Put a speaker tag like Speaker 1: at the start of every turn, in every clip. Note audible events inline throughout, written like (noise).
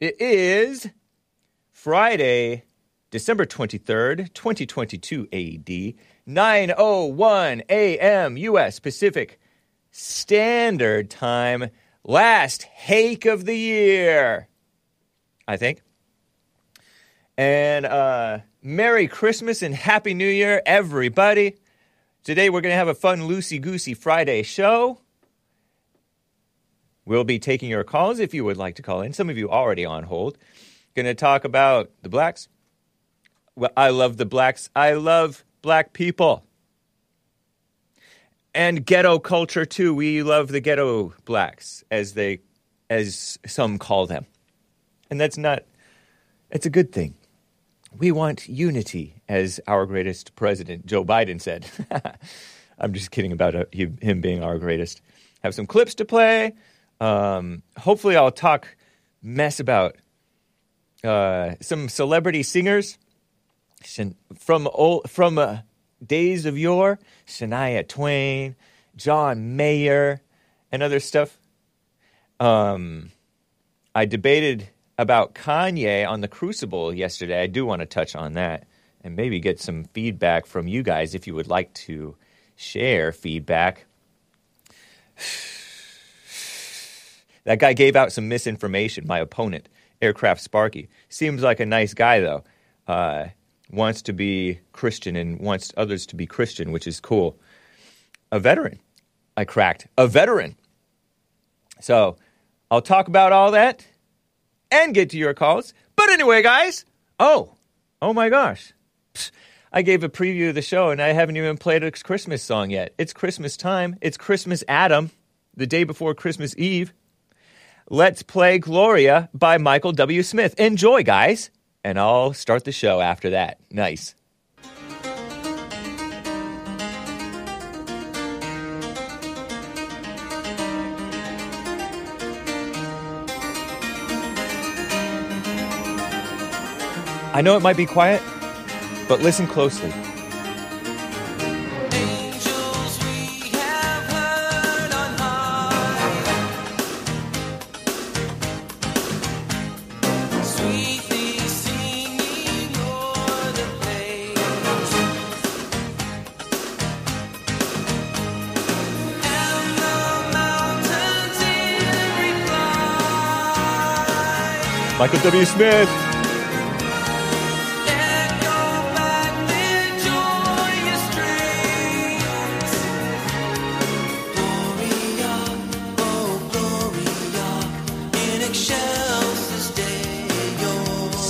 Speaker 1: It is Friday, December 23rd, 2022 AD, 9:01 a.m. US Pacific Standard Time. Last hake of the year. I think. And uh Merry Christmas and Happy New Year, everybody. Today we're going to have a fun loosey goosey Friday show. We'll be taking your calls if you would like to call in. Some of you already on hold. Going to talk about the blacks. Well, I love the blacks. I love black people. And ghetto culture too. We love the ghetto blacks as they as some call them. And that's not it's a good thing. We want unity, as our greatest president, Joe Biden, said. (laughs) I'm just kidding about uh, him being our greatest. Have some clips to play. Um, hopefully, I'll talk mess about uh, some celebrity singers from old, from uh, days of yore, Shania Twain, John Mayer, and other stuff. Um, I debated about Kanye on the Crucible yesterday. I do want to touch on that and maybe get some feedback from you guys if you would like to share feedback. (sighs) (sighs) that guy gave out some misinformation, my opponent, Aircraft Sparky. Seems like a nice guy, though. Uh, wants to be Christian and wants others to be Christian, which is cool. A veteran. I cracked. A veteran. So I'll talk about all that and get to your calls. But anyway, guys, oh, oh my gosh. I gave a preview of the show and I haven't even played a Christmas song yet. It's Christmas time. It's Christmas Adam, the day before Christmas Eve. Let's play Gloria by Michael W. Smith. Enjoy, guys. And I'll start the show after that. Nice. I know it might be quiet, but listen closely. Michael W. Smith.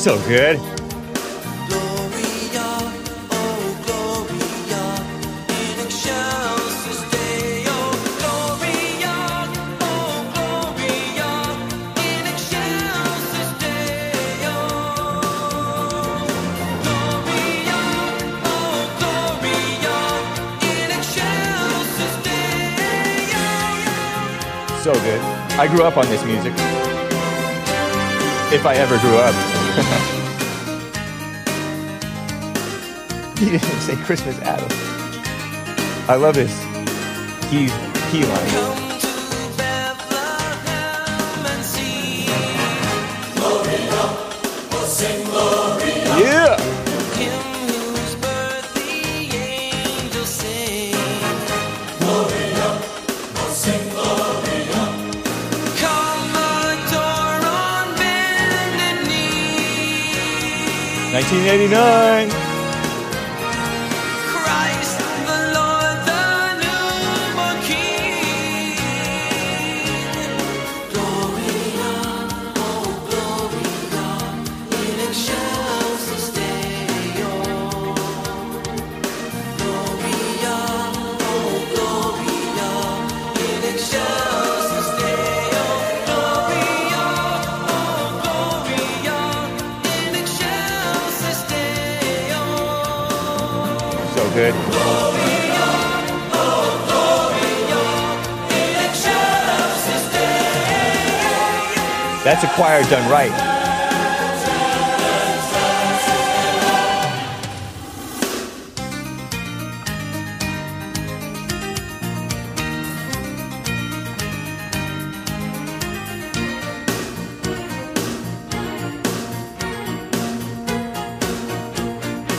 Speaker 1: so good. I grew up on this music. If I ever grew up. (laughs) he didn't say Christmas Adam. I love his key key line. 1989. That's a choir done right.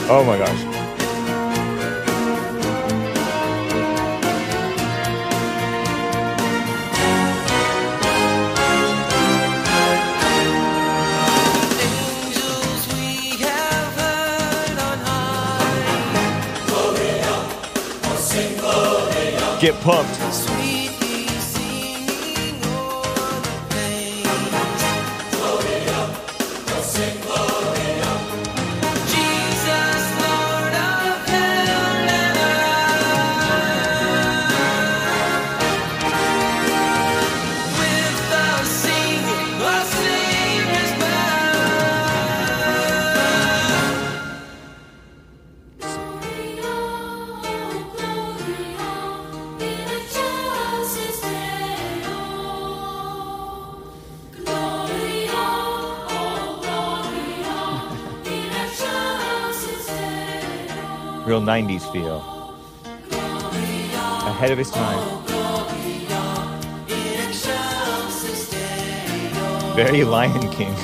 Speaker 1: Oh my gosh. Real 90s feel. Ahead of his time. Very Lion King.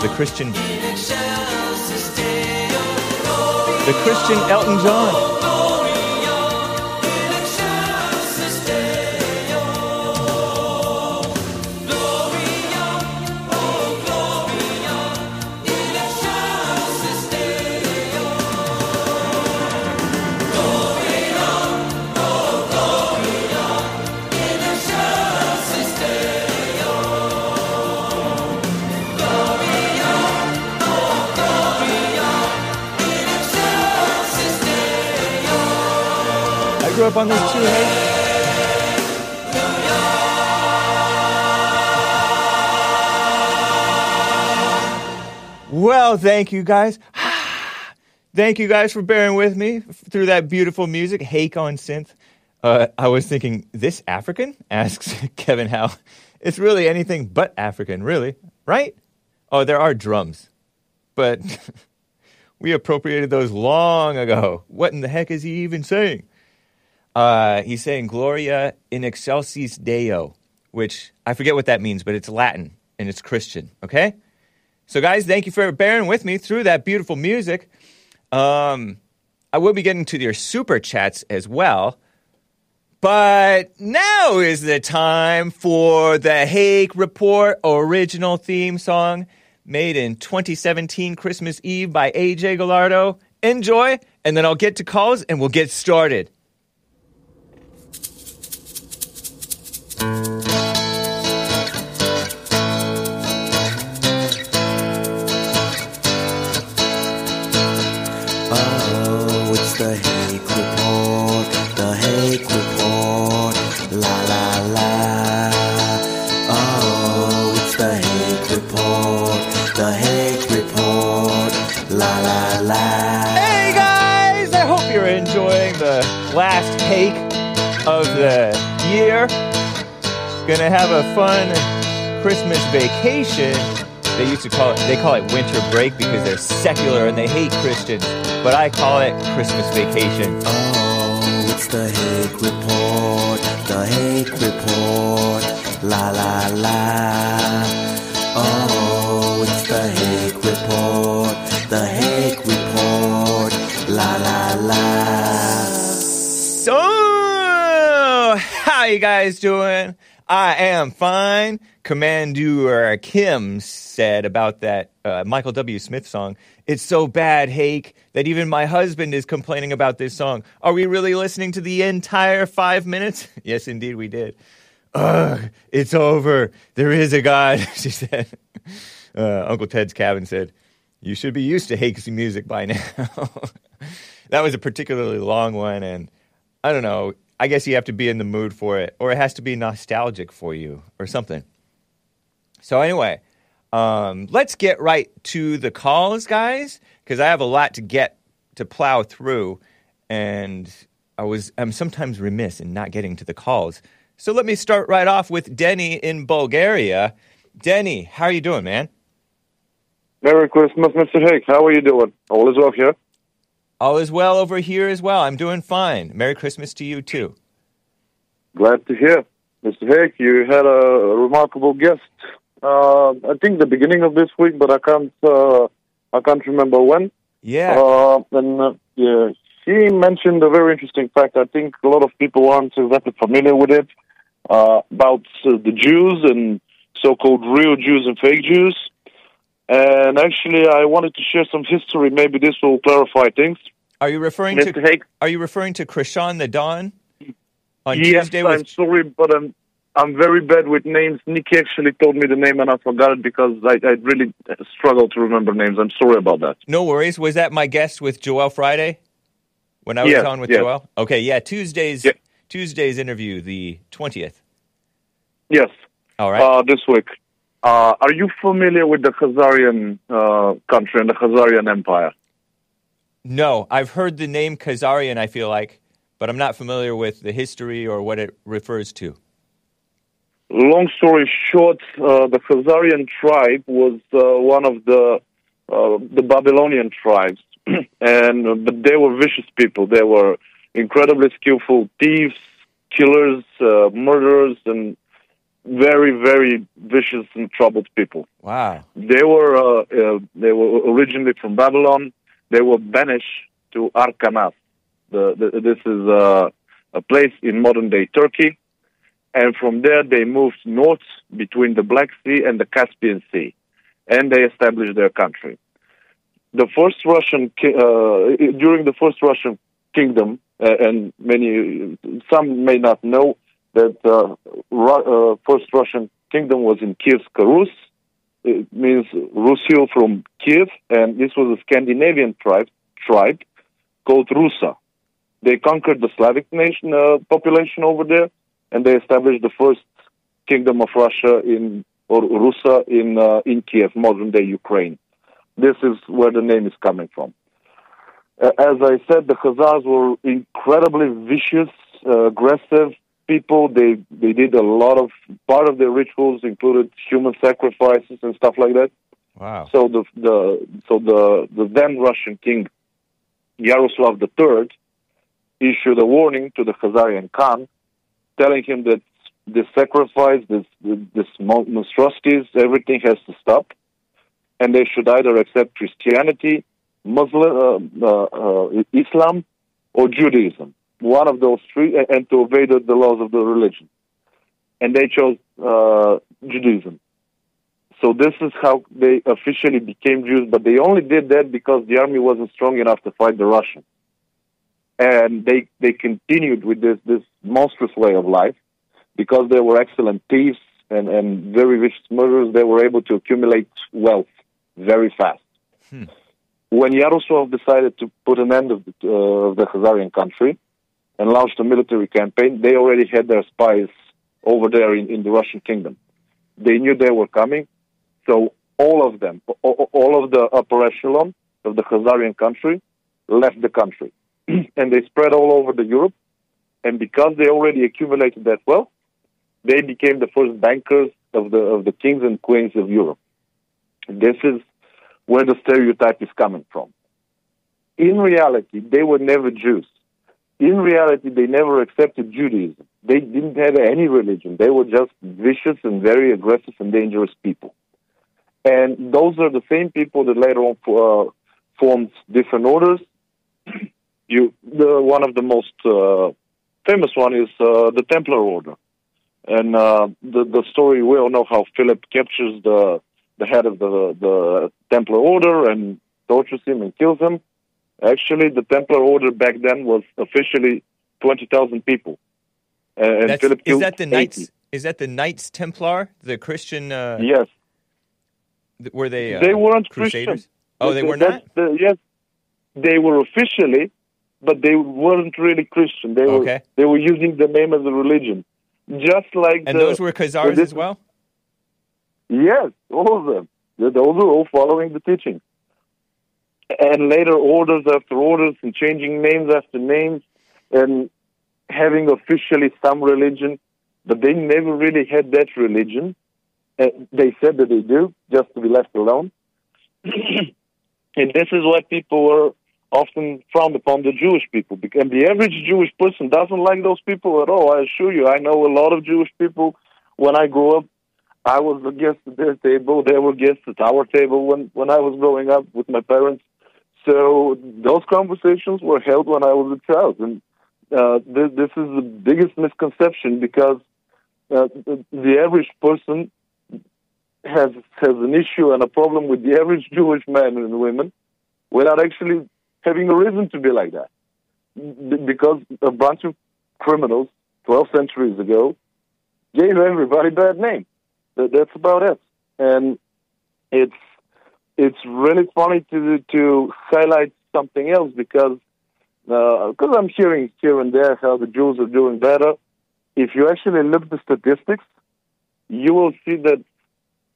Speaker 1: the Christian. The Christian Elton John. Up on? Well, thank you guys. (sighs) thank you guys for bearing with me through that beautiful music. Hake on synth. Uh, I was thinking, this African? asks (laughs) Kevin Howe. It's really anything but African, really, right? Oh, there are drums, but (laughs) we appropriated those long ago. What in the heck is he even saying? Uh, he's saying Gloria in excelsis Deo, which I forget what that means, but it's Latin and it's Christian, okay? So, guys, thank you for bearing with me through that beautiful music. Um, I will be getting to your super chats as well. But now is the time for the Hake Report original theme song made in 2017 Christmas Eve by AJ Gallardo. Enjoy, and then I'll get to calls and we'll get started.
Speaker 2: Oh,
Speaker 1: Gonna have a fun Christmas vacation. They used to call it, they call it winter break because they're secular and they hate Christians. But I call it Christmas vacation.
Speaker 2: Oh, it's the Hake Report, the Hake Report, la la la. Oh, it's the Hake Report, the Hake Report, la la la.
Speaker 1: So, how you guys doing? I am fine. Commander Kim said about that uh, Michael W. Smith song. It's so bad, Hake, that even my husband is complaining about this song. Are we really listening to the entire five minutes? (laughs) yes, indeed, we did. Ugh, it's over. There is a God, (laughs) she said. Uh, Uncle Ted's cabin said, You should be used to Hake's music by now. (laughs) that was a particularly long one, and I don't know. I guess you have to be in the mood for it, or it has to be nostalgic for you, or something. So, anyway, um, let's get right to the calls, guys, because I have a lot to get to plow through, and I was I'm sometimes remiss in not getting to the calls. So let me start right off with Denny in Bulgaria. Denny, how are you doing, man?
Speaker 3: Merry Christmas, Mr. Hake. How are you doing? All is well here.
Speaker 1: All is well over here as well. I'm doing fine. Merry Christmas to you too.
Speaker 3: Glad to hear. Mr. Hake, you had a remarkable guest Uh, I think the beginning of this week, but I can't. Uh, I can't remember when.
Speaker 1: Yeah.
Speaker 3: Uh, and uh, yeah, he mentioned a very interesting fact. I think a lot of people aren't exactly familiar with it uh, about uh, the Jews and so-called real Jews and fake Jews. And actually, I wanted to share some history. Maybe this will clarify things.
Speaker 1: are you referring
Speaker 3: Mr.
Speaker 1: to
Speaker 3: Hake,
Speaker 1: Are you referring to Krishan the Dawn on
Speaker 3: yes,
Speaker 1: Tuesday?
Speaker 3: I'm sorry, but I'm I'm very bad with names. Nikki actually told me the name, and I forgot it because I, I really struggle to remember names. I'm sorry about that.
Speaker 1: no worries. Was that my guest with Joel Friday when I was
Speaker 3: Yes,
Speaker 1: on with
Speaker 3: yes.
Speaker 1: Joel? Okay, yeah. Tuesday's. Tuesday's interview, the twentieth.
Speaker 3: Yes.
Speaker 1: All right.
Speaker 3: uh, this week. Uh, are you familiar with the Khazarian uh, country and the Khazarian Empire?
Speaker 1: no, I've heard the name Khazarian. I feel like, but I'm not familiar with the history or what it refers to.
Speaker 3: Long story short, uh, the Khazarian tribe was uh, one of the uh, the Babylonian tribes, (clears throat) and uh, but they were vicious people. They were incredibly skillful thieves, killers, uh, murderers, and very, very vicious and troubled people.
Speaker 1: Wow.
Speaker 3: They were uh, uh, they were originally from Babylon. They were banished to Arkanas. The, the, this is uh, a place in modern day Turkey, and from there they moved north between the Black Sea and the Caspian Sea, and they established their country. The first Russian uh, during the first Russian kingdom, uh, and many some may not know that uh, Ru- uh, first Russian kingdom was in Kievska Rus, it means Rusil from Kiev, and this was a Scandinavian tribe tribe called Rusa. They conquered the Slavic nation uh, population over there, and they established the first kingdom of Russia in or Rusa in uh, in Kiev, modern day Ukraine. This is where the name is coming from. Uh, as I said, the Khazars were incredibly vicious, uh, aggressive people. They they did a lot of part of their rituals included human sacrifices and stuff like that.
Speaker 1: Wow.
Speaker 3: So the the so the the then Russian king Yaroslav III issued a warning to the Khazarian Khan, telling him that this sacrifice, this this monstrosities, everything has to stop, and they should either accept Christianity, Muslim, uh, uh, uh, Islam, or Judaism, one of those three, and, and to obey the, the laws of the religion. And they chose uh, Judaism. So this is how they officially became Jews, but they only did that because the army wasn't strong enough to fight the Russians. And they they continued with this this monstrous way of life because they were excellent thieves and, and very vicious murderers. They were able to accumulate wealth very fast. When Yaroslav decided to put an end of the, uh, of the Khazarian country and launched a military campaign, they already had their spies over there in, in the Russian kingdom. They knew they were coming, so all of them, all, of the upper echelon of the Khazarian country, left the country, (clears throat) and they spread all over the Europe. And because they already accumulated that wealth, they became the first bankers of the of the kings and queens of Europe. This is where the stereotype is coming from. In reality, they were never Jews. In reality, they never accepted Judaism. They didn't have any religion. They were just vicious and very aggressive and dangerous people. And those are the same people that later on uh, formed different orders. (clears throat) you, the, one of the most uh, famous one is uh, the Templar Order, and uh, the the story we all know how Philip captures the the head of the the Templar Order and tortures him and kills him. Actually, the Templar Order back then was officially twenty thousand people, Uh, and
Speaker 1: That's,
Speaker 3: Philip
Speaker 1: is that the
Speaker 3: 80.
Speaker 1: Knights? Is that the Knights Templar, the Christian? Uh,
Speaker 3: Yes,
Speaker 1: th- Were they? Uh,
Speaker 3: they weren't
Speaker 1: Crusaders?
Speaker 3: Christian.
Speaker 1: Oh, they were not.
Speaker 3: the- yes, they were officially, but they weren't really Christian. They were
Speaker 1: Okay.
Speaker 3: they were using the name as a religion, just like
Speaker 1: And
Speaker 3: the,
Speaker 1: those were Khazars as well.
Speaker 3: Yes, all of them. Th- Those are all following the teaching. And later, orders after orders, and changing names after names, and having officially some religion, but they never really had that religion. Uh, they said that they do, just to be left alone. (clears throat) and this is why people were often frowned upon the Jewish people. And the average Jewish person doesn't like those people at all. I assure you, I know a lot of Jewish people. When I grew up, I was a guest at their table. They were guests at our table when when I was growing up with my parents. So those conversations were held when I was a child, and uh, this, is the biggest misconception because uh, the, average person has has an issue and a problem with the average Jewish man and women without actually having a reason to be like that. B- Because a bunch of criminals 12 centuries ago gave everybody bad name. That, that's about it. And it's it's really funny to to highlight something else because because I'm hearing here and there how the Jews are doing better. If you actually look at the statistics, you will see that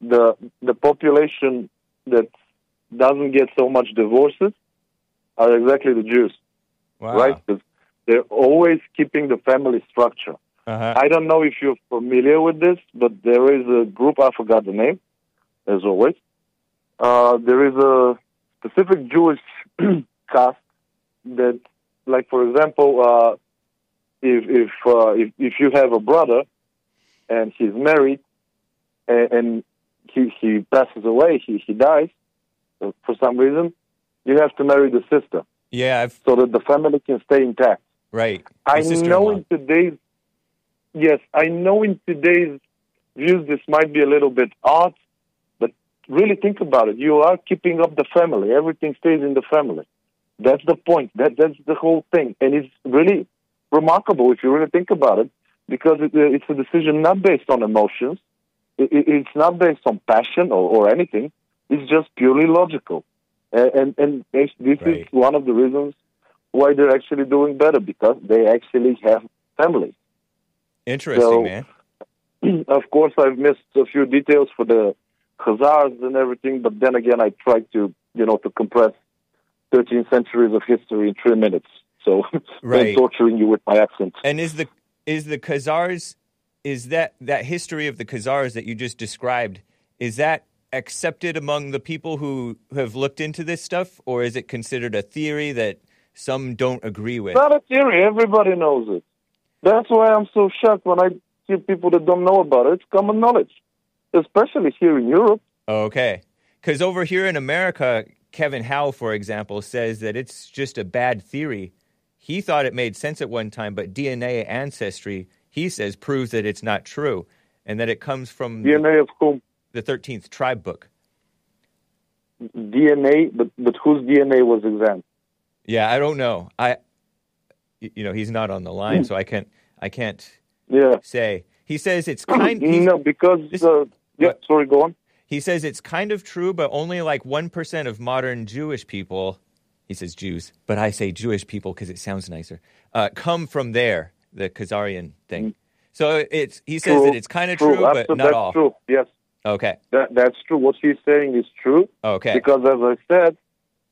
Speaker 3: the the population that doesn't get so much divorces are exactly the Jews,
Speaker 1: Wow.
Speaker 3: right? 'Cause they're always keeping the family structure.
Speaker 1: Uh-huh.
Speaker 3: I don't know if you're familiar with this, but there is a group, I forgot the name, as always. Uh, there is a specific Jewish (clears throat) caste that, like, for example, uh, if if, uh, if if you have a brother and he's married and, and he he passes away, he he dies uh, for some reason, you have to marry the sister
Speaker 1: Yeah, I've,
Speaker 3: so that the family can stay intact.
Speaker 1: right.
Speaker 3: I
Speaker 1: My sister-in-law.
Speaker 3: know in today's yes, I know in today's views this might be a little bit odd, really think about it. You are keeping up the family. Everything stays in the family. That's the point. That that's the whole thing, and it's really remarkable if you really think about it, because it, uh, it's a decision not based on emotions. It, it, it's not based on passion or, or anything. It's just purely logical, and and, and this this is one of the reasons why they're actually doing better because they actually have families.
Speaker 1: Interesting,
Speaker 3: So-
Speaker 1: man. (clears throat)
Speaker 3: of course, I've missed a few details for the Khazars and everything, but then again, I tried to, you know, to compress 13 centuries of history in three minutes. So (laughs)
Speaker 1: Right.
Speaker 3: I'm torturing you with my accent.
Speaker 1: And is the is the Khazars is that that history of the Khazars that you just described is that accepted among the people who have looked into this stuff, or is it considered a theory that some don't agree with?
Speaker 3: It's not a theory. Everybody knows it. That's why I'm so shocked when I hear people that don't know about it. It's common knowledge, especially here in Europe.
Speaker 1: Okay. Because over here in America, Kevin Howe, for example, says that it's just a bad theory. He thought it made sense at one time, but DNA ancestry, he says, proves that it's not true and that it comes from
Speaker 3: DNA of whom?
Speaker 1: the 13th tribe book.
Speaker 3: DNA, but, but whose DNA was examined?
Speaker 1: Yeah, I don't know. I, you know, he's not on the line, so I can't, I can't
Speaker 3: Yeah.
Speaker 1: say. He says it's kind.
Speaker 3: no, because,
Speaker 1: this-
Speaker 3: uh, yeah, sorry, go on.
Speaker 1: He says it's kind of true, but only like 1% of modern Jewish people, he says Jews, but I say Jewish people because it sounds nicer, uh, come from there, the Khazarian thing. So it's, he says that it's kind of true, but not all.
Speaker 3: true. Yes,
Speaker 1: Okay.
Speaker 3: that, that's true. What he's saying is true.
Speaker 1: Okay.
Speaker 3: Because as I said,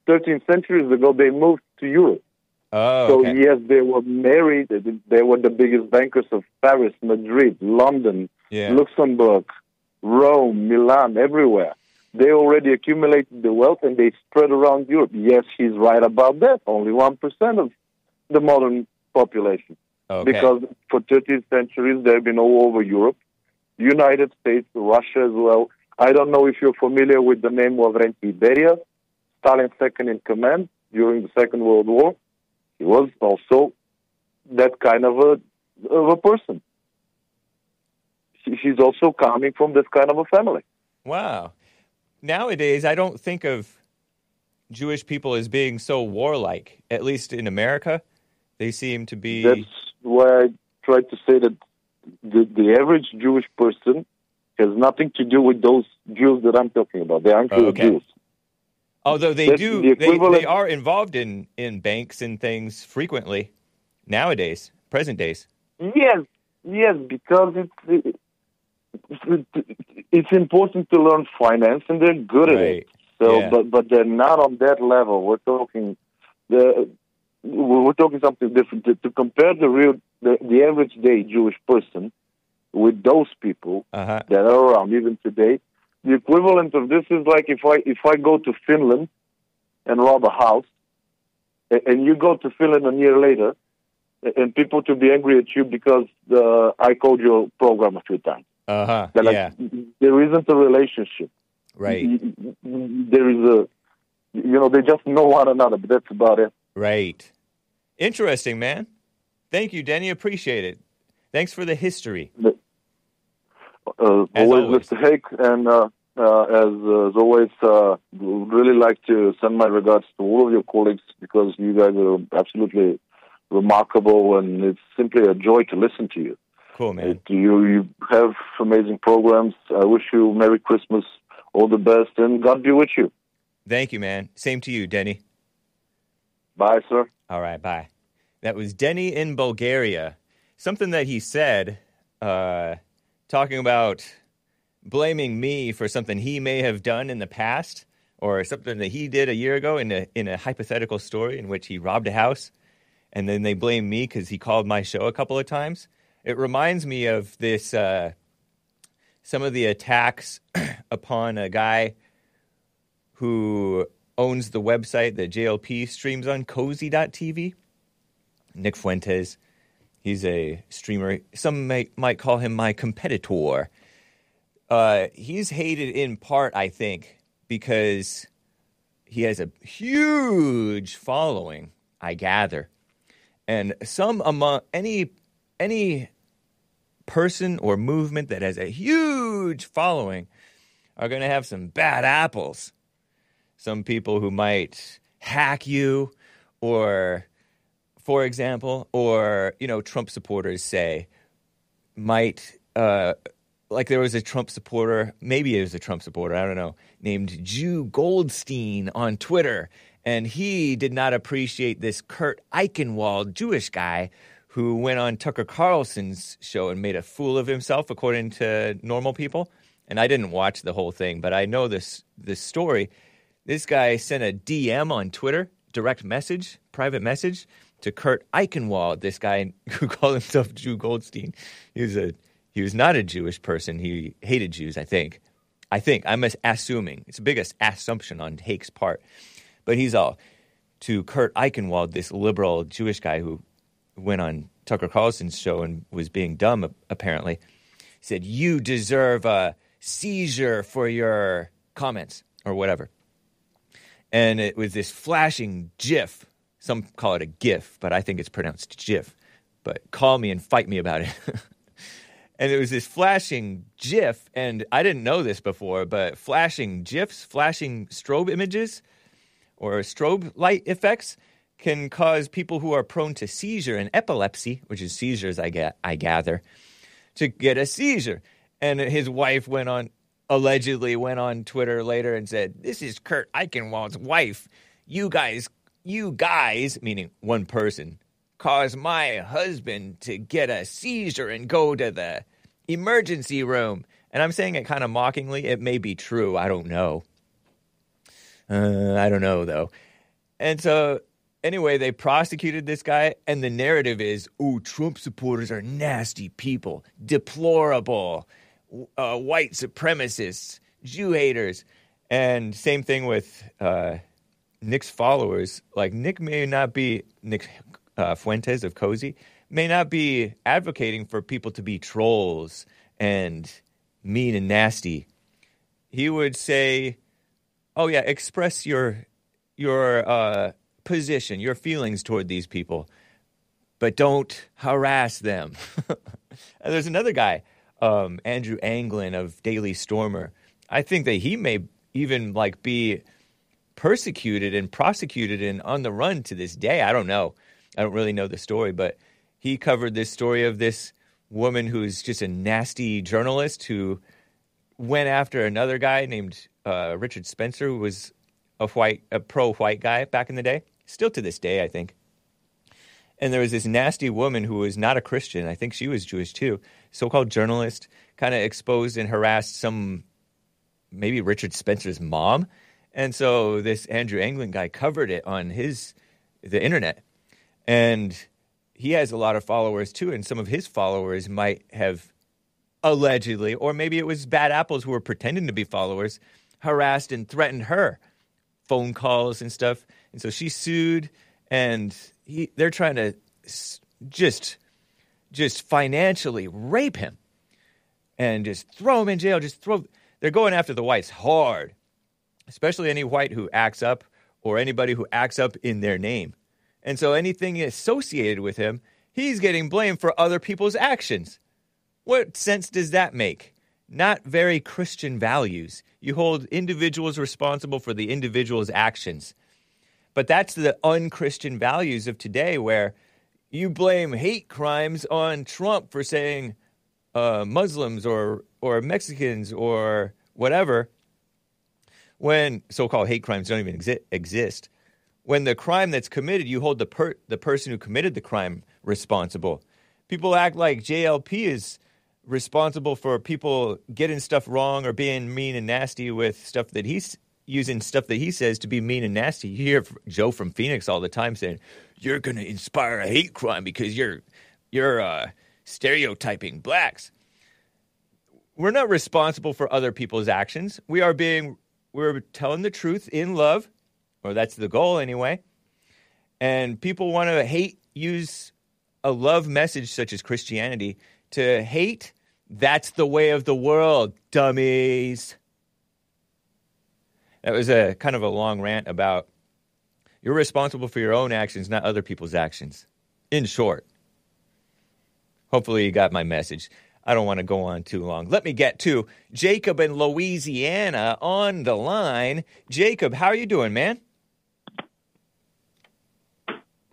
Speaker 3: 13 centuries ago, they moved to Europe.
Speaker 1: oh,
Speaker 3: So
Speaker 1: okay.
Speaker 3: yes, they were married. They- They were the biggest bankers of Paris, Madrid, London,
Speaker 1: Yeah.
Speaker 3: Luxembourg, Rome, Milan, everywhere. They already accumulated the wealth and they spread around Europe. Yes, he's right about that. Only 1% of the modern population.
Speaker 1: okay.
Speaker 3: Because for 13 centuries, they've been all over Europe, United States, Russia as well. I don't know if you're familiar with the name of Lavrenti Beria, Stalin's second in command during the Second World War. He was also that kind of a of a person. He- He's also coming from this kind of a family.
Speaker 1: Wow. Nowadays, I don't think of Jewish people as being so warlike, at least in America. They seem to be.
Speaker 3: That's why I tried to say that the, the average Jewish person has nothing to do with those Jews that I'm talking about. They aren't
Speaker 1: Oh, okay.
Speaker 3: Jews.
Speaker 1: Although they
Speaker 3: That's
Speaker 1: do,
Speaker 3: the
Speaker 1: they, they are involved in, in banks and things frequently nowadays, present days.
Speaker 3: Yes, yes, because it's it, it's important to learn finance, and they're good at it. So,
Speaker 1: Yeah.
Speaker 3: but but they're not on that level. We're talking the we're talking something different. To, to compare the real the, the average day Jewish person with those people
Speaker 1: Uh huh.
Speaker 3: that are around even today, the equivalent of this is like if I if I go to Finland and rob a house, and you go to Finland a year later, and people to be angry at you because uh, I called your program a few times.
Speaker 1: Uh huh.
Speaker 3: That like
Speaker 1: Yeah.
Speaker 3: there isn't a relationship.
Speaker 1: Right.
Speaker 3: There is a, you know, they just know one another, but that's about it.
Speaker 1: Right. Interesting, man. Thank you, Denny. Appreciate it. Thanks for the history.
Speaker 3: Uh,
Speaker 1: As
Speaker 3: always,
Speaker 1: always.
Speaker 3: Mr. Hake, and uh, uh, as, uh, as always, uh, really like to send my regards to all of your colleagues because you guys are absolutely remarkable, and it's simply a joy to listen to you.
Speaker 1: Cool, man.
Speaker 3: It, you you have amazing programs. I wish you Merry Christmas, all the best, and God be with you.
Speaker 1: Thank you, man. Same to you, Denny.
Speaker 3: Bye, sir.
Speaker 1: All right, bye. That was Denny in Bulgaria. Something that he said, uh, talking about blaming me for something he may have done in the past, or something that he did a year ago in a in a hypothetical story in which he robbed a house, and then they blame me because he called my show a couple of times. It reminds me of this. Uh, some of the attacks (clears throat) upon a guy who owns the website that JLP streams on, cozy.tv. Nick Fuentes. He's a streamer. Some may, might call him my competitor. Uh, he's hated in part, I think, because he has a huge following, I gather. And some among any any person or movement that has a huge following are going to have some bad apples. Some people who might hack you or for example or you know trump supporters say might uh like there was a trump supporter maybe it was a trump supporter i don't know named jew goldstein on twitter. And he did not appreciate this kurt eichenwald jewish guy who went on tucker carlson's show and made a fool of himself according to normal people and i didn't watch the whole thing but i know this this story this guy sent a DM on Twitter, direct message, private message to Kurt Eichenwald, this guy (laughs) who called himself Jew Goldstein. He was a he was not a Jewish person. He hated Jews, I think. I think I'm assuming it's the biggest assumption on Hake's part, but he's all to Kurt Eichenwald, this liberal Jewish guy who went on Tucker Carlson's show and was being dumb apparently. He said, "You deserve a seizure for your comments or whatever." and it was this flashing GIF. Some call it a GIF, but I think it's pronounced GIF. But call me and fight me about it. (laughs) and it was this flashing GIF, and I didn't know this before, but flashing GIFs, flashing strobe images, or strobe light effects can cause people who are prone to seizure and epilepsy, which is seizures, I, get, I gather, to get a seizure. And his wife went on, allegedly went on Twitter later and said, This is Kurt Eichenwald's wife. You guys, you guys, meaning one person, caused my husband to get a seizure and go to the emergency room. And I'm saying it kind of mockingly. It may be true. I don't know. Uh, I don't know, though. And so, anyway, they prosecuted this guy, and the narrative is oh, Trump supporters are nasty people, deplorable, uh, white supremacists, Jew haters. And same thing with uh, Nick's followers. Like, Nick may not be, Nick uh, Fuentes of Cozy, may not be advocating for people to be trolls and mean and nasty. He would say, oh yeah express your your uh, position your feelings toward these people but don't harass them. (laughs) There's another guy um, andrew anglin of daily stormer. I think that he may even like be persecuted and prosecuted and on the run to this day. I don't know. I don't really know the story but he covered this story of this woman who's just a nasty journalist who went after another guy named uh, Richard Spencer, who was a white, a pro-white guy back in the day, still to this day, I think. And there was this nasty woman who was not a Christian. I think she was Jewish too. So-called journalist, kind of exposed and harassed some, maybe Richard Spencer's mom. And so this Andrew Anglin guy covered it on his the internet, and he has a lot of followers too. And some of his followers might have allegedly, or maybe it was bad apples who were pretending to be followers, harassed and threatened her, phone calls and stuff. And so she sued, and he, they're trying to just, just financially rape him. and just throw him in jail. Just throw. They're going after the whites hard, especially any white who acts up or anybody who acts up in their name. And so anything associated with him, he's getting blamed for other people's actions. What sense does that make? Not very Christian values. You hold individuals responsible for the individual's actions. But that's the unchristian values of today where you blame hate crimes on Trump for saying uh, Muslims or, or Mexicans or whatever when so-called hate crimes don't even exi- exist. When the crime that's committed, you hold the per- the person who committed the crime responsible. People act like JLP is responsible for people getting stuff wrong or being mean and nasty with stuff that he's using stuff that he says to be mean and nasty. You hear Joe from Phoenix all the time saying, "You're going to inspire a hate crime because you're you're uh, stereotyping blacks." We're not responsible for other people's actions. We are being we're telling the truth in love, or that's the goal anyway. And people want to hate use a love message such as Christianity to hate. That's the way of the world, dummies. That was a kind of a long rant about you're responsible for your own actions, not other people's actions. In short, hopefully you got my message. I don't want to go on too long. Let me get to Jacob in Louisiana on the line. Jacob, how are you doing, man?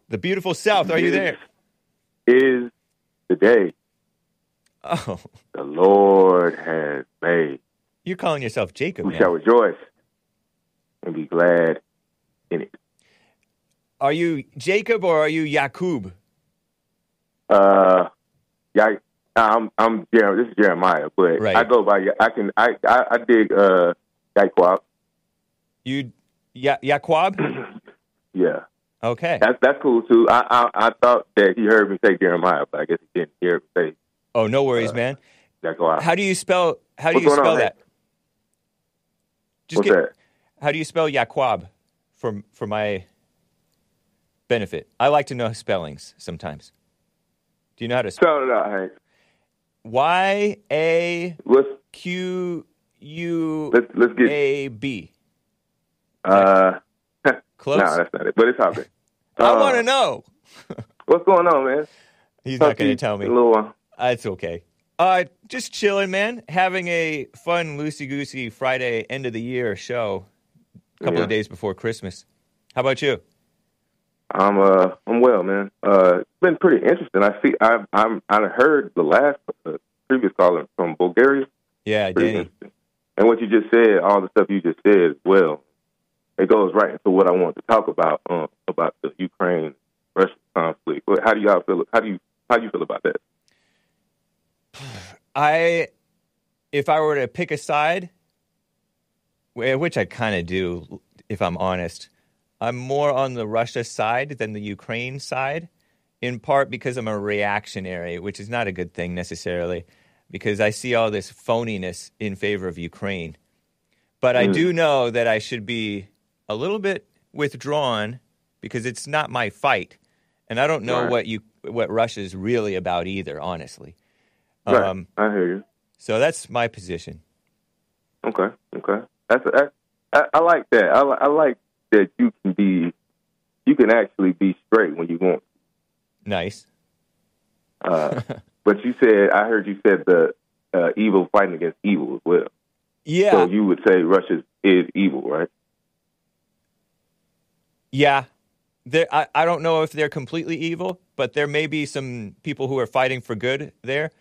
Speaker 1: The beautiful South, are you there?
Speaker 4: is the day
Speaker 1: Oh,
Speaker 4: the Lord has made.
Speaker 1: you're calling yourself Jacob,
Speaker 4: We
Speaker 1: man.
Speaker 4: shall rejoice and be glad in it.
Speaker 1: Are you Jacob or are you Yakub?
Speaker 4: Uh, yeah, I'm, I'm, Jer- this is Jeremiah, but
Speaker 1: Right.
Speaker 4: I go by, I can, I, I, I dig, uh, Yaquab.
Speaker 1: You ya- Yaquab? (clears throat)
Speaker 4: Yeah,
Speaker 1: Okay.
Speaker 4: that's, that's cool too. I, I, I thought that he heard me say Jeremiah, but I guess he didn't hear me say
Speaker 1: Oh, no worries, man.
Speaker 4: Yaquab.
Speaker 1: How do you spell how do
Speaker 4: What's
Speaker 1: you
Speaker 4: on,
Speaker 1: spell
Speaker 4: man?
Speaker 1: that? Just
Speaker 4: What's
Speaker 1: get-
Speaker 4: that?
Speaker 1: How do you spell Yaquab for for my benefit? I like to know spellings sometimes. Do you know how to spell
Speaker 4: Spell it out, Hank.
Speaker 1: Y A Q U
Speaker 4: let's, let's get,
Speaker 1: A B?
Speaker 4: uh, (laughs)
Speaker 1: Close.
Speaker 4: no, that's not it, but it's okay. (laughs)
Speaker 1: I
Speaker 4: Uh,
Speaker 1: want to know. (laughs)
Speaker 4: What's going on, man?
Speaker 1: He's
Speaker 4: Talk
Speaker 1: not going to tell me.
Speaker 4: A little while.
Speaker 1: That's okay. Uh, just chilling, man. Having a fun, loosey goosey Friday end of the year show. A couple
Speaker 4: Yeah.
Speaker 1: of days before Christmas. How about you?
Speaker 4: I'm uh I'm well, man. Uh, it's been pretty interesting. I see. I I'm I heard the last uh, previous caller from Bulgaria.
Speaker 1: Yeah, Danny.
Speaker 4: And what you just said, all the stuff you just said well, it goes right into what I want to talk about um, about the Ukraine Russia conflict. How do y'all feel? How do you how do you feel about that? (sighs)
Speaker 1: I, if I were to pick a side, which I kind of do, if I'm honest, I'm more on the Russia side than the Ukraine side, in part because I'm a reactionary, which is not a good thing necessarily, because I see all this phoniness in favor of Ukraine. But I do know that I should be a little bit withdrawn because it's not my fight, and I don't know
Speaker 4: Right.
Speaker 1: what you what Russia's really about either, honestly.
Speaker 4: Right.
Speaker 1: Um,
Speaker 4: I hear you.
Speaker 1: so that's my position.
Speaker 4: Okay, okay. That's that, I, I like that. I, I like that you can be, you can actually be straight when you want.
Speaker 1: Nice.
Speaker 4: Uh, (laughs) but you said I heard you said the uh, evil fighting against evil as well.
Speaker 1: Yeah.
Speaker 4: So you would say Russia is evil, right?
Speaker 1: yeah. There, I, I don't know if they're completely evil, but there may be some people who are fighting for good there.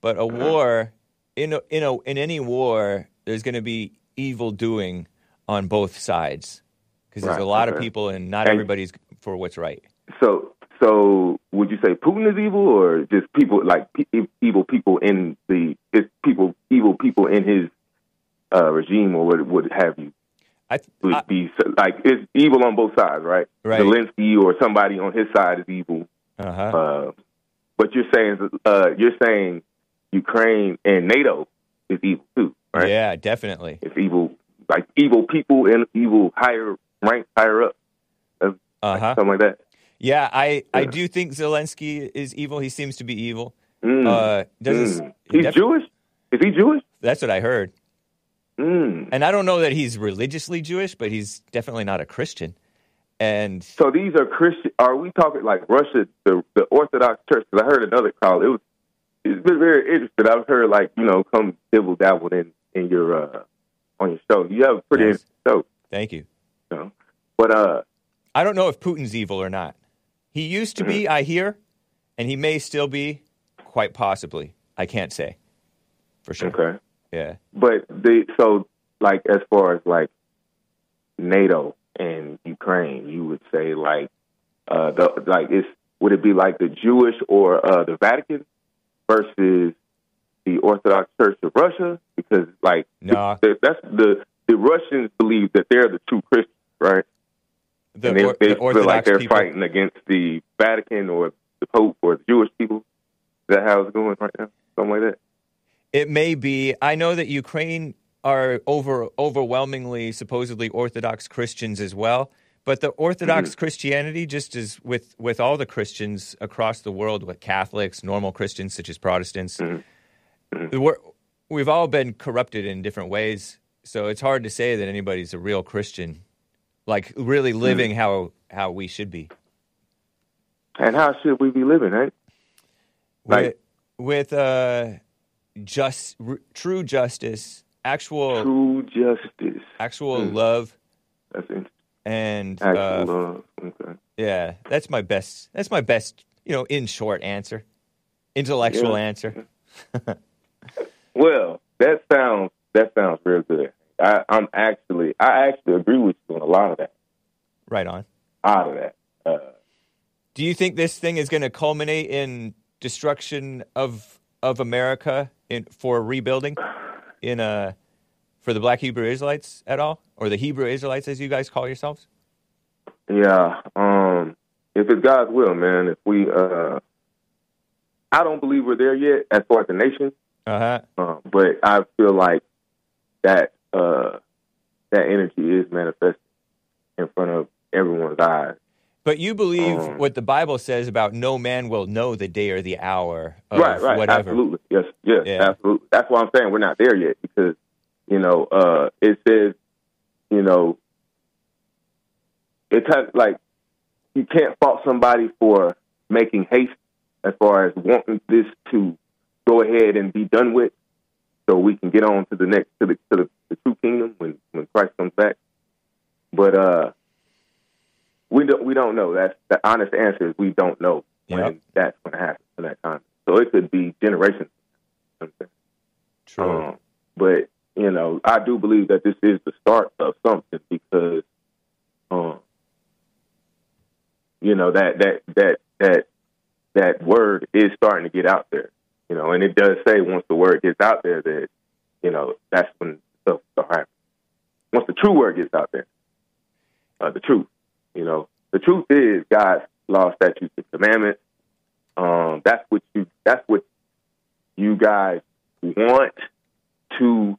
Speaker 1: But a war, in a, in a, in any war, there's going to be evil doing on both sides because there's
Speaker 4: Right,
Speaker 1: a lot of people, and not
Speaker 4: And-
Speaker 1: everybody's for what's right.
Speaker 4: So so would you say Putin is evil, or just people like pe- evil people in the it's people evil people in his uh, regime, or what would have you?
Speaker 1: I,
Speaker 4: would
Speaker 1: I
Speaker 4: be like it's evil on both sides, right?
Speaker 1: Right.
Speaker 4: Zelensky or somebody on his side is evil.
Speaker 1: uh-huh.
Speaker 4: Uh, but you're saying uh, you're saying Ukraine and NATO is evil too, right?
Speaker 1: Yeah, definitely.
Speaker 4: It's evil, like evil people and evil higher rank, higher up,
Speaker 1: Uh
Speaker 4: something like that.
Speaker 1: Yeah, I, I do think Zelensky is evil. He seems to be evil.
Speaker 4: Mm.
Speaker 1: Uh, doesn't
Speaker 4: Mm. He's
Speaker 1: def-
Speaker 4: Jewish. Is he Jewish?
Speaker 1: That's what I heard.
Speaker 4: Mm.
Speaker 1: And I don't know that he's religiously Jewish, but he's definitely not a Christian. And
Speaker 4: So these are Christian. Are we talking like Russia, the the Orthodox Church? Because I heard another call. It was it's been very interesting. I've heard like you know come dibble dabble in in your uh on your show. You have a pretty
Speaker 1: Nice.
Speaker 4: show,
Speaker 1: thank you.
Speaker 4: you know. But uh,
Speaker 1: I don't know if Putin's evil or not. He used to be, I hear, and he may still be, quite possibly. I can't say for sure.
Speaker 4: okay.
Speaker 1: Yeah.
Speaker 4: But the so like as far as like NATO and Ukraine, you would say like uh the like it's would it be like the Jewish or uh the Vatican versus the Orthodox Church of Russia? Because like
Speaker 1: No.
Speaker 4: the, that's the the Russians believe that they're the true Christians, right?
Speaker 1: The,
Speaker 4: and they,
Speaker 1: or-
Speaker 4: they
Speaker 1: the
Speaker 4: feel like they're
Speaker 1: people.
Speaker 4: fighting against the Vatican or the Pope or the Jewish people. Is that how it's going right now? Something like that.
Speaker 1: It may be. I know that Ukraine are over overwhelmingly supposedly Orthodox Christians as well. But the Orthodox
Speaker 4: Mm-hmm.
Speaker 1: Christianity, just as with with all the Christians across the world, with Catholics, normal Christians such as Protestants,
Speaker 4: Mm-hmm.
Speaker 1: We're, we've all been corrupted in different ways. So it's hard to say that anybody's a real Christian, like really
Speaker 4: Mm-hmm.
Speaker 1: living how how we should be.
Speaker 4: And how should we be living, right?
Speaker 1: With with uh, just r- true justice, actual
Speaker 4: True justice.
Speaker 1: actual
Speaker 4: Mm.
Speaker 1: love,
Speaker 4: That's interesting.
Speaker 1: and
Speaker 4: Actual
Speaker 1: uh,
Speaker 4: love. Okay.
Speaker 1: yeah, that's my best. That's my best. You know, in short answer, intellectual
Speaker 4: Yeah.
Speaker 1: answer. (laughs)
Speaker 4: Well, that sounds that sounds real good. I, I'm actually I actually agree with you on a lot of that.
Speaker 1: Right on.
Speaker 4: Out of that. Uh,
Speaker 1: Do you think this thing is going to culminate in destruction of of America in for rebuilding in uh for the Black Hebrew Israelites at all, or the Hebrew Israelites as you guys call yourselves?
Speaker 4: yeah. Um, if it's God's will, man. If we, uh, I don't believe we're there yet as far as the nation.
Speaker 1: Uh huh.
Speaker 4: Uh, but I feel like that uh, that energy is manifesting in front of everyone's eyes.
Speaker 1: But you believe
Speaker 4: Um,
Speaker 1: what the Bible says about no man will know the day or the hour of
Speaker 4: right, right,
Speaker 1: whatever.
Speaker 4: absolutely, yes, yes,
Speaker 1: Yeah.
Speaker 4: absolutely. That's why I'm saying we're not there yet because you know uh, it says you know it's of like you can't fault somebody for making haste as far as wanting this to go ahead and be done with, so we can get on to the next to the to the, the true kingdom when when Christ comes back. But uh, we don't we don't know. That's the honest answer is we don't know when that's going to happen in that time. So it could be generations. You know what I'm saying?
Speaker 1: True.
Speaker 4: Um, but you know, I do believe that this is the start of something because, um, you know that that that that that word is starting to get out there. You know, and it does say once the word gets out there that you know that's when stuff start happening. Once the true word gets out there, uh, the truth. You know, the truth is God's law, statutes, and commandments. Um, that's what you. That's what you guys want to.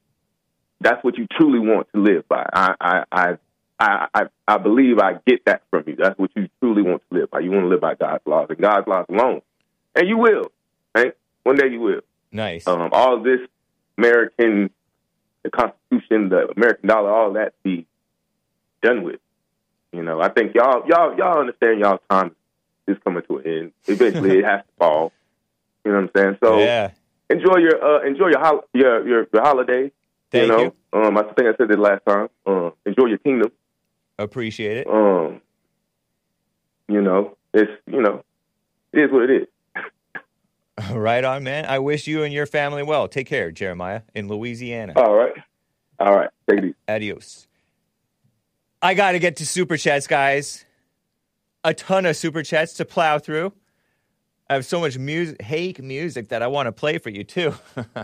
Speaker 4: That's what you truly want to live by. I, I, I, I, I, I believe I get that from you. That's what you truly want to live by. You want to live by God's laws and God's laws alone, and you will. Right? One day you will.
Speaker 1: nice.
Speaker 4: Um, all this American, the Constitution, the American dollar, all that be done with. You know, I think y'all, y'all, y'all understand y'all time is coming to an end. Eventually, it (laughs) has to fall. You know what I'm saying? So
Speaker 1: yeah.
Speaker 4: enjoy your uh, enjoy your hol- your your, your holiday.
Speaker 1: Thank
Speaker 4: you know,
Speaker 1: you.
Speaker 4: um, I think I said it last time. Um, enjoy your kingdom.
Speaker 1: Appreciate it.
Speaker 4: Um, you know, it's you know, it is what it is. (laughs)
Speaker 1: Right on, man. I wish you and your family well. Take care, Jeremiah, in Louisiana.
Speaker 4: All right, all right. Take it easy.
Speaker 1: Adios. I got to get to super chats, guys. A ton of super chats to plow through. I have so much music, hake music that I want to play for you too. (laughs)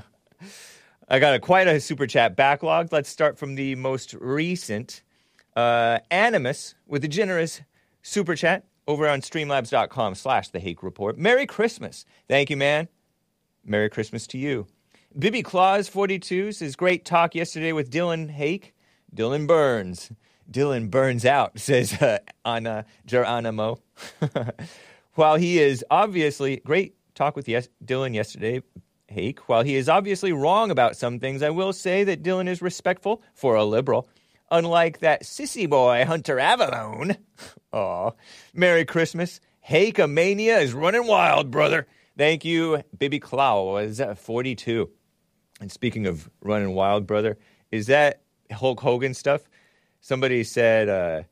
Speaker 1: I got a quite a super chat backlog. Let's start from the most recent. Uh, Animus with a generous super chat over on streamlabs.com slash the hake report. Merry Christmas. Thank you, man. Merry Christmas to you. Bibby Claus 42 says, Great talk yesterday with Dylan Hake. Dylan Burns. Dylan burns out, (laughs) says uh, Anna Geronimo. (laughs) While he is obviously great talk with yes- Dylan yesterday, Hake. While he is obviously wrong about some things, I will say that Dylan is respectful for a liberal, unlike that sissy boy Hunter Avallone. Aw. Merry Christmas. Hake mania is running wild, brother. Thank you, Bibi Clow. Is that 42? And speaking of running wild, brother, is that Hulk Hogan stuff? Somebody said uh,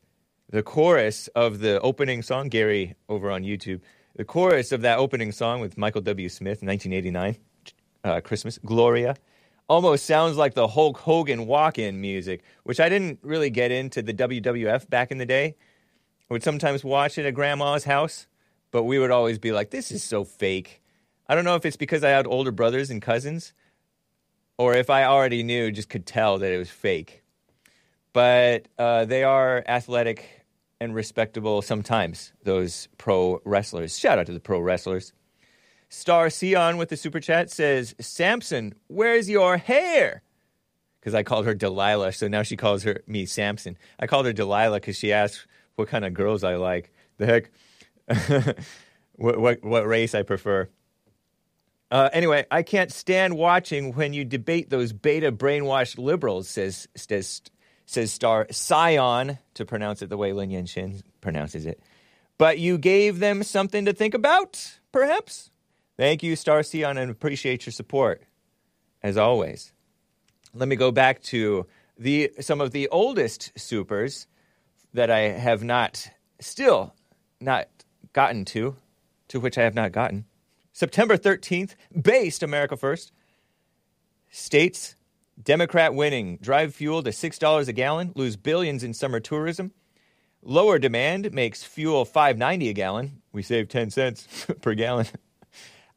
Speaker 1: the chorus of the opening song, Gary over on YouTube, the chorus of that opening song with Michael W. Smith, 1989, uh, Christmas, Gloria, almost sounds like the Hulk Hogan walk in music, which I didn't really get into the WWF back in the day. I would sometimes watch it at grandma's house, but we would always be like, this is so fake. I don't know if it's because I had older brothers and cousins, or if I already knew, just could tell that it was fake. But uh, they are athletic and respectable sometimes, those pro wrestlers. Shout out to the pro wrestlers. Star Sion with the super chat says, Samson, where's your hair? Because I called her Delilah, so now she calls her me Samson. I called her Delilah because she asked what kind of girls I like. The heck, (laughs) what, what what race I prefer. Uh, anyway, I can't stand watching when you debate those beta brainwashed liberals, says says says Star Sion to pronounce it the way Lin Yan Shin pronounces it. But you gave them something to think about, perhaps. Thank you, Star Sion, and appreciate your support, as always. Let me go back to the some of the oldest supers that I have not still not gotten to, to which I have not gotten. September 13th, based America First, states Democrat winning, drive fuel to $6 a gallon, lose billions in summer tourism. Lower demand makes fuel 5.90 a gallon. We save 10 cents (laughs) per gallon.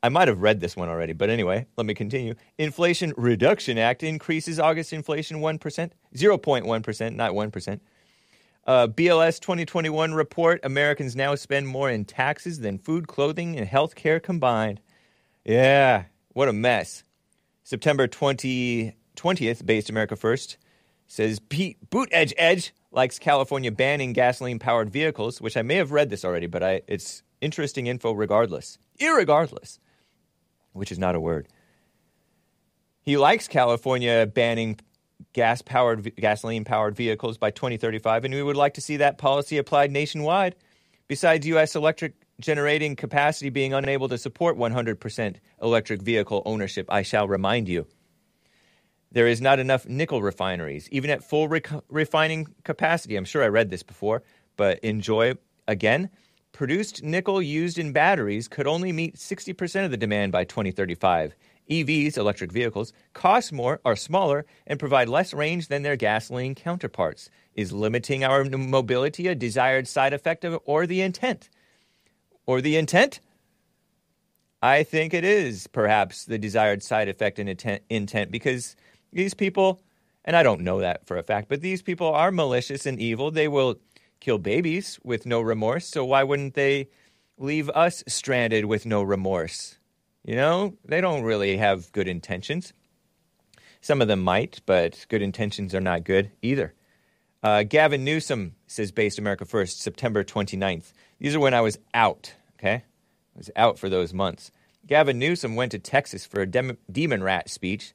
Speaker 1: I might have read this one already, but anyway, let me continue. Inflation Reduction Act increases August inflation 1%, 0.1%, not 1%. Uh, BLS 2021 report Americans now spend more in taxes than food, clothing, and health care combined. Yeah, what a mess. September 20, 20th, based America First, says Pete Buttigieg likes California banning gasoline powered vehicles, which I may have read this already, but I, it's interesting info regardless. Irregardless, which is not a word. He likes California banning gas powered gasoline powered vehicles by 2035 and we would like to see that policy applied nationwide. Besides US electric generating capacity being unable to support 100% electric vehicle ownership I shall remind you there is not enough nickel refineries even at full refining capacity. I'm sure I read this before but enjoy again produced nickel used in batteries could only meet 60% of the demand by 2035 EVs, electric vehicles, cost more, are smaller, and provide less range than their gasoline counterparts. Is limiting our mobility a desired side effect of, or the intent? Or the intent? I think it is perhaps the desired side effect and intent, intent because these people, and I don't know that for a fact, but these people are malicious and evil. They will kill babies with no remorse, so why wouldn't they leave us stranded with no remorse? You know, they don't really have good intentions. Some of them might, but good intentions are not good either. Uh, Gavin Newsom says, based America First, September 29th. These are when I was out, okay? I was out for those months. Gavin Newsom went to Texas for a dem- demon rat speech,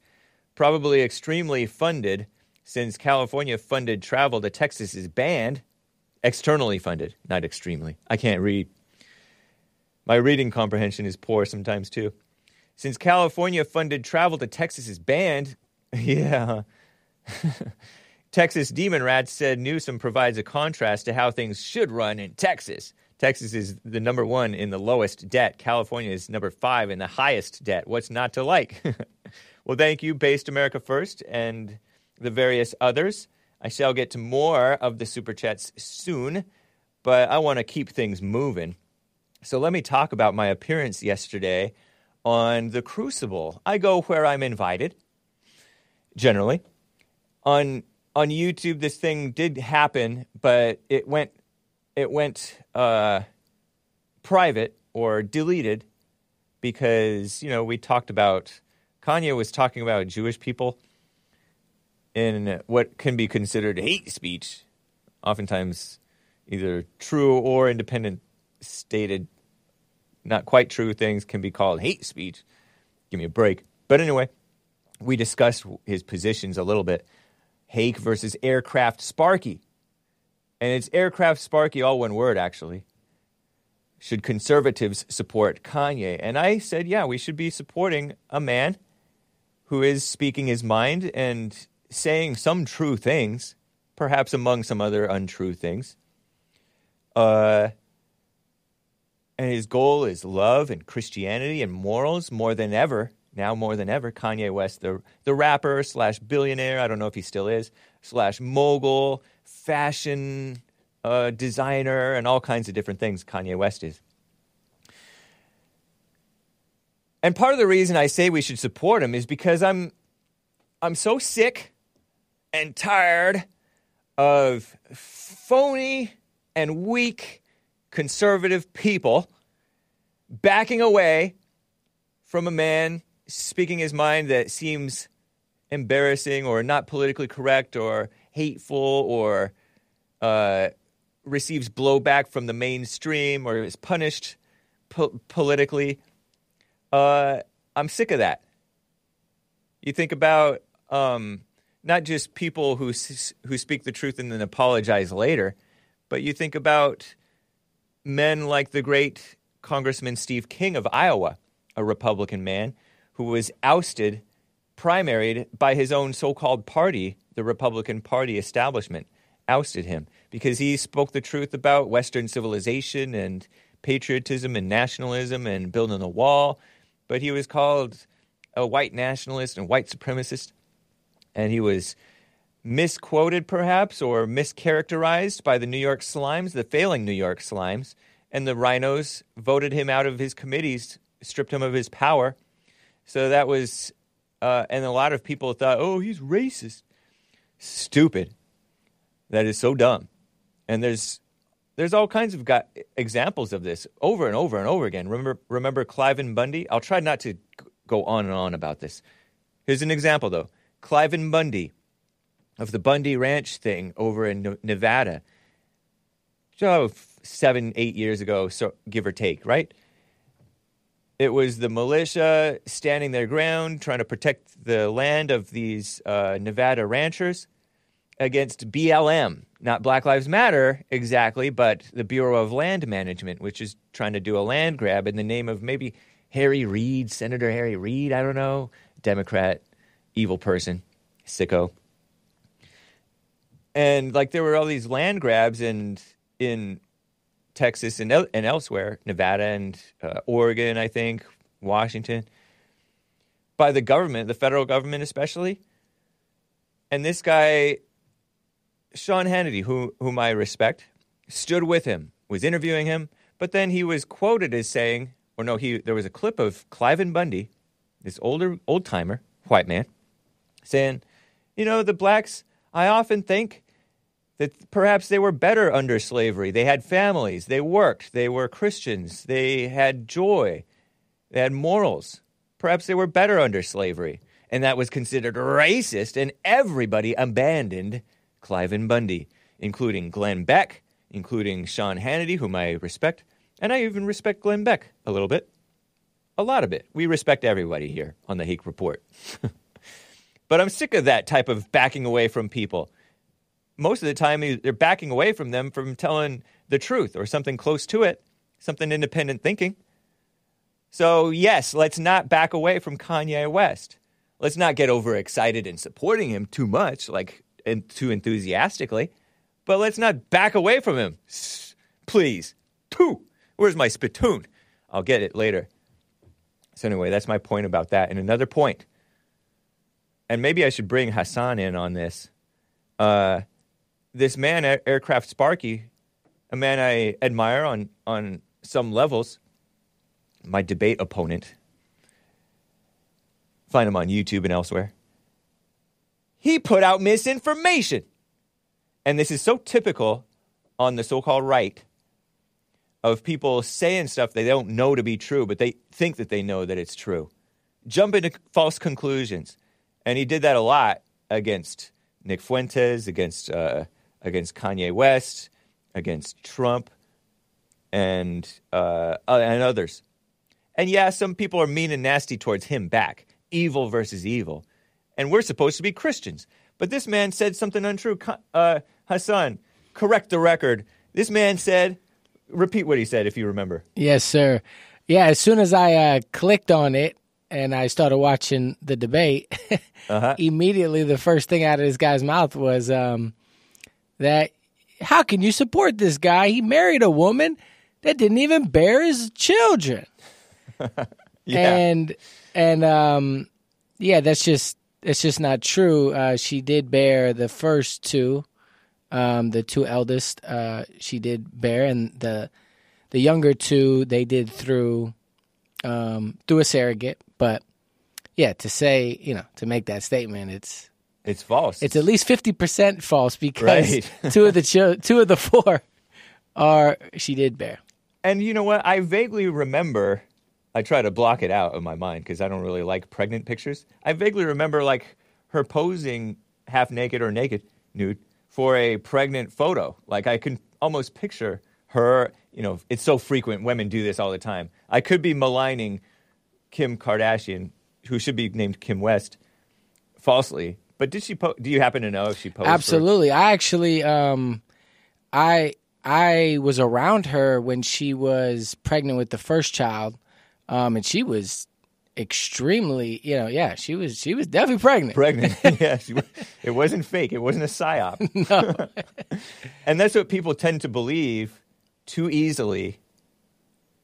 Speaker 1: probably extremely funded since California funded travel to Texas is banned. Externally funded, not extremely. I can't read. My reading comprehension is poor sometimes too. Since California funded travel to Texas is banned, (laughs) yeah. (laughs) Texas Demon Rats said Newsom provides a contrast to how things should run in Texas. Texas is the number one in the lowest debt. California is number five in the highest debt. What's not to like? (laughs) well, thank you, Based America First, and the various others. I shall get to more of the super chats soon, but I want to keep things moving. So let me talk about my appearance yesterday on The Crucible. I go where I'm invited, generally. On on YouTube, this thing did happen, but it went it went uh, private or deleted because you know we talked about Kanye was talking about Jewish people in what can be considered hate speech, oftentimes either true or independent stated, not quite true things can be called hate speech. Give me a break. But anyway, we discussed his positions a little bit. Hake versus Aircraft Sparky. And it's Aircraft Sparky, all one word, actually. Should conservatives support Kanye? And I said, yeah, we should be supporting a man who is speaking his mind and saying some true things, perhaps among some other untrue things. Uh, and his goal is love and Christianity and morals more than ever. Now more than ever, Kanye West, the the rapper slash billionaire, I don't know if he still is, slash mogul, fashion uh, designer, and all kinds of different things. Kanye West is. And part of the reason I say we should support him is because I'm I'm so sick and tired of phony and weak conservative people backing away from a man speaking his mind that seems embarrassing or not politically correct or hateful or uh, receives blowback from the mainstream or is punished po- politically. Uh, I'm sick of that. You think about um, not just people who who speak the truth and then apologize later, but you think about men like the great Congressman Steve King of Iowa, a Republican man who was ousted, primaried by his own so-called party, the Republican Party establishment, ousted him because he spoke the truth about Western civilization and patriotism and nationalism and building a wall, but he was called a white nationalist and white supremacist and he was misquoted perhaps or mischaracterized by the New York Slimes, the failing New York Slimes, and the RINOs voted him out of his committees, stripped him of his power. So that was, uh, and a lot of people thought, oh, he's racist. Stupid. That is so dumb. And there's there's all kinds of got examples of this over and over and over again. Remember remember Cliven Bundy? I'll try not to go on and on about this. Here's an example though. Cliven Bundy of the Bundy Ranch thing over in Nevada. So seven, eight years ago, so give or take, right? It was the militia standing their ground, trying to protect the land of these uh, Nevada ranchers against BLM, not Black Lives Matter exactly, but the Bureau of Land Management, which is trying to do a land grab in the name of maybe Harry Reid, Senator Harry Reid, I don't know, Democrat, evil person, sicko. And like there were all these land grabs and in Texas and, and elsewhere, Nevada and uh, Oregon, I think, Washington, by the government, the federal government especially. And this guy, Sean Hannity, who, whom I respect, stood with him, was interviewing him, but then he was quoted as saying, or no, he there was a clip of Cliven Bundy, this older old timer, white man, saying, you know, the blacks, I often think that perhaps they were better under slavery. They had families, they worked, they were Christians, they had joy, they had morals. Perhaps they were better under slavery. And that was considered racist, and everybody abandoned Cliven Bundy, including Glenn Beck, including Sean Hannity, whom I respect, and I even respect Glenn Beck a little bit. A lot of it. We respect everybody here on the Hake Report. (laughs) but I'm sick of that type of backing away from people most of the time they're backing away from them from telling the truth or something close to it, something independent thinking. So, yes, let's not back away from Kanye West. Let's not get overexcited in supporting him too much, like and too enthusiastically, but let's not back away from him. Please. Pooh. Where's my spittoon? I'll get it later. So, anyway, that's my point about that. And another point, and maybe I should bring Hassan in on this. Uh, this man, Air- Aircraft Sparky, a man I admire on, on some levels, my debate opponent, find him on YouTube and elsewhere. He put out misinformation. And this is so typical on the so called right of people saying stuff they don't know to be true, but they think that they know that it's true. Jump into false conclusions. And he did that a lot against Nick Fuentes, against, uh, against Kanye West, against Trump, and, uh, uh, and others. And yeah, some people are mean and nasty towards him back. evil versus evil. And we're supposed to be Christians. But this man said something untrue. Uh, Hassan, correct the record. This man said, repeat what he said if you remember.
Speaker 5: Yes, sir. Yeah, as soon as I uh, clicked on it and I started watching the debate, (laughs)
Speaker 1: Uh-huh.
Speaker 5: immediately the first thing out of this guy's mouth was um, that how can you support this guy? He married a woman that didn't even bear his children. (laughs)
Speaker 1: Yeah.
Speaker 5: And and um, yeah, that's just that's just not true. Uh, she did bear the first two, um, the two eldest. Uh, she did bear, and the the younger two they did through um, through a surrogate. But yeah, to say you know to make that statement, it's
Speaker 1: it's false.
Speaker 5: it's at least fifty percent false because
Speaker 1: Right. (laughs)
Speaker 5: two of the chil- two of the four are she did bear.
Speaker 1: And you know what? I vaguely remember. I try to block it out of my mind because I don't really like pregnant pictures. I vaguely remember like her posing half naked or naked, nude, for a pregnant photo. Like I can almost picture her. You know, it's so frequent. Women do this all the time. I could be maligning Kim Kardashian, who should be named Kim West, falsely. But did she? Po- do you happen to know if she posed? for-
Speaker 5: Absolutely. I actually um I I was around her when she was pregnant with the first child. Um and she was extremely, you know, yeah, she was she was definitely pregnant.
Speaker 1: pregnant. (laughs) yeah, she, it wasn't fake. It wasn't a psyop. (laughs) No. and that's what people tend to believe too easily.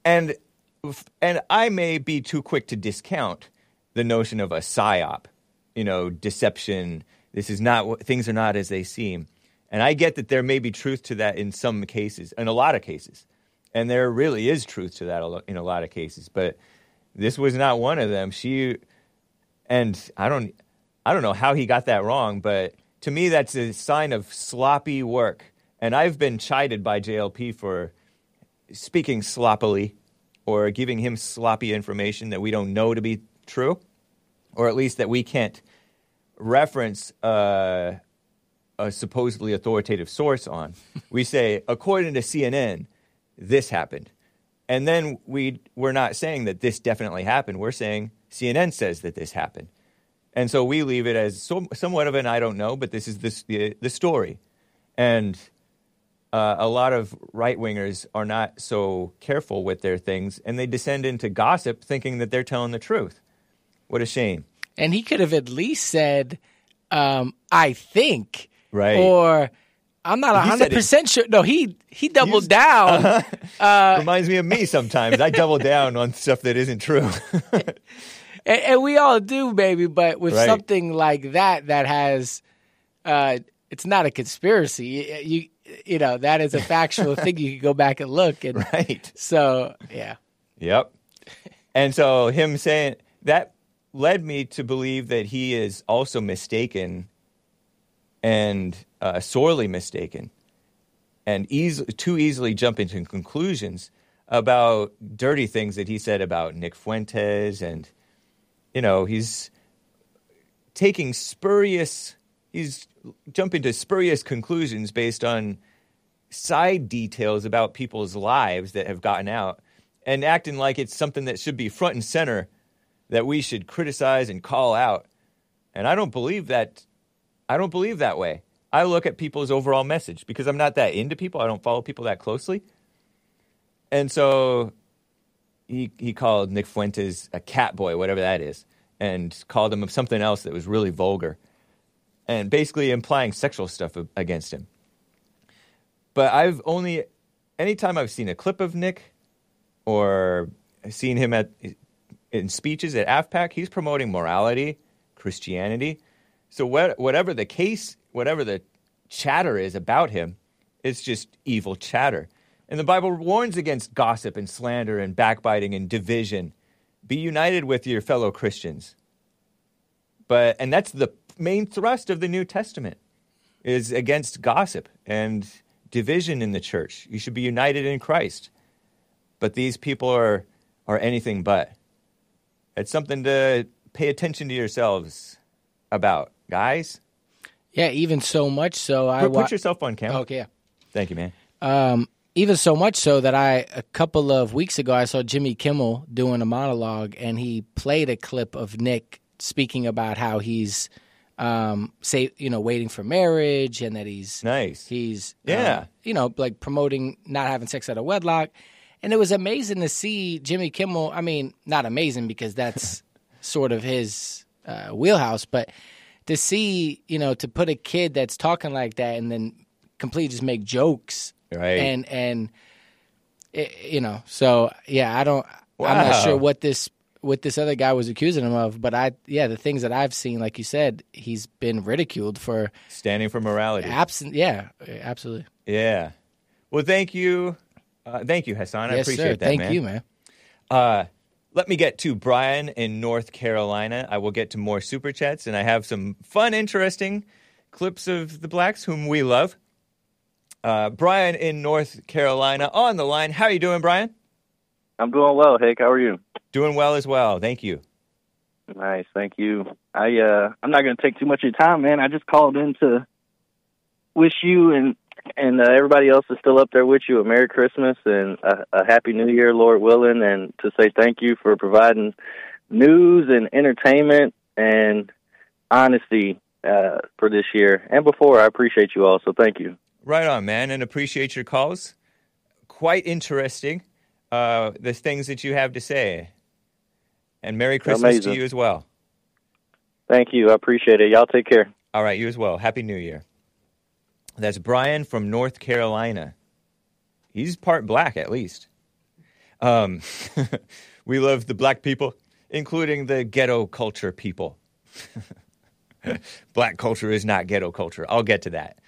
Speaker 1: And and I may be too quick to discount the notion of a psyop, you know, deception. This is not things are not as they seem. And I get that there may be truth to that in some cases, in a lot of cases. And there really is truth to that in a lot of cases, but this was not one of them. She and I don't I don't know how he got that wrong, but to me that's a sign of sloppy work. And I've been chided by JLP for speaking sloppily or giving him sloppy information that we don't know to be true, or at least that we can't reference uh, a supposedly authoritative source on. (laughs) we say, according to CNN, this happened. And then we, we're not saying that this definitely happened. We're saying CNN says that this happened. And so we leave it as so, somewhat of an I don't know, but this is the, the, the story. And uh, a lot of right wingers are not so careful with their things, and they descend into gossip thinking that they're telling the truth. What a shame.
Speaker 5: And he could have at least said um I think
Speaker 1: Right.
Speaker 5: or I'm not
Speaker 1: He
Speaker 5: 100% sure. No, he he doubled down. (laughs) Uh,
Speaker 1: Reminds me of me sometimes. I double down on stuff that isn't true. (laughs)
Speaker 5: and, and we all do, baby. But with
Speaker 1: Right.
Speaker 5: something like that, that has, uh, it's not a conspiracy. You, you, know, that is a factual (laughs) thing. You can go back and look, and
Speaker 1: right.
Speaker 5: so yeah,
Speaker 1: Yep. And so him saying that led me to believe that he is also mistaken and uh, sorely mistaken and easy, too easily jump into conclusions about dirty things that he said about Nick Fuentes and you know he's taking spurious he's jumping to spurious conclusions based on side details about people's lives that have gotten out and acting like it's something that should be front and center that we should criticize and call out. And I don't believe that I don't believe that way. I look at people's overall message because I'm not that into people. I don't follow people that closely. And so he he called Nick Fuentes a cat boy, whatever that is, and called him something else that was really vulgar. And basically implying sexual stuff against him but I've only anytime I've seen a clip of Nick or seen him at in speeches at AFPAC, he's promoting morality, Christianity. So what, whatever the case, whatever the chatter is about him, it's just evil chatter. And the Bible warns against gossip and slander and backbiting and division. Be united with your fellow Christians. But and that's the main thrust of the New Testament is against gossip and division in the church. You should be united in Christ. But these people are are anything but. It's something to pay attention to yourselves about, guys.
Speaker 5: yeah. Even so much so, I
Speaker 1: Put, put yourself on camera.
Speaker 5: okay. yeah.
Speaker 1: Thank you, man.
Speaker 5: Um, even so much so that I a couple of weeks ago I saw Jimmy Kimmel doing a monologue and he played a clip of Nick speaking about how he's um say you know waiting for marriage and that he's
Speaker 1: Nice.
Speaker 5: he's
Speaker 1: Yeah.
Speaker 5: uh, you know like promoting not having sex out of wedlock and it was amazing to see jimmy kimmel i mean not amazing because that's (laughs) sort of his uh, wheelhouse but to see you know to put a kid that's talking like that and then completely just make jokes
Speaker 1: Right.
Speaker 5: and and it, you know so yeah i don't i'm not sure what this what this other guy was accusing him of but i yeah the things that i've seen like you said he's been ridiculed for
Speaker 1: Standing for morality.
Speaker 5: absent yeah absolutely
Speaker 1: Yeah. Well, thank you. Uh, thank you, Hassan. I appreciate
Speaker 5: sir
Speaker 1: that,
Speaker 5: thank
Speaker 1: man.
Speaker 5: you man
Speaker 1: Uh, let me get to Brian in North Carolina. I will get to more super chats, and I have some fun, interesting clips of the blacks whom we love. Uh, Brian in North Carolina on the line. How are you doing, Brian?
Speaker 6: I'm doing well, Hank. How are you?
Speaker 1: Doing well as well. Thank you.
Speaker 6: Nice, thank you. I uh I'm not going to take too much of your time, man. I just called in to wish you and and uh, everybody else is still up there with you a Merry Christmas and a, a Happy New Year, Lord willing, and to say thank you for providing news and entertainment and honesty uh, for this year and before. I appreciate you all, so thank you.
Speaker 1: Right on, man, and appreciate your calls. Quite interesting, uh, the things that you have to say. And Merry Christmas to you as well.
Speaker 6: Thank you. I appreciate it. Y'all take care.
Speaker 1: All right, you as well. Happy New Year. That's Brian from North Carolina. He's part black, at least. Um, (laughs) we love the black people, including the ghetto culture people. (laughs) black culture is not ghetto culture. I'll get to that.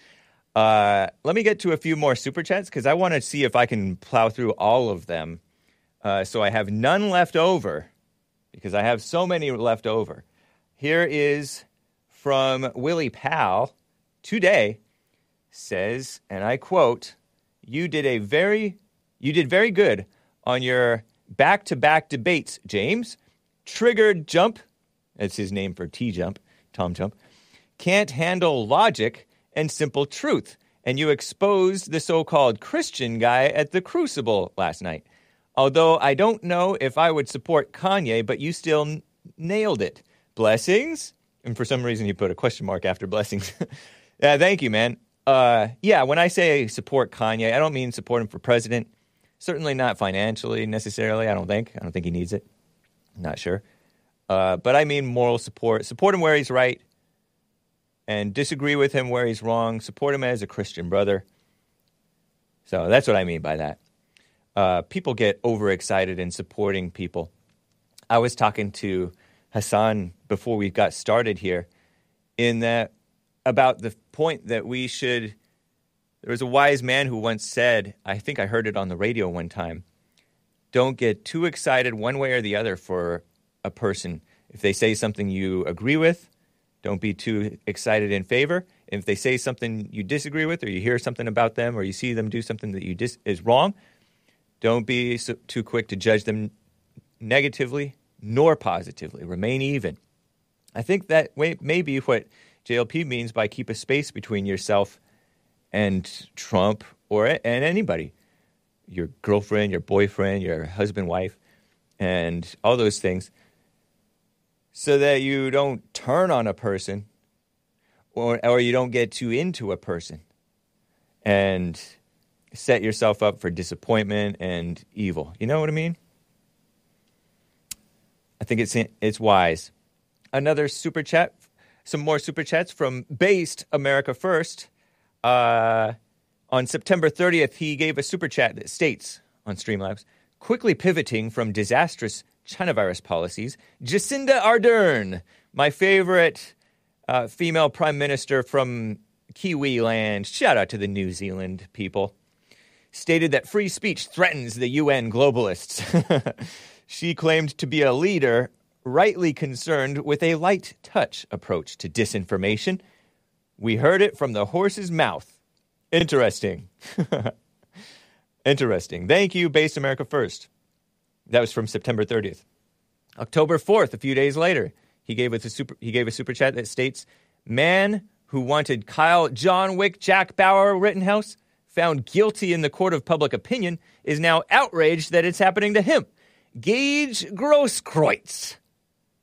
Speaker 1: Uh, let me get to a few more super chats because I want to see if I can plow through all of them. Uh, so I have none left over because I have so many left over. Here is from Willie Powell today says, and I quote, "You did a very, you did very good on your back-to-back debates, James. Triggered jump, that's his name for T jump, Tom jump. Can't handle logic and simple truth, and you exposed the so-called Christian guy at the Crucible last night. Although I don't know if I would support Kanye, but you still n- nailed it. Blessings." And for some reason, you put a question mark after blessings. (laughs) yeah, thank you, man. Uh, yeah, when I say support Kanye, I don't mean support him for president. Certainly not financially necessarily. I don't think. I don't think he needs it. Not sure. Uh, but I mean moral support. Support him where he's right, and disagree with him where he's wrong. Support him as a Christian brother. So that's what I mean by that. Uh, people get overexcited in supporting people. I was talking to Hassan before we got started here, in that about the point that we should. There was a wise man who once said, I think I heard it on the radio one time, don't get too excited one way or the other for a person. If they say something you agree with, don't be too excited in favor. If they say something you disagree with, or you hear something about them, or you see them do something that you dis- is wrong, don't be so, too quick to judge them negatively nor positively. Remain even. I think that may be what JLP means by keep a space between yourself and Trump or and anybody, your girlfriend, your boyfriend, your husband, wife, and all those things, so that you don't turn on a person or or you don't get too into a person and set yourself up for disappointment and evil. You know what I mean? I think it's it's wise. Another super chat, some more super chats from Based America First. Uh, on September 30th, he gave a super chat that states on Streamlabs, quickly pivoting from disastrous China virus policies, Jacinda Ardern, my favorite uh, female prime minister from Kiwi land, shout out to the New Zealand people, stated that free speech threatens the UN globalists. (laughs) she claimed to be a leader rightly concerned with a light touch approach to disinformation. We heard it from the horse's mouth. Interesting. (laughs) Interesting. Thank you, Based America First. That was from September 30th. October 4th, a few days later, he gave us a super he gave a super chat that states, "Man who wanted Kyle John Wick Jack Bauer Rittenhouse found guilty in the court of public opinion is now outraged that it's happening to him." Gage Grosskreutz.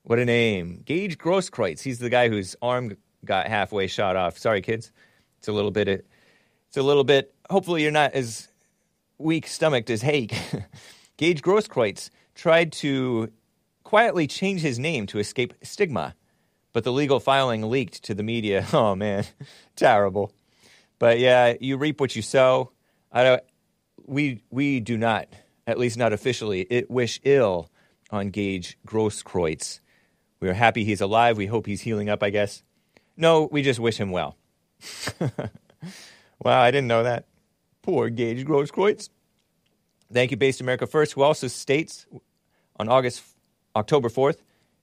Speaker 1: What a name. Gage Grosskreutz. He's the guy whose arm got halfway shot off. Sorry, kids. It's a little bit, it's a little bit, hopefully you're not as weak stomached as Hake. (laughs) Gage Grosskreutz tried to quietly change his name to escape stigma, but the legal filing leaked to the media. (laughs) Oh man, (laughs) terrible. But yeah, you reap what you sow. I don't, we we do not, at least not officially, it wish ill on Gage Grosskreutz. We are happy he's alive. We hope he's healing up. I guess. No, we just wish him well. (laughs) wow, I didn't know that. Poor Gage Grosskreutz. Thank you, Based America First, who also states on August, October 4th,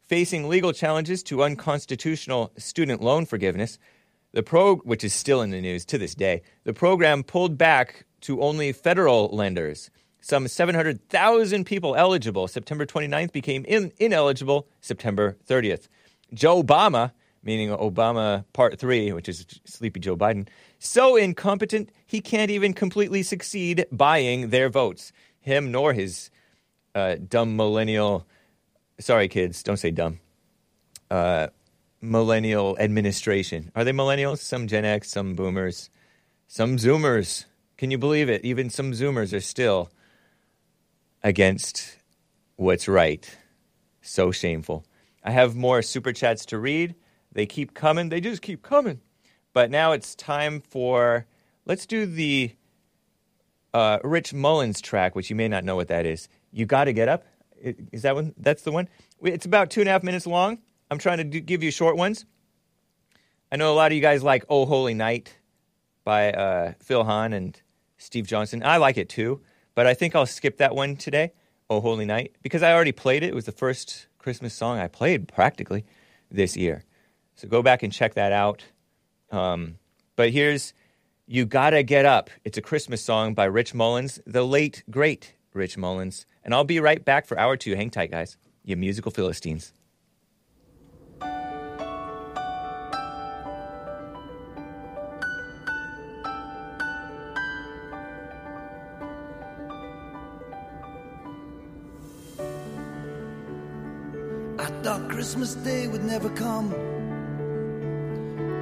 Speaker 1: facing legal challenges to unconstitutional student loan forgiveness. The pro, which is still in the news to this day, the program pulled back to only federal lenders. Some 700,000 people eligible September 29th became in, ineligible September 30th. Joe Obama, meaning Obama Part 3, which is Sleepy Joe Biden, so incompetent he can't even completely succeed buying their votes. Him nor his uh, dumb millennial, sorry kids, don't say dumb, uh, millennial administration. Are they millennials? Some Gen X, some boomers, some Zoomers. Can you believe it? Even some Zoomers are still against what's right. So shameful. I have more super chats to read. They keep coming. They just keep coming. But now it's time for let's do the uh, Rich Mullins track, which you may not know what that is. You got to get up. Is that one? That's the one. It's about two and a half minutes long. I'm trying to do, give you short ones. I know a lot of you guys like "Oh Holy Night" by uh, Phil Hahn and Steve Johnson. I like it too, but I think I'll skip that one today. "Oh Holy Night" because I already played it. It was the first Christmas song I played practically this year. So go back and check that out. Um, but here's You Gotta Get Up. It's a Christmas song by Rich Mullins, the late, great Rich Mullins. And I'll be right back for hour two. Hang tight, guys. You musical Philistines.
Speaker 2: Christmas Day would never come.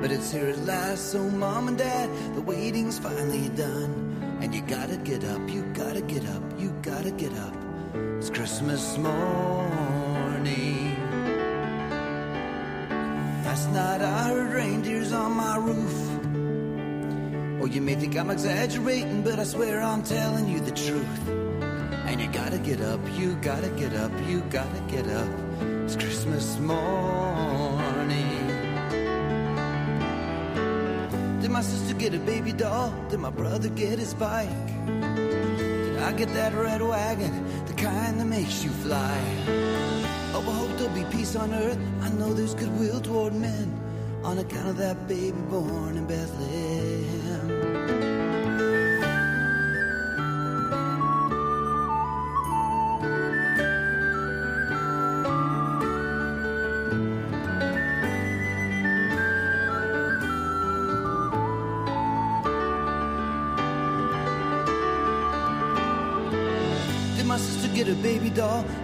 Speaker 2: But it's here at last, so mom and dad, the waiting's finally done. And you gotta get up, you gotta get up, you gotta get up. It's Christmas morning. Last night I heard reindeers on my roof. Oh, you may think I'm exaggerating, but I swear I'm telling you the truth. And you gotta get up, you gotta get up, you gotta get up. It's Christmas morning. Did my sister get a baby doll? Did my brother get his bike? Did I get that red wagon, the kind that makes you fly? Oh, I hope there'll be peace on earth. I know there's goodwill toward men on account of that baby born in Bethlehem.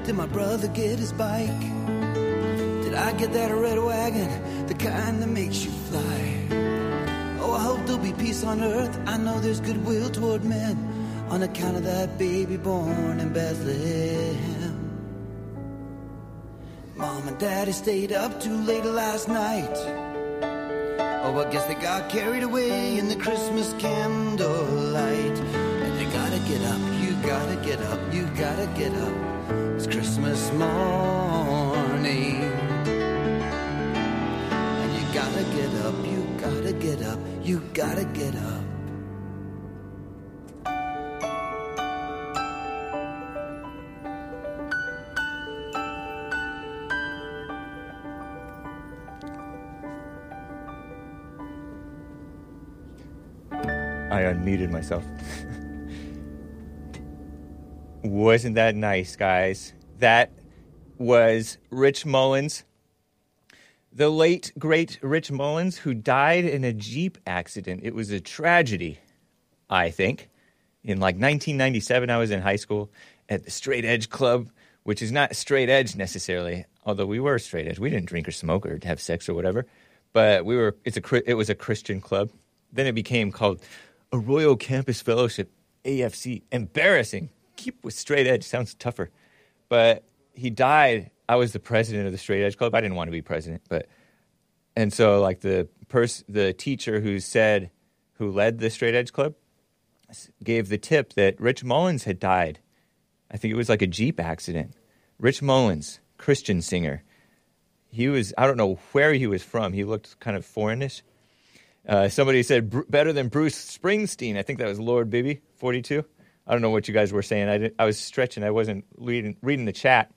Speaker 2: Did my brother get his bike? Did I get that red wagon, the kind that makes you fly? Oh, I hope there'll be peace on earth. I know there's goodwill toward men on account of that baby born in Bethlehem. Mom and daddy stayed up too late last night. Oh, I guess they got carried away in the Christmas candlelight. And they gotta get up, you gotta get up, you gotta get up. It's Christmas morning. And you gotta get up, you gotta get up, you gotta get up.
Speaker 1: I unmuted myself. (laughs) Wasn't that nice, guys? That was Rich Mullins, the late, great Rich Mullins, who died in a Jeep accident. It was a tragedy, I think. In like 1997, I was in high school at the Straight Edge Club which is not straight edge necessarily. Although we were straight edge, we didn't drink or smoke or have sex or whatever. But we were. It's a. It was a Christian club. Then it became called a Royal Campus Fellowship, AFC. Embarrassing. Keep with straight edge sounds tougher. But he died. I was the president of the straight edge club. I didn't want to be president, but and so like the pers- the teacher who said who led the straight edge club gave the tip that Rich Mullins had died. I think it was like a Jeep accident. Rich Mullins, Christian singer. He was I don't know where he was from. He looked kind of foreignish. Uh, somebody said "Bru- better than Bruce Springsteen. I think that was Lord Bibby, 42. I don't know what you guys were saying. I, I was stretching. I wasn't reading, reading the chat.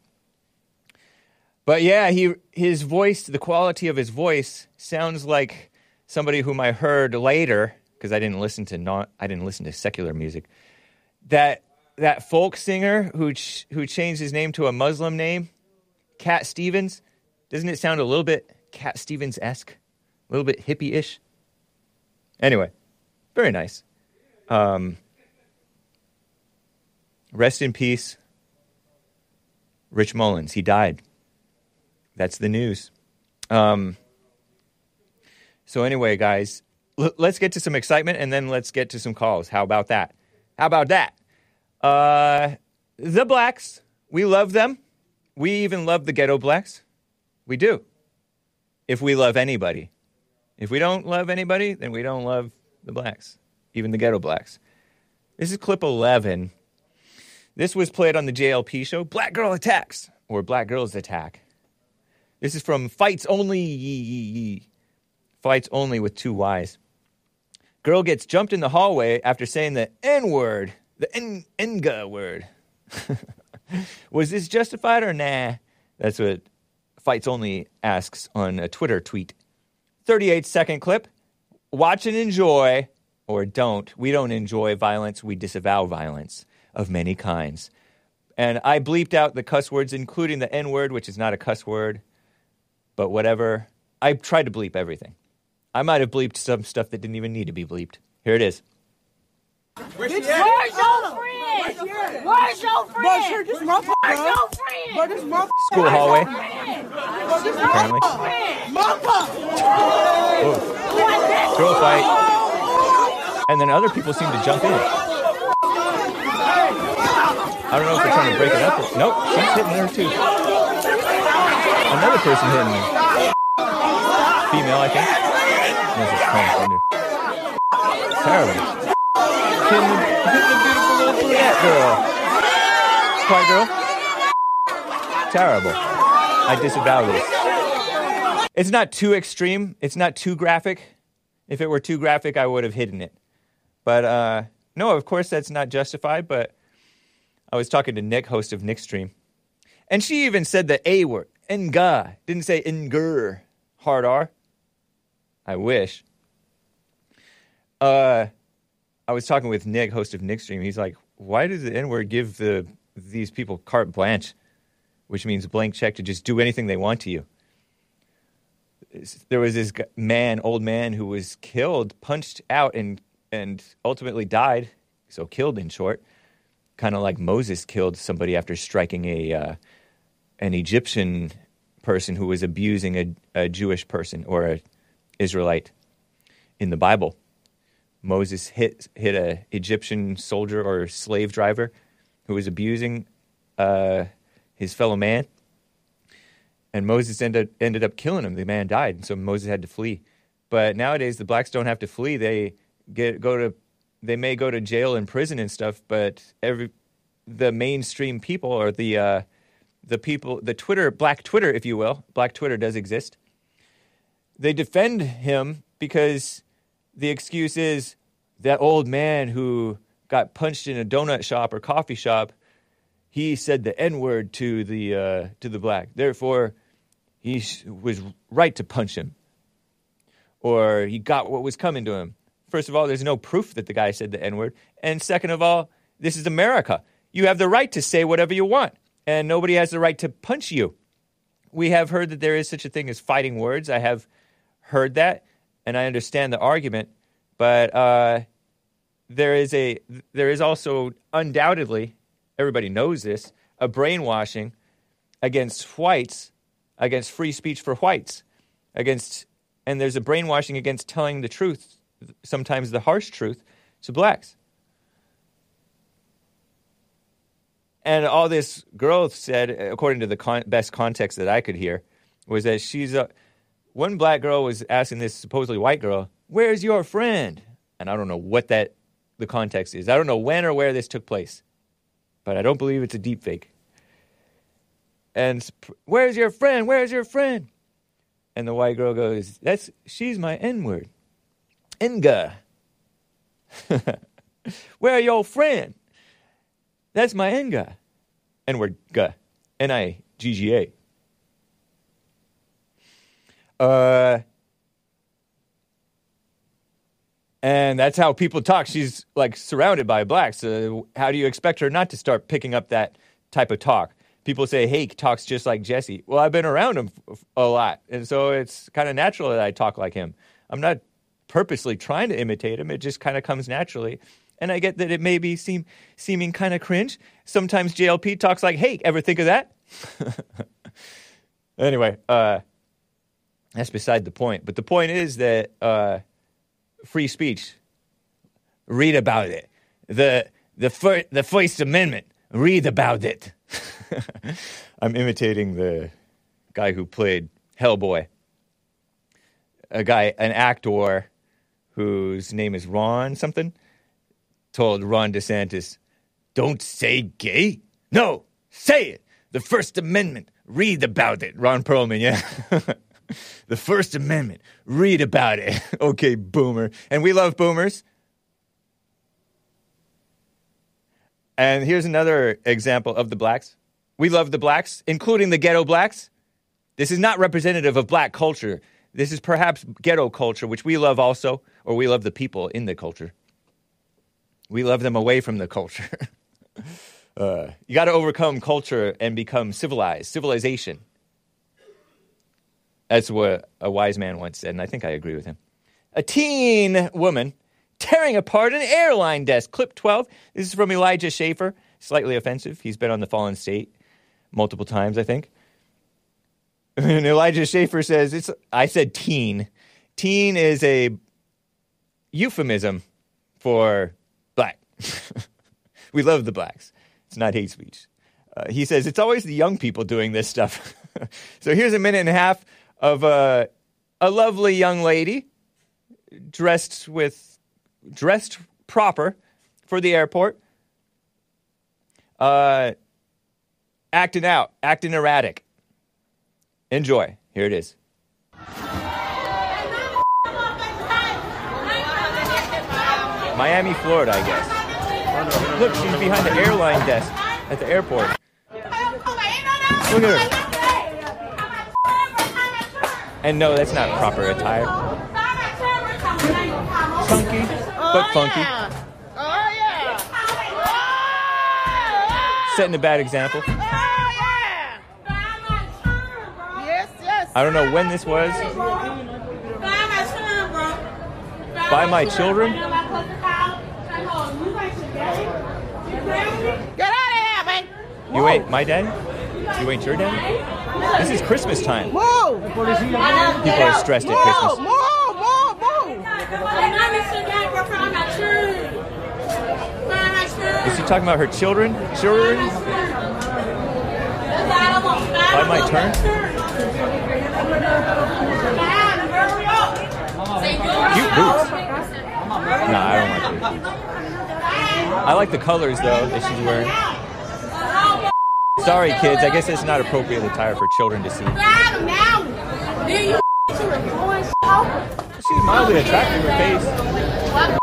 Speaker 1: But yeah, he his voice, the quality of his voice sounds like somebody whom I heard later because I didn't listen to not I didn't listen to secular music. That that folk singer who ch- who changed his name to a Muslim name, Cat Stevens. Doesn't it sound a little bit Cat Stevens esque, a little bit hippie ish? Anyway, very nice. Um, rest in peace, Rich Mullins. He died. That's the news. Um, so anyway, guys, l- let's get to some excitement and then let's get to some calls. How about that? How about that? Uh, the blacks, we love them. We even love the ghetto blacks. We do. If we love anybody. If we don't love anybody, then we don't love the blacks, even the ghetto blacks. This is clip 11. This was played on the JLP show, Black Girl Attacks, or Black Girls Attack. This is from Fights Only. Fights Only with two Y's. Girl gets jumped in the hallway after saying the N word, the N Nga word. (laughs) Was this justified or nah? That's what Fights Only asks on a Twitter tweet. 38 second clip. Watch and enjoy, or don't. We don't enjoy violence, we disavow violence of many kinds. And I bleeped out the cuss words, including the N word, which is not a cuss word, but whatever. I tried to bleep everything. I might have bleeped some stuff that didn't even need to be bleeped. Here it is.
Speaker 7: Where's your friend? Where's your friend?
Speaker 8: this motherfucker.
Speaker 7: Where's your friend?
Speaker 8: Bro, this motherfucker.
Speaker 1: School hallway, apparently. Whoa. Girl fight. And then other people seem to jump in. I don't know if they're trying to break it up. Or, nope, she's hitting her too. Another person hitting me. Female, I think. This is transgender. Terrible. Hitting the, the beautiful little brunette girl. White girl. Terrible. I disavow this. It's not too extreme. It's not too graphic. If it were too graphic, I would have hidden it. But uh, no, of course that's not justified. But I was talking to Nick, host of Nick Stream, and she even said the A word, nga. Didn't say saynger, hard R. I wish. Uh, I was talking with Nick, host of Nick Stream. He's like, "Why does the N word give the these people carte blanche, which means blank check to just do anything they want to you?" There was this man, old man, who was killed, punched out, and and ultimately died. So killed, in short, kind of like Moses killed somebody after striking a uh, an Egyptian person who was abusing a, a Jewish person or an Israelite in the Bible. Moses hit hit a Egyptian soldier or slave driver who was abusing uh, his fellow man, and Moses ended ended up killing him. The man died, and so Moses had to flee. But nowadays, the blacks don't have to flee; they get go to they may go to jail and prison and stuff. But every the mainstream people or the uh, the people the Twitter black Twitter, if you will, black Twitter does exist. They defend him because the excuse is that old man who got punched in a donut shop or coffee shop. He said the N word to the uh, to the black. Therefore, he was right to punch him, or he got what was coming to him. First of all, there's no proof that the guy said the N word, and second of all, this is America. You have the right to say whatever you want, and nobody has the right to punch you. We have heard that there is such a thing as fighting words. I have heard that, and I understand the argument, but uh, there is a there is also undoubtedly everybody knows this a brainwashing against whites, against free speech for whites, against, and there's a brainwashing against telling the truth, sometimes the harsh truth, to blacks. And all this girl said, according to the con- best context that I could hear, was that she's a. One black girl was asking this supposedly white girl, "Where's your friend?" And I don't know what that the context is. I don't know when or where this took place, but I don't believe it's a deep fake. And where's your friend? Where's your friend? And the white girl goes, "That's she's my N word, Nga. (laughs) Where your friend? That's my Nga, N word, ga, N I G G Uh, and that's how people talk. She's like surrounded by blacks. Uh, how do you expect her not to start picking up that type of talk? People say Hake talks just like Jesse. Well, I've been around him a lot, and so it's kind of natural that I talk like him. I'm not purposely trying to imitate him. It just kind of comes naturally. And I get that it may be seem seeming kind of cringe. Sometimes JLP talks like hey, Ever think of that? (laughs) anyway, uh, that's beside the point. But the point is that uh, free speech. Read about it. The the fir- the First Amendment. Read about it. (laughs) I'm imitating the guy who played Hellboy. A guy, an actor whose name is Ron something, told Ron DeSantis, "Don't say gay. No, say it. The First Amendment. Read about it." Ron Perlman, yeah. (laughs) the First Amendment. Read about it. (laughs) okay, boomer. And we love boomers. And here's another example of the blacks. We love the blacks, including the ghetto blacks. This is not representative of black culture. This is perhaps ghetto culture, which we love also, or we love the people in the culture. We love them away from the culture. (laughs) uh, you got to overcome culture and become civilized, civilization. That's what a wise man once said, and I think I agree with him. A teen woman tearing apart an airline desk. Clip 12. This is from Elijah Schaffer. Slightly offensive. He's been on the Fallen State multiple times, I think. (laughs) And Elijah Schaffer says, it's, I said teen. Teen is a euphemism for black. (laughs) we love the blacks. It's not hate speech. Uh, he says, it's always the young people doing this stuff. (laughs) so here's a minute and a half of a, a lovely young lady dressed with dressed proper for the airport, uh, acting out, acting erratic. Enjoy. Here it is. Miami, Florida, I guess. Look, she's behind the airline desk at the airport. Look at her. And no, that's not proper attire. Funky, but oh, funky.
Speaker 7: Oh, yeah.
Speaker 1: Setting a bad example. I don't know when this was. By my children?
Speaker 7: Get out of here, man.
Speaker 1: You ain't my daddy? You ain't your daddy? This is Christmas time.
Speaker 7: Move.
Speaker 1: People are stressed at Christmas.
Speaker 7: Move, move, move.
Speaker 1: Is she talking about her children? Children? By my turn? Cute boots. No, I don't like it. I like the colors though that she's wearing. Sorry, kids. I guess it's not appropriate attire for children to see. She's mildly attractive. Her face.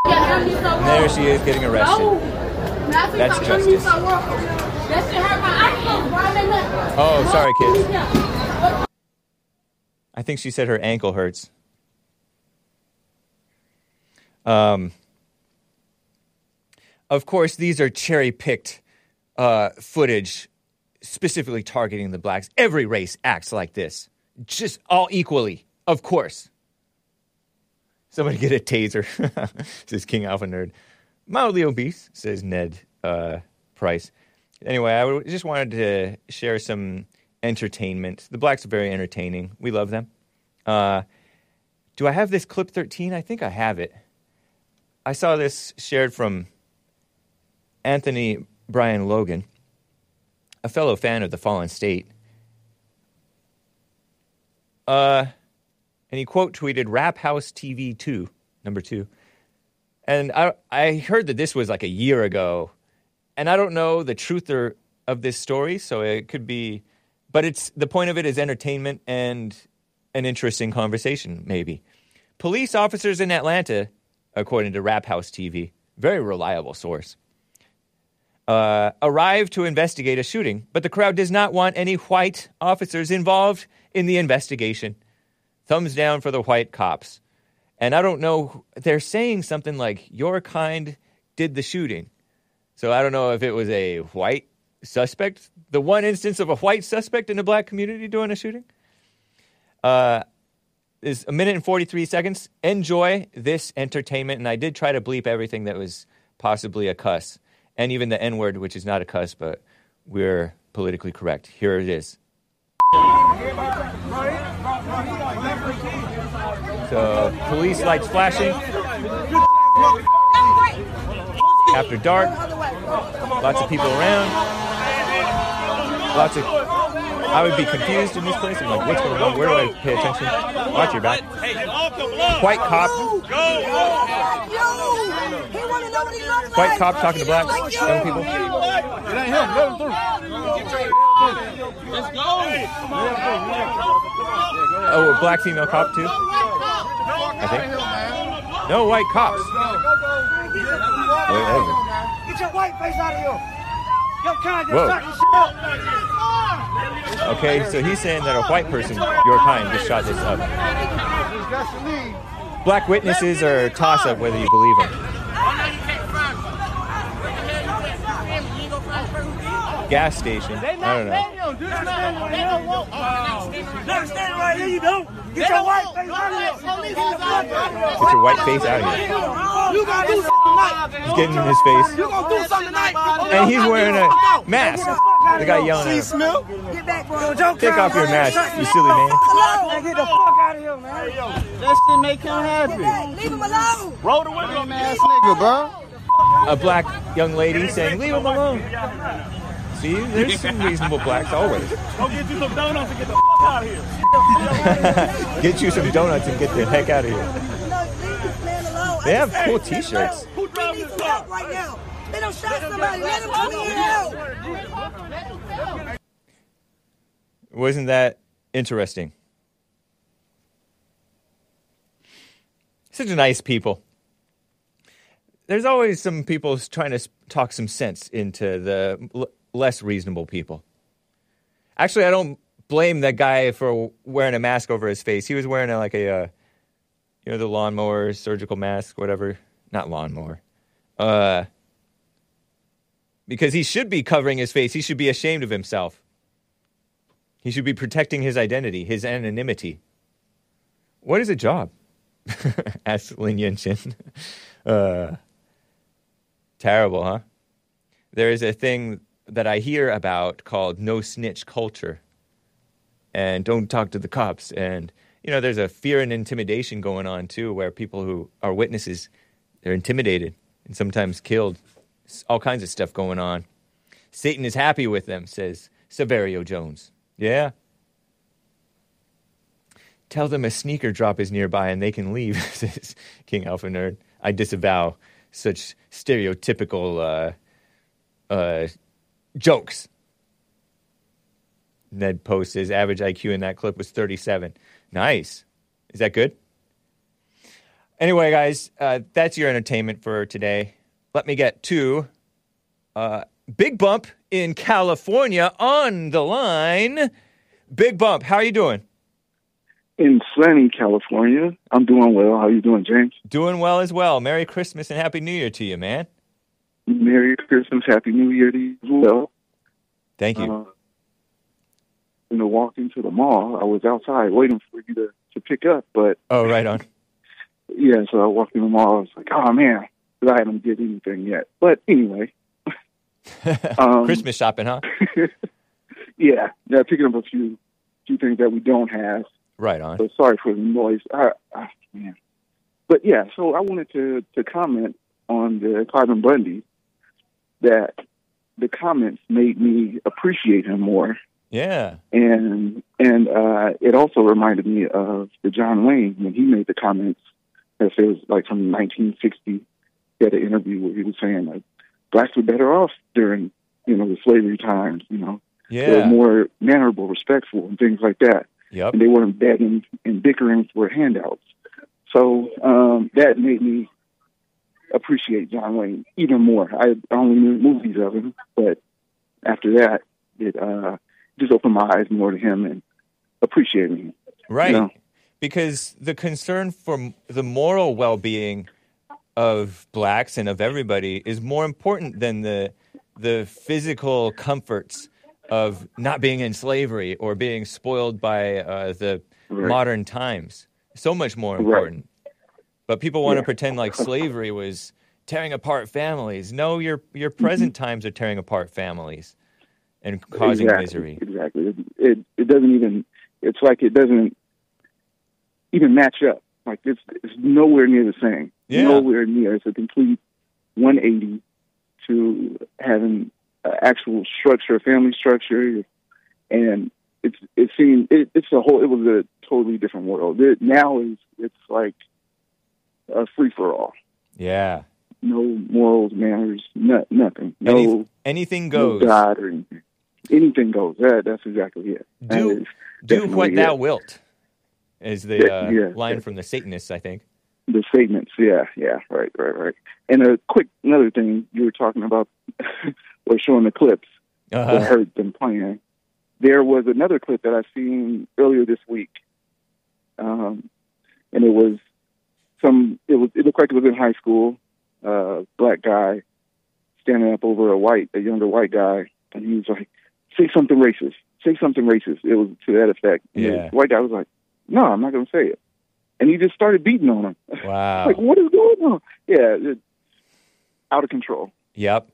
Speaker 1: And there she is getting arrested. That's justice. Oh, sorry, kids. I think she said her ankle hurts. Um, of course, these are cherry picked uh, footage specifically targeting the blacks. Every race acts like this, just all equally, of course. Somebody get a taser, (laughs) says King Alpha Nerd. Mildly obese, says Ned uh, Price. Anyway, I just wanted to share some entertainment. The blacks are very entertaining. We love them. Uh, do I have this clip 13? I think I have it. I saw this shared from Anthony Brian Logan, a fellow fan of the Fallen State. Uh, and he quote tweeted Rap House TV 2, number two. And I, I heard that this was like a year ago. And I don't know the truth or, of this story, so it could be, but it's the point of it is entertainment and an interesting conversation, maybe. Police officers in Atlanta, according to Rap House TV, very reliable source, uh, arrived to investigate a shooting, but the crowd does not want any white officers involved in the investigation. Thumbs down for the white cops. And I don't know, they're saying something like, Your kind did the shooting. So I don't know if it was a white suspect, the one instance of a white suspect in a black community doing a shooting. Uh, is a minute and 43 seconds. Enjoy this entertainment. And I did try to bleep everything that was possibly a cuss, and even the N word, which is not a cuss, but we're politically correct. Here it is. So, police lights flashing. After dark, lots of people around. Lots of. I would be confused in this place. I'm like, what's going on? Where do I pay attention? Watch your back. White cop. White cop talking to blacks, young people. Oh, a black female cop too. I think. No white cops.
Speaker 7: Get your white face out of here.
Speaker 1: Whoa.
Speaker 7: just shot this shit up.
Speaker 1: Okay, so he's saying that a white person, your kind, just shot this up. Black witnesses are toss up whether you believe them. Gas station. I don't know.
Speaker 7: Never stand right here, you don't. Get your white face out of here.
Speaker 1: Get your white face out of here.
Speaker 7: You gonna do something tonight.
Speaker 1: He's getting in his face.
Speaker 7: You gonna do something tonight.
Speaker 1: And he's wearing a mask. The guy yelling at him.
Speaker 7: Get back, bro.
Speaker 1: Take off your mask, you silly man.
Speaker 7: Man, get the fuck out of here, man.
Speaker 8: That shit make him happy.
Speaker 7: Leave him alone.
Speaker 8: Roll the window, ass nigga, bro.
Speaker 1: A black young lady saying, leave him alone. See, there's some reasonable blacks always.
Speaker 8: Go get you some donuts and get the fuck out of here. (laughs)
Speaker 1: Get you some donuts and get the heck out of here. They have cool t-shirts.
Speaker 8: Who
Speaker 7: need
Speaker 8: this car?
Speaker 7: help right now. They don't shot somebody. Let him come in and help.
Speaker 1: Wasn't that interesting? Such nice people. There's always some people trying to talk some sense into the l- less reasonable people. Actually, I don't blame that guy for wearing a mask over his face. He was wearing a, like a, uh, you know, the lawnmower surgical mask, whatever. Not lawnmower. Uh, because he should be covering his face. He should be ashamed of himself. He should be protecting his identity, his anonymity. What is a job? (laughs) Asked Lin Yunshin. (laughs) Uh, terrible, huh? There is a thing that I hear about called no snitch culture. And don't talk to the cops. And, you know, there's a fear and intimidation going on too, where people who are witnesses, they're intimidated and sometimes killed. All kinds of stuff going on. Satan is happy with them, says Severio Jones. Yeah. Tell them a sneaker drop is nearby and they can leave, (laughs) says King Alpha Nerd. I disavow such stereotypical uh, uh, jokes. Ned Post says average IQ in that clip was 37. Nice. Is that good? Anyway, guys, uh, that's your entertainment for today. Let me get to uh, Big Bump in California on the line. Big Bump, how are you doing?
Speaker 9: in sunny California. I'm doing well. How are you doing, James?
Speaker 1: Doing well as well. Merry Christmas and Happy New Year to you, man.
Speaker 9: Merry Christmas, Happy New Year to you as well.
Speaker 1: Thank you.
Speaker 9: Uh, you know, walking to the mall, I was outside waiting for you to, to pick up, but
Speaker 1: oh, right on.
Speaker 9: yeah, so I walked in the mall. I was like, oh man, I haven't did anything yet. But anyway, (laughs) um,
Speaker 1: Christmas shopping, huh? (laughs)
Speaker 9: yeah, yeah, picking up a few few things that we don't have.
Speaker 1: Right on.
Speaker 9: So sorry for the noise. I, I, man. But yeah, so I wanted to to comment on the Cliven Bundy that the comments made me appreciate him more,
Speaker 1: Yeah.
Speaker 9: and and uh, it also reminded me of the John Wayne when he made the comments. It was like from 1960, he had an interview where he was saying like blacks were better off during you know the slavery times. You know, they were more mannerable, respectful, and things like that
Speaker 1: Yep.
Speaker 9: and they weren't begging and bickering for handouts. So um, that made me appreciate John Wayne even more. I only knew movies of him, but after that, it uh, just open my eyes more to him and appreciating him.
Speaker 1: Right.
Speaker 9: know?
Speaker 1: Because the concern for the moral well being of blacks and of everybody is more important than the the physical comforts of not being in slavery or being spoiled by uh, the
Speaker 9: Right.
Speaker 1: modern times. So much more
Speaker 9: Right.
Speaker 1: important. But people want to pretend like slavery was tearing apart families. No, your your present times are tearing apart families and causing
Speaker 9: exactly,
Speaker 1: misery.
Speaker 9: Exactly. It, it it doesn't even. It's like it doesn't even match up. Like it's it's nowhere near the same.
Speaker 1: Yeah.
Speaker 9: Nowhere near. It's a complete 180 to having uh, actual structure, a family structure, and it's it seemed it, it's a whole. It was a totally different world. It, now is it's like a free for all.
Speaker 1: Yeah.
Speaker 9: No morals, manners, no, nothing. No.
Speaker 1: Any- anything
Speaker 9: no
Speaker 1: goes.
Speaker 9: God or anything. Anything goes. That, that's exactly it.
Speaker 1: Do- Do what
Speaker 9: it.
Speaker 1: thou wilt, is the
Speaker 9: Yeah,
Speaker 1: uh,
Speaker 9: yeah.
Speaker 1: line from the Satanists, I think.
Speaker 9: The statements. Yeah, yeah, right, right, right. And a quick another thing you were talking about, (laughs) was showing the clips.
Speaker 1: Uh-huh.
Speaker 9: I heard them playing. There was another clip that I seen earlier this week, um, and it was some. It was. It looked like it was in high school. Uh, black guy standing up over a white, a younger white guy, and he was like, "Say something racist. Say something racist." It was to that effect. And
Speaker 1: Yeah.
Speaker 9: The white guy was like, "No, I'm not going to say it," and he just started beating on him. (laughs)
Speaker 1: Wow.
Speaker 9: like, what is going on? Yeah, it, out of control.
Speaker 1: Yep.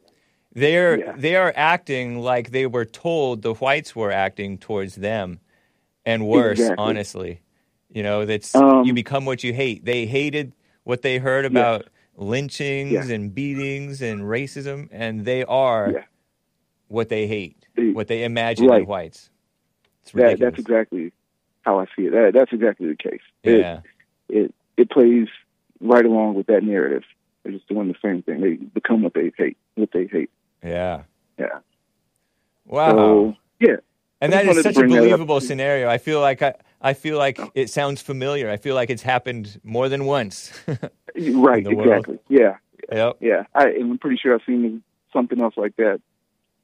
Speaker 1: They're
Speaker 9: Yeah.
Speaker 1: they are acting like they were told the whites were acting towards them, and worse.
Speaker 9: Exactly.
Speaker 1: Honestly, you know that's
Speaker 9: Um,
Speaker 1: you become what you hate. They hated what they heard about lynchings and beatings and racism, and they are
Speaker 9: Yeah.
Speaker 1: what they hate, What they imagine in
Speaker 9: Right.
Speaker 1: whites.
Speaker 9: That, that's exactly how I see it. That, that's exactly the case.
Speaker 1: yeah.
Speaker 9: It, it it plays right along with that narrative. They're just doing the same thing. They become what they hate. What they hate.
Speaker 1: Yeah.
Speaker 9: Yeah.
Speaker 1: Wow.
Speaker 9: So yeah.
Speaker 1: And that is such a
Speaker 9: bring that up.
Speaker 1: believable scenario. I feel like I, I feel like oh. it sounds familiar. I feel like it's happened more than once. (laughs)
Speaker 9: Right.
Speaker 1: the world.
Speaker 9: Exactly. Yeah.
Speaker 1: yep.
Speaker 9: Yeah. I, I'm pretty sure I've seen something else like that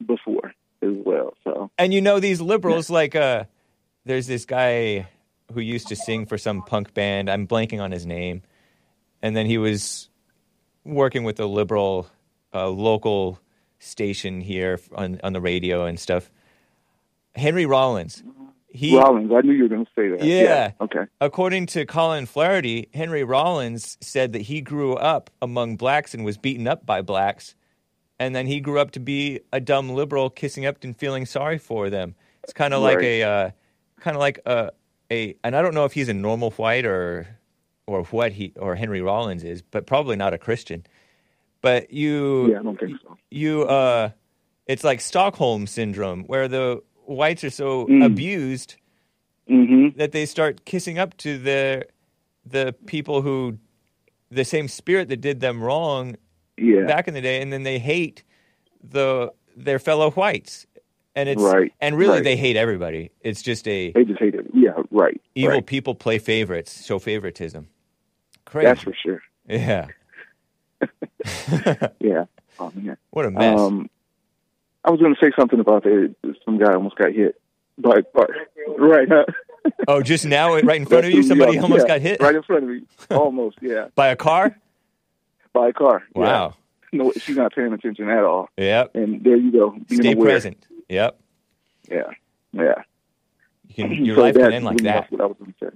Speaker 9: before as well. So
Speaker 1: And you know these liberals like uh there's this guy who used to sing for some punk band. I'm blanking on his name. And then he was working with a liberal uh, local station here on on the radio and stuff. Henry Rollins. He
Speaker 9: Rollins, I knew you were going to say that.
Speaker 1: Yeah.
Speaker 9: Okay.
Speaker 1: According to Colin Flaherty, Henry Rollins said that he grew up among blacks and was beaten up by blacks, and then he grew up to be a dumb liberal, kissing up and feeling sorry for them. It's kind of like a, uh, kind of like a, a, and I don't know if he's a normal white or, or what he or Henry Rollins is, but probably not a Christian. But you,
Speaker 9: Yeah, I don't think so.
Speaker 1: you uh it's like Stockholm syndrome where the whites are so
Speaker 9: Mm.
Speaker 1: abused
Speaker 9: Mm-hmm.
Speaker 1: that they start kissing up to the the people who the same spirit that did them wrong
Speaker 9: Yeah.
Speaker 1: back in the day and then they hate the their fellow whites and it's
Speaker 9: Right,
Speaker 1: and really
Speaker 9: right.
Speaker 1: they hate everybody it's just a
Speaker 9: They just hate it. Yeah. Right.
Speaker 1: evil
Speaker 9: right.
Speaker 1: people play favorites show favoritism crazy
Speaker 9: That's for sure.
Speaker 1: yeah (laughs)
Speaker 9: Yeah. Oh man.
Speaker 1: what a mess
Speaker 9: Um, I was going to say something about that. Some guy almost got hit. But, but right. Huh? (laughs)
Speaker 1: oh just now right in front of you somebody
Speaker 9: Yeah,
Speaker 1: almost
Speaker 9: yeah,
Speaker 1: got hit
Speaker 9: Right in front of me. Almost. Yeah. (laughs)
Speaker 1: by a car
Speaker 9: By a car. Yeah.
Speaker 1: wow
Speaker 9: No, she's not paying attention at all.
Speaker 1: yep
Speaker 9: And there you go. Being
Speaker 1: stay
Speaker 9: aware.
Speaker 1: present yep
Speaker 9: Yeah. Yeah.
Speaker 1: you can, (clears throat) your
Speaker 9: So
Speaker 1: life can end like that
Speaker 9: what I was say.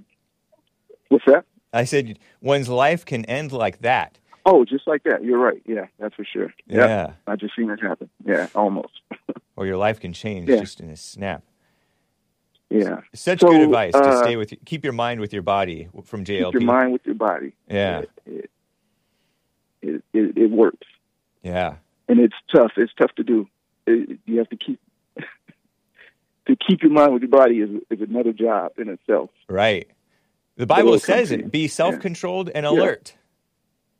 Speaker 9: What's that?
Speaker 1: I said one's life can end like that.
Speaker 9: Oh, just like that. You're right. Yeah, that's for sure. Yep.
Speaker 1: Yeah.
Speaker 9: I just seen it happen. Yeah, almost. (laughs)
Speaker 1: Or your life can change
Speaker 9: Yeah.
Speaker 1: just in a snap.
Speaker 9: Yeah.
Speaker 1: Such
Speaker 9: So,
Speaker 1: good advice to
Speaker 9: uh,
Speaker 1: stay with keep your mind with your body from JLP.
Speaker 9: Keep your mind with your body.
Speaker 1: Yeah.
Speaker 9: It, it, it, it works.
Speaker 1: Yeah.
Speaker 9: and it's tough. It's tough to do. It, you have to keep (laughs) to keep your mind with your body is, is another job in itself.
Speaker 1: Right. The Bible says it. Be self-controlled and
Speaker 9: Yeah.
Speaker 1: alert.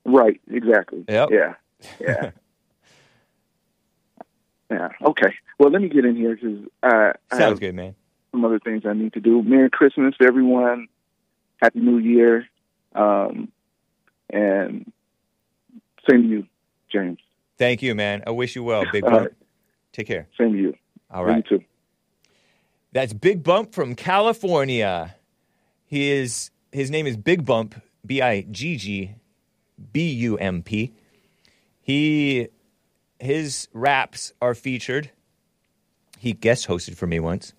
Speaker 9: Right. Exactly.
Speaker 1: Yep.
Speaker 9: Yeah. Yeah. (laughs) yeah. Okay. Well, let me get in here because uh, I
Speaker 1: Sounds
Speaker 9: have
Speaker 1: good, man.
Speaker 9: some other things I need to do. Merry Christmas, everyone. Happy New Year. Um, and same to you, James.
Speaker 1: Thank you, man. I wish you well. Big (laughs) bump.
Speaker 9: right.
Speaker 1: Take care.
Speaker 9: Same to you.
Speaker 1: All right.
Speaker 9: You too.
Speaker 1: That's Big Bump from California. He is his name is Big Bump, B I G G B U M P. He his raps are featured. He guest hosted for me once.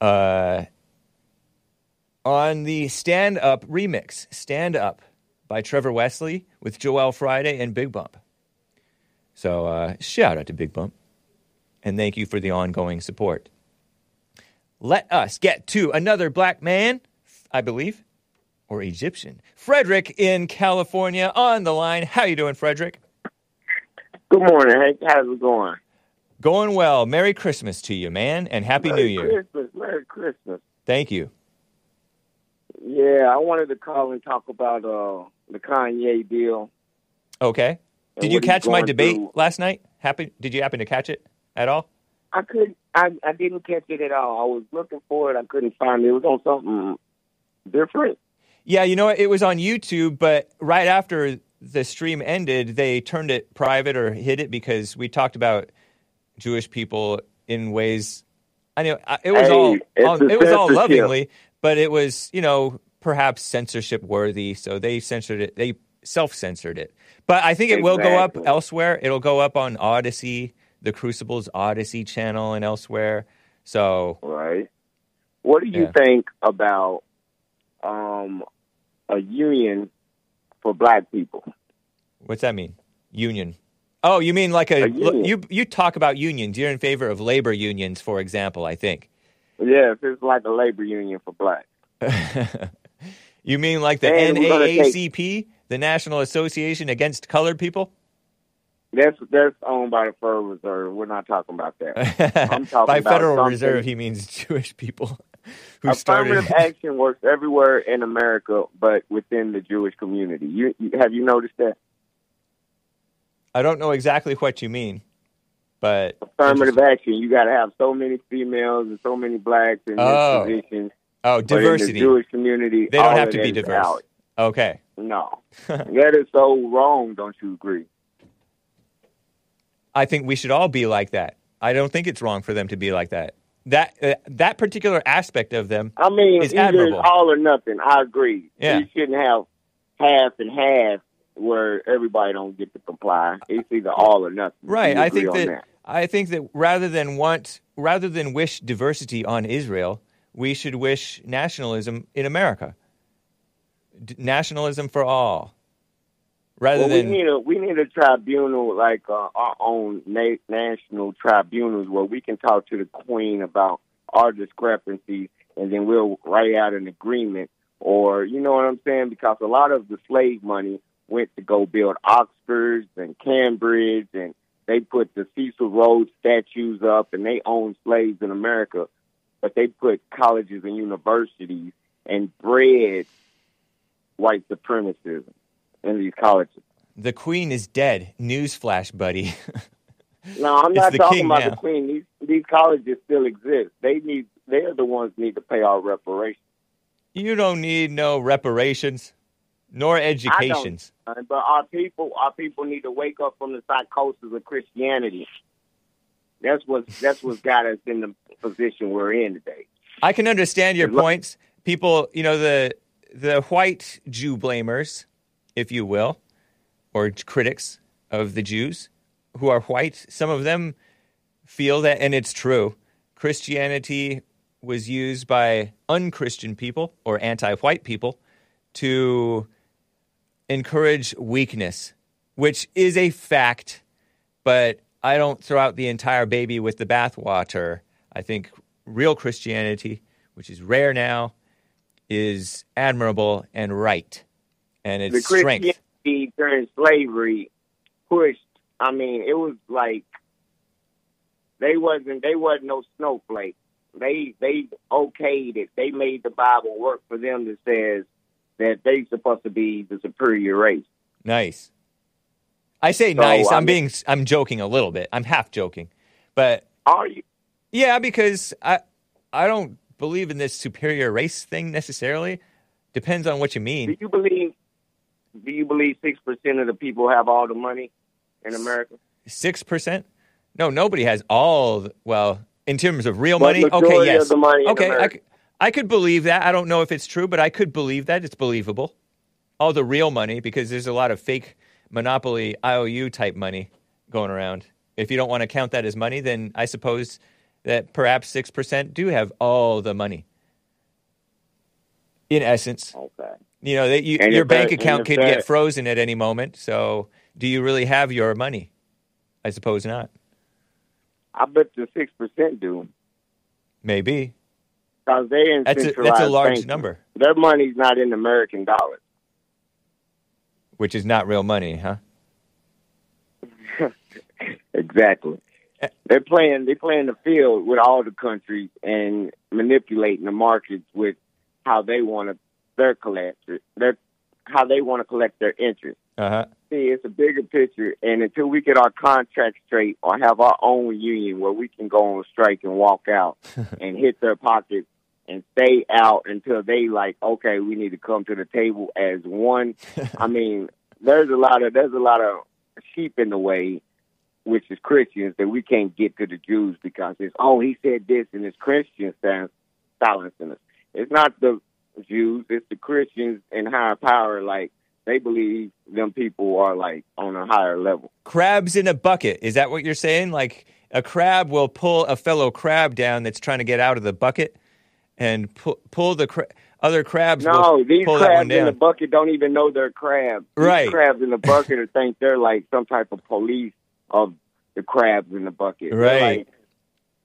Speaker 1: Uh on the Stand Up remix, Stand Up by Trevor Wesley with Joel Friday and Big Bump. So uh, shout out to Big Bump. And thank you for the ongoing support. Let us get to another black man, I believe, or Egyptian. Frederick in California on the line. How you doing, Frederick?
Speaker 10: Good morning, Hank. How's it going?
Speaker 1: Going well. Merry Christmas to you, man, and Happy
Speaker 10: Merry
Speaker 1: New Year.
Speaker 10: Christmas. Merry Christmas.
Speaker 1: Thank you.
Speaker 10: Yeah, I wanted to call and talk about uh, the Kanye deal.
Speaker 1: Okay. Did you catch my debate
Speaker 10: through.
Speaker 1: last night? Happy? Did you happen to catch it at all?
Speaker 10: I could I I didn't catch it at all. I was looking for it. I couldn't find it. It was on something different.
Speaker 1: Yeah, you know what? It was on YouTube, but right after the stream ended, they turned it private or hid it because we talked about Jewish people in ways. I know it was
Speaker 10: Hey,
Speaker 1: all
Speaker 10: the
Speaker 1: it was all lovingly, but it was you know perhaps censorship worthy, so they censored it. They self censored it, but I think it will go up elsewhere. It'll go up on Odysee, the Crucibles Odysee channel, and elsewhere. So
Speaker 10: Right. What do you
Speaker 1: Yeah.
Speaker 10: think about um, a union for black people?
Speaker 1: What's that mean? Union. Oh, you mean like a,
Speaker 10: A union.
Speaker 1: you you talk about unions. You're in favor of labor unions, for example. I think.
Speaker 10: Yeah, if it's like a labor union for black. (laughs)
Speaker 1: you mean like the
Speaker 10: And we're take-
Speaker 1: NAACP, the National Association Against Colored People?
Speaker 10: That's that's owned by the Federal Reserve. We're not talking about that. (laughs) I'm talking
Speaker 1: By Federal
Speaker 10: something-
Speaker 1: Reserve, he means Jewish people (laughs) who started.
Speaker 10: Affirmative action works everywhere in America, but within the Jewish community. You, you have you noticed that?
Speaker 1: I don't know exactly what you mean, but
Speaker 10: Affirmative action. You got to have so many females and so many blacks in
Speaker 1: Oh.
Speaker 10: this position.
Speaker 1: oh, diversity.
Speaker 10: the Jewish community,
Speaker 1: They don't have to be diverse.
Speaker 10: out.
Speaker 1: Okay.
Speaker 10: No, (laughs) that is so wrong. Don't you agree?
Speaker 1: I think we should all be like that. I don't think it's wrong for them to be like that. That uh, that particular aspect of them
Speaker 10: I mean,
Speaker 1: is
Speaker 10: either
Speaker 1: admirable.
Speaker 10: it's all or nothing. I agree.
Speaker 1: Yeah.
Speaker 10: You shouldn't have half and half where everybody don't get to comply. It's either all or nothing.
Speaker 1: Right. I think
Speaker 10: on
Speaker 1: that, I think that rather than want rather than wish diversity on Israel, we should wish nationalism in America. D- nationalism for all. Rather
Speaker 10: well,
Speaker 1: than
Speaker 10: we need a we need a tribunal like uh, our own na- national tribunals where we can talk to the Queen about our discrepancies, and then we'll write out an agreement. Or you know what I'm saying? Because a lot of the slave money went to go build Oxfords and Cambridge, and they put the Cecil Rhodes statues up, and they owned slaves in America, but they put colleges and universities and bred white supremacism in these colleges.
Speaker 1: the queen is dead. Newsflash, buddy.
Speaker 10: No, I'm (laughs) not talking about
Speaker 1: now.
Speaker 10: the queen. These these colleges still exist. They need they're the ones need to pay our reparations.
Speaker 1: you don't need no reparations nor educations.
Speaker 10: But our people our people need to wake up from the psychosis of Christianity. That's what that's what's got us in the position we're in today.
Speaker 1: I can understand your points. People, you know, the the white Jew blamers, if you will, or critics of the Jews who are white, some of them feel that, and it's true, Christianity was used by unchristian people or anti white people to encourage weakness, which is a fact, but I don't throw out the entire baby with the bathwater. I think real Christianity, which is rare now, is admirable and right, and
Speaker 10: the
Speaker 1: it's strength.
Speaker 10: Christianity during slavery pushed. I mean, it was like they wasn't they wasn't no snowflake. They they okayed it. They made the Bible work for them that says that they supposed to be the superior race.
Speaker 1: Nice. I say
Speaker 10: So,
Speaker 1: nice.
Speaker 10: I
Speaker 1: I'm
Speaker 10: mean-
Speaker 1: being I'm joking a little bit. I'm half joking. But
Speaker 10: Are you?
Speaker 1: yeah, because I I don't believe in this superior race thing necessarily. Depends on what you mean.
Speaker 10: Do you believe? Do you believe six percent of the people have all the money in America?
Speaker 1: 6%? No, nobody has all the, well, in terms of real
Speaker 10: But
Speaker 1: money. Okay, yes.
Speaker 10: the money
Speaker 1: okay, I, I could believe that. I don't know if it's true, but I could believe that. It's believable. All the real money because there's a lot of fake monopoly IOU type money going around. If you don't want to count that as money, then I suppose that perhaps 6% do have all the money. In essence,
Speaker 10: Okay.
Speaker 1: you know, that you, your bank
Speaker 10: and
Speaker 1: account could get frozen at any moment. So, do you really have your money? I suppose not.
Speaker 10: I bet the six percent do
Speaker 1: Maybe.
Speaker 10: Because they in
Speaker 1: That's a, that's a large
Speaker 10: banking.
Speaker 1: number,
Speaker 10: Their money's not in American dollars.
Speaker 1: which is not real money, huh? (laughs)
Speaker 10: Exactly. They're playing. They're playing the field with all the countries and manipulating the markets with how they want to their collect their how they want to collect their interest.
Speaker 1: Uh huh.
Speaker 10: See, it's a bigger picture, and until we get our contract straight or have our own union where we can go on strike and walk out (laughs) and hit their pockets and stay out until they like, okay, we need to come to the table as one. (laughs) I mean, there's a lot of there's a lot of sheep in the way, which is Christians that we can't get to the Jews because it's oh he said this and it's Christians silencing us. It's not the Jews, it's the Christians in higher power. Like they believe them people are like on a higher level.
Speaker 1: Crabs in a bucket. Is that what you're saying? Like a crab will pull a fellow crab down that's trying to get out of the bucket, and pull, pull the cra- other crabs.
Speaker 10: No, these
Speaker 1: pull that one
Speaker 10: crabs in the bucket don't even know they're crabs. These
Speaker 1: Right.
Speaker 10: crabs in the (laughs) bucket think they're like some type of police of the crabs in the bucket.
Speaker 1: Right.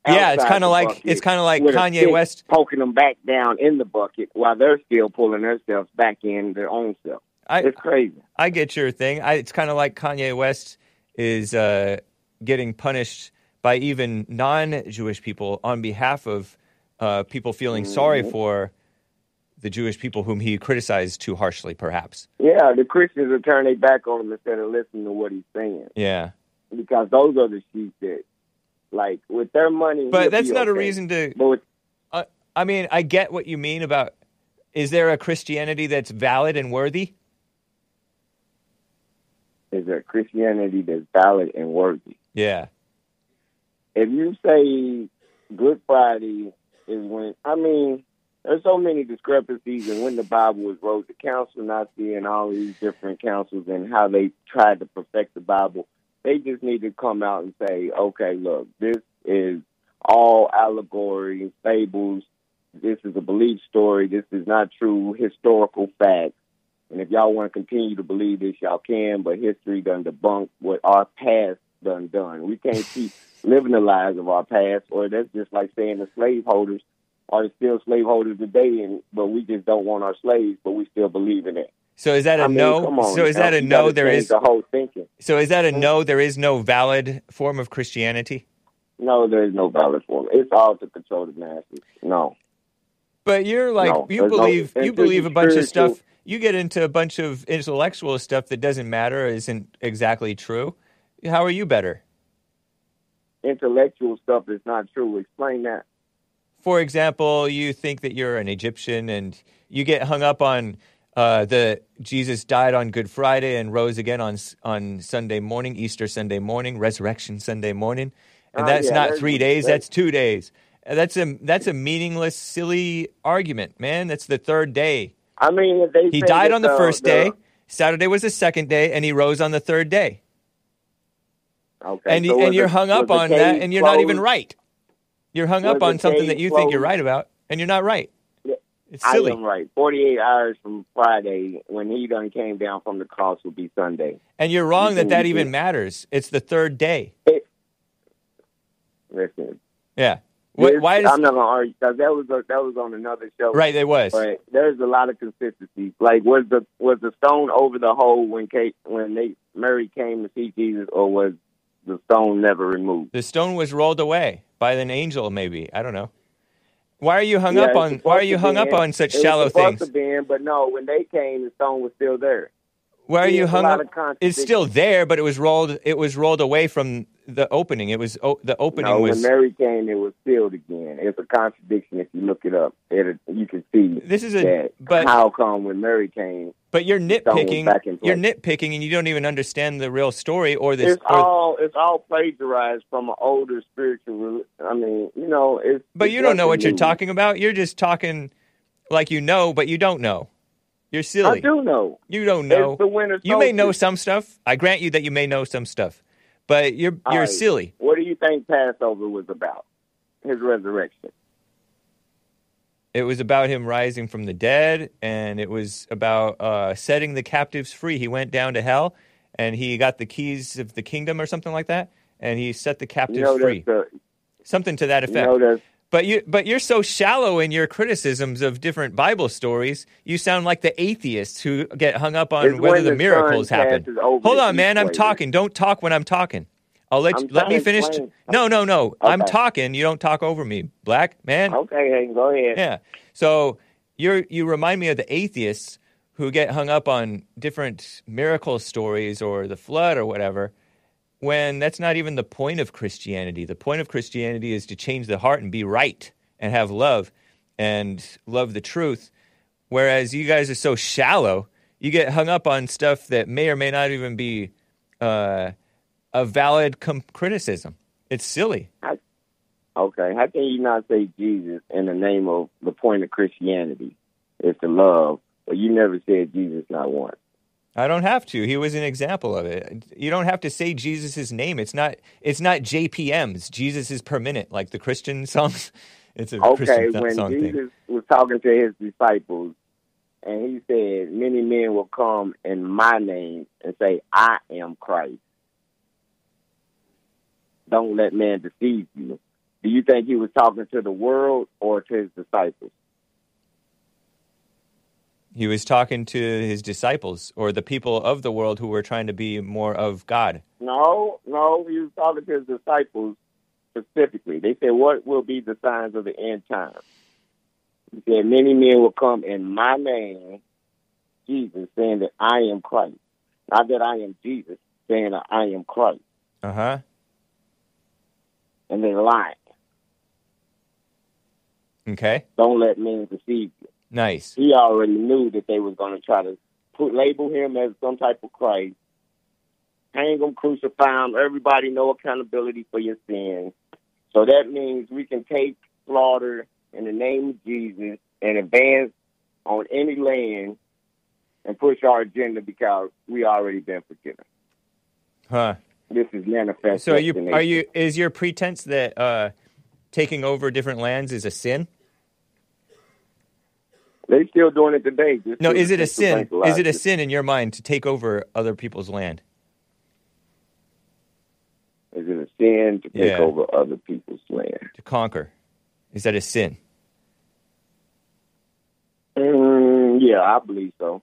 Speaker 10: like
Speaker 1: Yeah, it's kinda like- it's kinda like Kanye West-
Speaker 10: poking them back down in the bucket while they're still pulling themselves back in their own self.
Speaker 1: I,
Speaker 10: It's crazy.
Speaker 1: I get your thing. I, it's kind of like Kanye West is uh, getting punished by even non-Jewish people on behalf of uh, people feeling sorry
Speaker 10: Mhm.
Speaker 1: for the Jewish people whom he criticized too harshly, perhaps.
Speaker 10: Yeah, the Christians are turning their back on him instead of listening to what he's saying
Speaker 1: Yeah,
Speaker 10: because those are the sheep that, like, with their money.
Speaker 1: but that's not a reason to.
Speaker 10: But with,
Speaker 1: Uh, I mean, I get what you mean about. Is there a Christianity that's valid and worthy?
Speaker 10: Is there Christianity that's valid and worthy?
Speaker 1: Yeah,
Speaker 10: if you say Good Friday is when, I mean, there's so many discrepancies in when the Bible was wrote. The Council Nazi and all these different councils and how they tried to perfect the Bible. They just need to come out and say, okay, look, this is all allegory, fables. This is a belief story. This is not true historical fact. And if y'all want to continue to believe this, y'all can. But history done debunk what our past done done. We can't keep (laughs) living the lives of our past, or that's just like saying the slaveholders are still slaveholders today, and but we just don't want our slaves, but we still believe in it.
Speaker 1: So is that a
Speaker 10: I mean,
Speaker 1: no?
Speaker 10: on
Speaker 1: so is that a no? There is.
Speaker 10: the whole thinking.
Speaker 1: So is that a mm-hmm. no? There is no valid form of Christianity.
Speaker 10: No, there is no valid form. It's all to control the masses. No.
Speaker 1: But you're like
Speaker 10: No,
Speaker 1: you
Speaker 10: there's no-
Speaker 1: believe you believe a bunch of stuff. You get into a bunch of intellectual stuff that doesn't matter, isn't exactly true. How are you better?
Speaker 10: Intellectual stuff is not true. Explain that.
Speaker 1: For example, you think that you're an Egyptian, and you get hung up on uh, the Jesus died on Good Friday and rose again on on Sunday morning, Easter Sunday morning, Resurrection Sunday morning, and
Speaker 10: Oh,
Speaker 1: that's
Speaker 10: yeah,
Speaker 1: not three days. That's two days. That's a that's a meaningless, silly argument, man. That's the third day.
Speaker 10: I mean, they
Speaker 1: He died on the first
Speaker 10: the-
Speaker 1: day. Saturday was the second day, and he rose on the third day.
Speaker 10: Okay,
Speaker 1: and
Speaker 10: so
Speaker 1: and you're hung up on that, and you're not even right. You're hung
Speaker 10: Was
Speaker 1: up on something that you think you're right about, and you're not right. It's
Speaker 10: I
Speaker 1: silly.
Speaker 10: am right. 48 hours from Friday, when he done came down from the cross, will be Sunday.
Speaker 1: And you're wrong
Speaker 10: You
Speaker 1: that that even matters. It's the third day.
Speaker 10: Listen,
Speaker 1: Yeah. What- why does-
Speaker 10: I'm not gonna argue because that was a, that was on another show.
Speaker 1: Right, it was.
Speaker 10: But there's a lot of consistency. Like was the was the stone over the hole when Kate when they Mary came to see Jesus, or was the stone never removed?
Speaker 1: The stone was rolled away by an angel, maybe. I don't know. Why are you hung
Speaker 10: Yeah,
Speaker 1: up on? Why are you hung
Speaker 10: be
Speaker 1: up
Speaker 10: in-
Speaker 1: on such
Speaker 10: it was
Speaker 1: shallow
Speaker 10: supposed
Speaker 1: things?
Speaker 10: To be in, but no, when they came, the stone was still there.
Speaker 1: Why are you hung up? It's still there, but it was rolled. It was rolled away from the opening. It was o- the opening
Speaker 10: No,
Speaker 1: was.
Speaker 10: when Mary came, it was sealed again. It's a contradiction if you look it up. It, you can see
Speaker 1: This is a- but-
Speaker 10: how come when Mary came,
Speaker 1: but you're nitpicking. You're nitpicking, and you don't even understand the real story or this.
Speaker 10: it's
Speaker 1: or-
Speaker 10: all it's all plagiarized from an older spiritual. I mean, you know, it's.
Speaker 1: but
Speaker 10: it's
Speaker 1: you don't know what you're talking about. You're just talking like you know, but you don't know. You're silly.
Speaker 10: I do know.
Speaker 1: You don't know.
Speaker 10: It's the winter
Speaker 1: You may know some stuff. I grant you that you may know some stuff, but you're
Speaker 10: All
Speaker 1: you're
Speaker 10: right.
Speaker 1: silly.
Speaker 10: What do you think Passover was about? His resurrection.
Speaker 1: It was about him rising from the dead, and it was about uh, setting the captives free. He went down to hell, and he got the keys of the kingdom or something like that, and he set the captives
Speaker 10: You know,
Speaker 1: free.
Speaker 10: the,
Speaker 1: something to that
Speaker 10: you
Speaker 1: effect.
Speaker 10: know, that's
Speaker 1: But you, but you're so shallow in your criticisms of different Bible stories. You sound like the atheists who get hung up on
Speaker 10: It's
Speaker 1: whether the
Speaker 10: the
Speaker 1: miracles happen. Hold on, man. I'm talking. Don't talk when I'm talking. I'll let you, let me finish.
Speaker 10: explain.
Speaker 1: No, no, no. I'm talking. You don't talk over me, black man.
Speaker 10: okay. Go ahead.
Speaker 1: Yeah. So you're you remind me of the atheists who get hung up on different miracle stories or the flood or whatever, when that's not even the point of Christianity. The point of Christianity is to change the heart and be right and have love and love the truth. Whereas you guys are so shallow, you get hung up on stuff that may or may not even be uh, a valid com- criticism. It's silly.
Speaker 10: Okay. How can you not say Jesus in the name of the point of Christianity is to love, but you never said Jesus not once?
Speaker 1: I don't have to. He was an example of it. You don't have to say Jesus' name. It's not. It's not JPM's. Jesus is per minute, like the Christian songs. (laughs) It's a
Speaker 10: Okay,
Speaker 1: Christian th-
Speaker 10: when
Speaker 1: song
Speaker 10: Jesus
Speaker 1: thing.
Speaker 10: was talking to his disciples, and he said, "Many men will come in my name and say, I am Christ." Don't let man deceive you. Do you think he was talking to the world or to his disciples?
Speaker 1: He was talking to his disciples or the people of the world who were trying to be more of God.
Speaker 10: No, no, he was talking to his disciples specifically. They said, What will be the signs of the end times? He said, Many men will come in my name, Jesus, saying that I am Christ. Not that I am Jesus, saying that I am Christ.
Speaker 1: Uh huh.
Speaker 10: And they lie.
Speaker 1: Okay.
Speaker 10: Don't let men deceive you.
Speaker 1: Nice.
Speaker 10: He already knew that they was going to try to put label him as some type of Christ, hang him, crucify him. Everybody know accountability for your sins. So that means we can take slaughter in the name of Jesus and advance on any land and push our agenda because we already been forgiven.
Speaker 1: Huh.
Speaker 10: This is manifest.
Speaker 1: So are you? Are you? Is your pretense that uh, taking over different lands is a sin?
Speaker 10: They still doing it today.
Speaker 1: No. Is it a sin? Is it a sin in your mind to take over other people's land?
Speaker 10: Is it a sin to take
Speaker 1: Yeah.
Speaker 10: over other people's land?
Speaker 1: To conquer? Is that a sin?
Speaker 10: Mm, yeah, I believe so.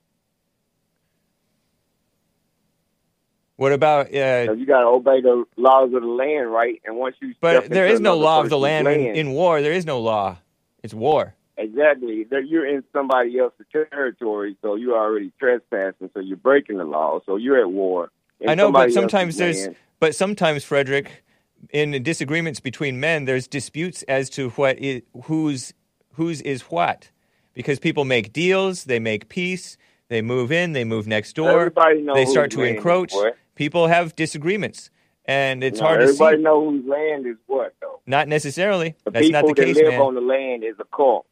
Speaker 1: What about? Uh,
Speaker 10: you got to obey the laws of the land, right? And once you
Speaker 1: but there is no law of the land in, in war. There is no law. It's war.
Speaker 10: Exactly, you're in somebody else's territory, so you're already trespassing, so you're breaking the law, so you're at war.
Speaker 1: I know, but sometimes there's,
Speaker 10: land.
Speaker 1: but sometimes Frederick, in disagreements between men, there's disputes as to what is whose whose is what, because people make deals, they make peace, they move in, they move next door, they start to encroach. People have disagreements, and it's
Speaker 10: No,
Speaker 1: hard to
Speaker 10: everybody
Speaker 1: see.
Speaker 10: know whose land is what, though.
Speaker 1: Not necessarily.
Speaker 10: The
Speaker 1: That's
Speaker 10: people
Speaker 1: not the
Speaker 10: that
Speaker 1: case,
Speaker 10: live
Speaker 1: man.
Speaker 10: on the land is a cult.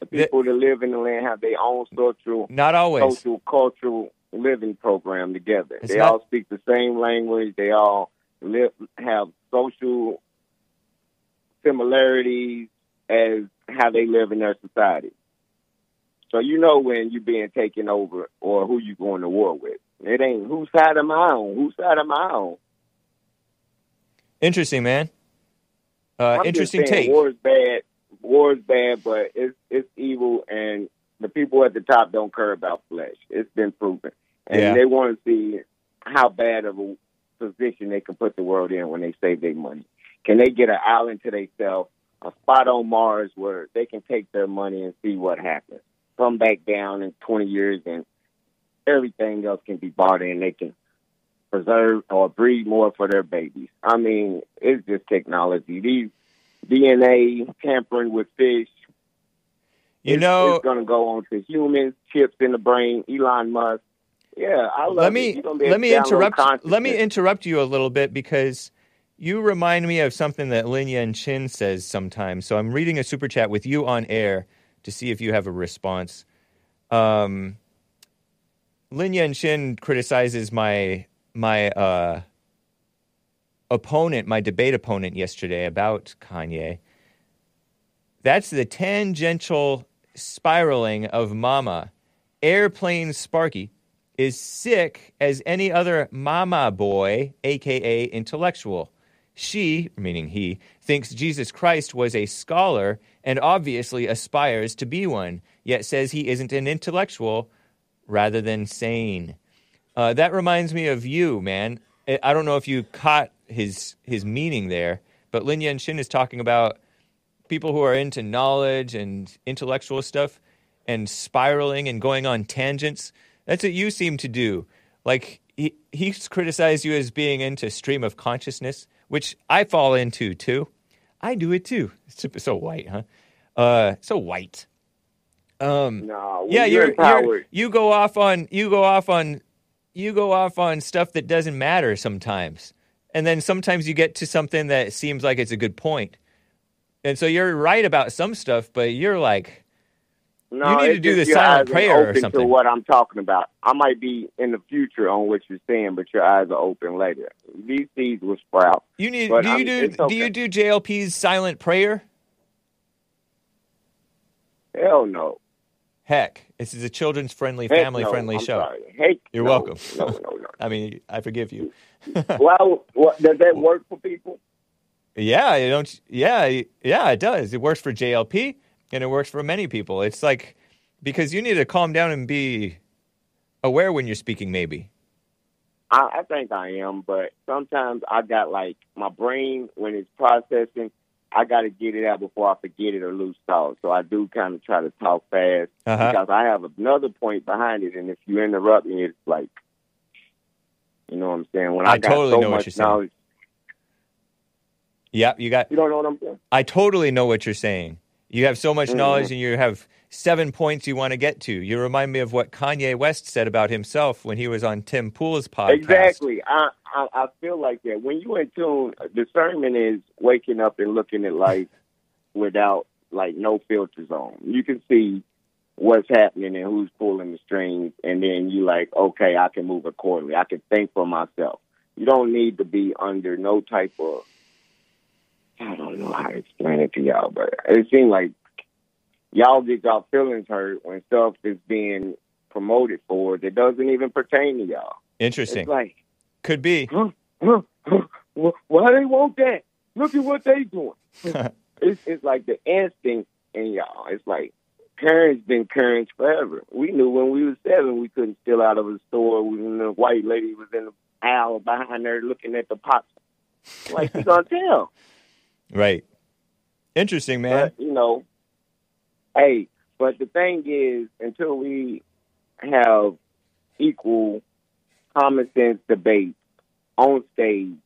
Speaker 10: The people that live in the land have their own social,
Speaker 1: Not always.
Speaker 10: social, cultural living program together.
Speaker 1: It's
Speaker 10: they
Speaker 1: not-
Speaker 10: all speak the same language. They all live have social similarities as how they live in their society. So you know when you're being taken over or who you're going to war with. It ain't whose side am I on? Whose side am I on?
Speaker 1: Interesting, man. Uh, interesting take.
Speaker 10: War is bad. War is bad, but it's it's evil, and the people at the top don't care about flesh. It's been proven, and
Speaker 1: Yeah.
Speaker 10: they want to see how bad of a position they can put the world in when they save their money. Can they get an island to themselves, a spot on Mars where they can take their money and see what happens? Come back down in 20 years, and everything else can be bought in. They can preserve or breed more for their babies. I mean, it's just technology. These DNA tampering with fish.
Speaker 1: You know-
Speaker 10: it's going to go on to humans, chips in the brain. Elon Musk. Yeah, I love
Speaker 1: let me
Speaker 10: You're gonna be
Speaker 1: let me
Speaker 10: able to download
Speaker 1: interrupt let me interrupt you a little bit because you remind me of something that Lin Yan Chin says sometimes. So I'm reading a super chat with you on air to see if you have a response. Um, Lin Yan Chin criticizes my my uh, opponent, my debate opponent yesterday about Kanye. That's the tangential spiraling of Mama. Airplane Sparky is sick as any other mama boy, aka intellectual. She, meaning he, thinks Jesus Christ was a scholar and obviously aspires to be one, yet says he isn't an intellectual rather than sane. Uh, that reminds me of you, man. I- I don't know if you caught his his meaning there, but Lin Yan Shin is talking about people who are into knowledge and intellectual stuff and spiraling and going on tangents. That's what you seem to do. Like he, he's criticized you as being into stream of consciousness, which I fall into too. I do it too. It's so- white, huh? Uh, so white. Um,
Speaker 10: No, when
Speaker 1: yeah,
Speaker 10: you're
Speaker 1: you're, you're you go off on you go off on you go off on stuff that doesn't matter sometimes, and then sometimes you get to something that seems like it's a good point, and so you're right about some stuff, but you're like,
Speaker 10: No,
Speaker 1: You need to do the silent prayer or something.
Speaker 10: To what I'm talking about, I might be in the future on what you're saying, but your eyes are open later. These seeds will sprout.
Speaker 1: you need.
Speaker 10: But
Speaker 1: do you
Speaker 10: I'm-
Speaker 1: do?
Speaker 10: it's
Speaker 1: Do you do JLP's silent prayer?
Speaker 10: Hell no.
Speaker 1: Heck, this is a children's friendly,
Speaker 10: Heck
Speaker 1: family
Speaker 10: no.
Speaker 1: friendly
Speaker 10: I'm
Speaker 1: show.
Speaker 10: sorry. Heck
Speaker 1: You're
Speaker 10: no.
Speaker 1: welcome.
Speaker 10: No, no, no. (laughs)
Speaker 1: I mean, I forgive you. (laughs)
Speaker 10: well, what, does that work for people?
Speaker 1: Yeah, you don't. Yeah, yeah, it does. It works for JLP, and it works for many people. It's like because you need to calm down and be aware when you're speaking. Maybe.
Speaker 10: I, I think I am, but sometimes I got like my brain when it's processing, I got to get it out before I forget it or lose thought. So I do kind of try to talk fast
Speaker 1: Uh-huh.
Speaker 10: because I have another point behind it, and if you interrupt me, it's like, you know what I'm saying? When I,
Speaker 1: I
Speaker 10: got
Speaker 1: totally
Speaker 10: so
Speaker 1: know what
Speaker 10: much
Speaker 1: you're saying.
Speaker 10: knowledge,
Speaker 1: Yeah, you got.
Speaker 10: you don't know what I'm saying?
Speaker 1: I totally know what you're saying. You have so much
Speaker 10: Mhm.
Speaker 1: knowledge, and you have seven points you want to get to. You remind me of what Kanye West said about himself when he was on Tim Pool's podcast.
Speaker 10: Exactly. I, I I feel like that. When you're in tune, discernment is waking up and looking at life without like no filters on. You can see what's happening and who's pulling the strings, and then you like, okay, I can move accordingly. I can think for myself. You don't need to be under no type of. I don't know how to explain it to y'all, but it seems like y'all get y'all feelings hurt when stuff is being promoted for that doesn't even pertain to y'all.
Speaker 1: Interesting.
Speaker 10: It's like,
Speaker 1: Could be.
Speaker 10: huh, huh, huh, why they want that? Look at what they doing. (laughs) it's it's like the instinct in y'all. It's like parents been parents forever. We knew when we was seven we couldn't steal out of a store when the white lady was in the aisle behind there looking at the pots. Like you gonna tell.
Speaker 1: Right. Interesting, man.
Speaker 10: But, you know, hey, but the thing is, until we have equal common sense debate on stage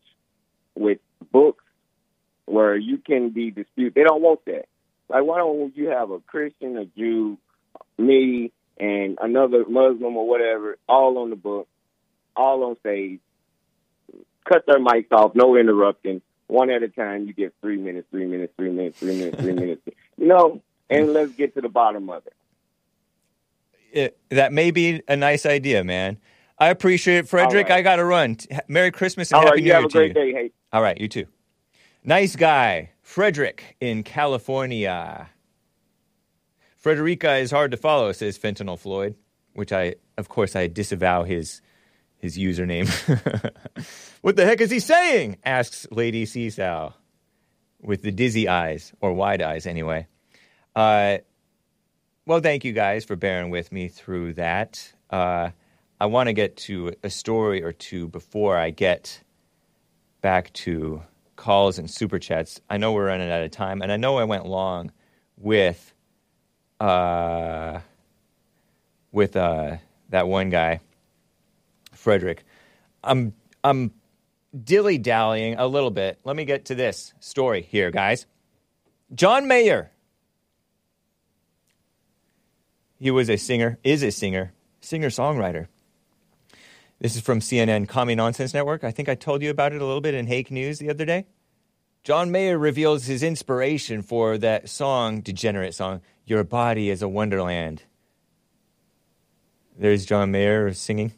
Speaker 10: with books where you can be disputed, they don't want that. Like, why don't you have a Christian, a Jew, me, and another Muslim or whatever, all on the book, all on stage, cut their mics off, no interrupting, one at a time. You get three minutes, three minutes, three minutes, three minutes, three minutes. You know, and let's get to the bottom of it.
Speaker 1: It, that may be a nice idea, man. I appreciate it, Frederick.
Speaker 10: Right.
Speaker 1: I got to run. Merry Christmas and
Speaker 10: All
Speaker 1: Happy
Speaker 10: right,
Speaker 1: New
Speaker 10: have
Speaker 1: Year
Speaker 10: a
Speaker 1: to you.
Speaker 10: day. Hey,
Speaker 1: All right, you too. Nice guy, Frederick in California. Frederica is hard to follow, says Fentanyl Floyd, which I, of course, I disavow his his username. (laughs) what the heck is he saying? asks Lady Seesaw. with the dizzy eyes, or wide eyes anyway. Uh, well, thank you guys for bearing with me through that. Uh, I want to get to a story or two before I get back to calls and super chats. I know we're running out of time, and I know I went long with uh, with uh, that one guy, Frederick. I'm I'm dilly dallying a little bit. Let me get to this story here, guys. John Mayer. He was a singer, is a singer, singer songwriter. This is from CNN Commie Nonsense Network. I think I told you about it a little bit in Hake News the other day. John Mayer reveals his inspiration for that song, degenerate song, Your Body is a Wonderland. There's John Mayer singing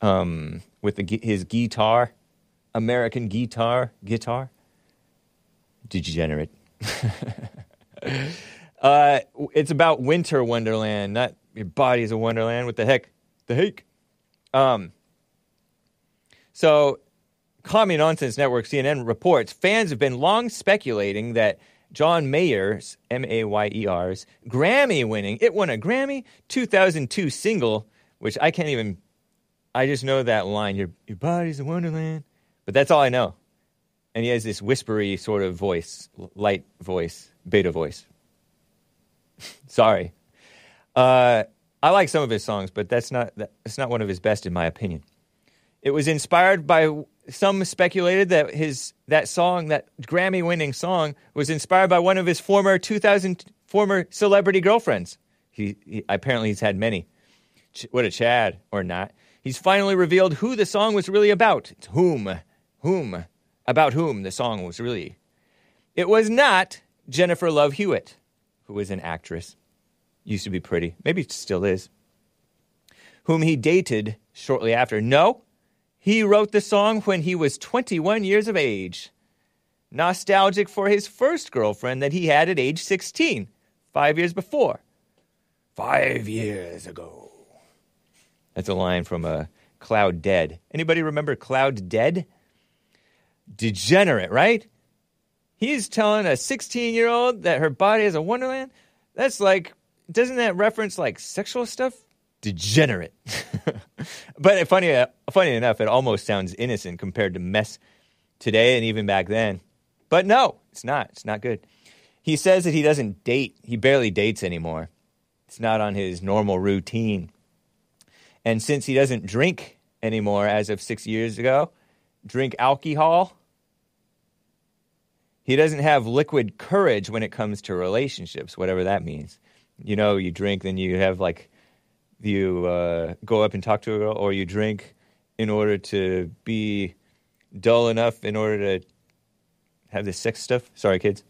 Speaker 1: um, with the, his guitar, American guitar, guitar. Degenerate. (laughs) uh, it's about winter wonderland, not your body is a wonderland. What the heck? The heck? Um, so, Commie Nonsense Network CNN reports fans have been long speculating that John Mayer's M A Y E R's Grammy winning, it won a Grammy 2002 single, which I can't even. I just know that line. Your your body's a wonderland, but that's all I know. And he has this whispery sort of voice, light voice, beta voice. (laughs) Sorry. Uh, I like some of his songs, but that's not that's not one of his best in my opinion. It was inspired by some speculated that his that song, that Grammy-winning song, was inspired by one of his former 2000 former celebrity girlfriends. He, he apparently he's had many. Ch- What a Chad or not. He's finally revealed who the song was really about. It's whom, whom, about whom the song was really. It was not Jennifer Love Hewitt, who was an actress, used to be pretty, maybe still is, whom he dated shortly after. No, he wrote the song when he was 21 years of age. Nostalgic for his first girlfriend that he had at age 16, five years before. Five years ago. That's a line from uh, Cloud Dead. Anybody remember Cloud Dead? Degenerate, right? He's telling a 16 year old that her body is a wonderland. That's like, doesn't that reference like sexual stuff? Degenerate. (laughs) but funny, uh, funny enough, it almost sounds innocent compared to mess today and even back then. But no, it's not. It's not good. He says that he doesn't date. He barely dates anymore. It's not on his normal routine. And since he doesn't drink anymore as of six years ago, drink alcohol, he doesn't have liquid courage when it comes to relationships, whatever that means. You know, you drink, then you have like, you uh, go up and talk to a girl, or you drink in order to be dull enough in order to have this sex stuff. Sorry, kids.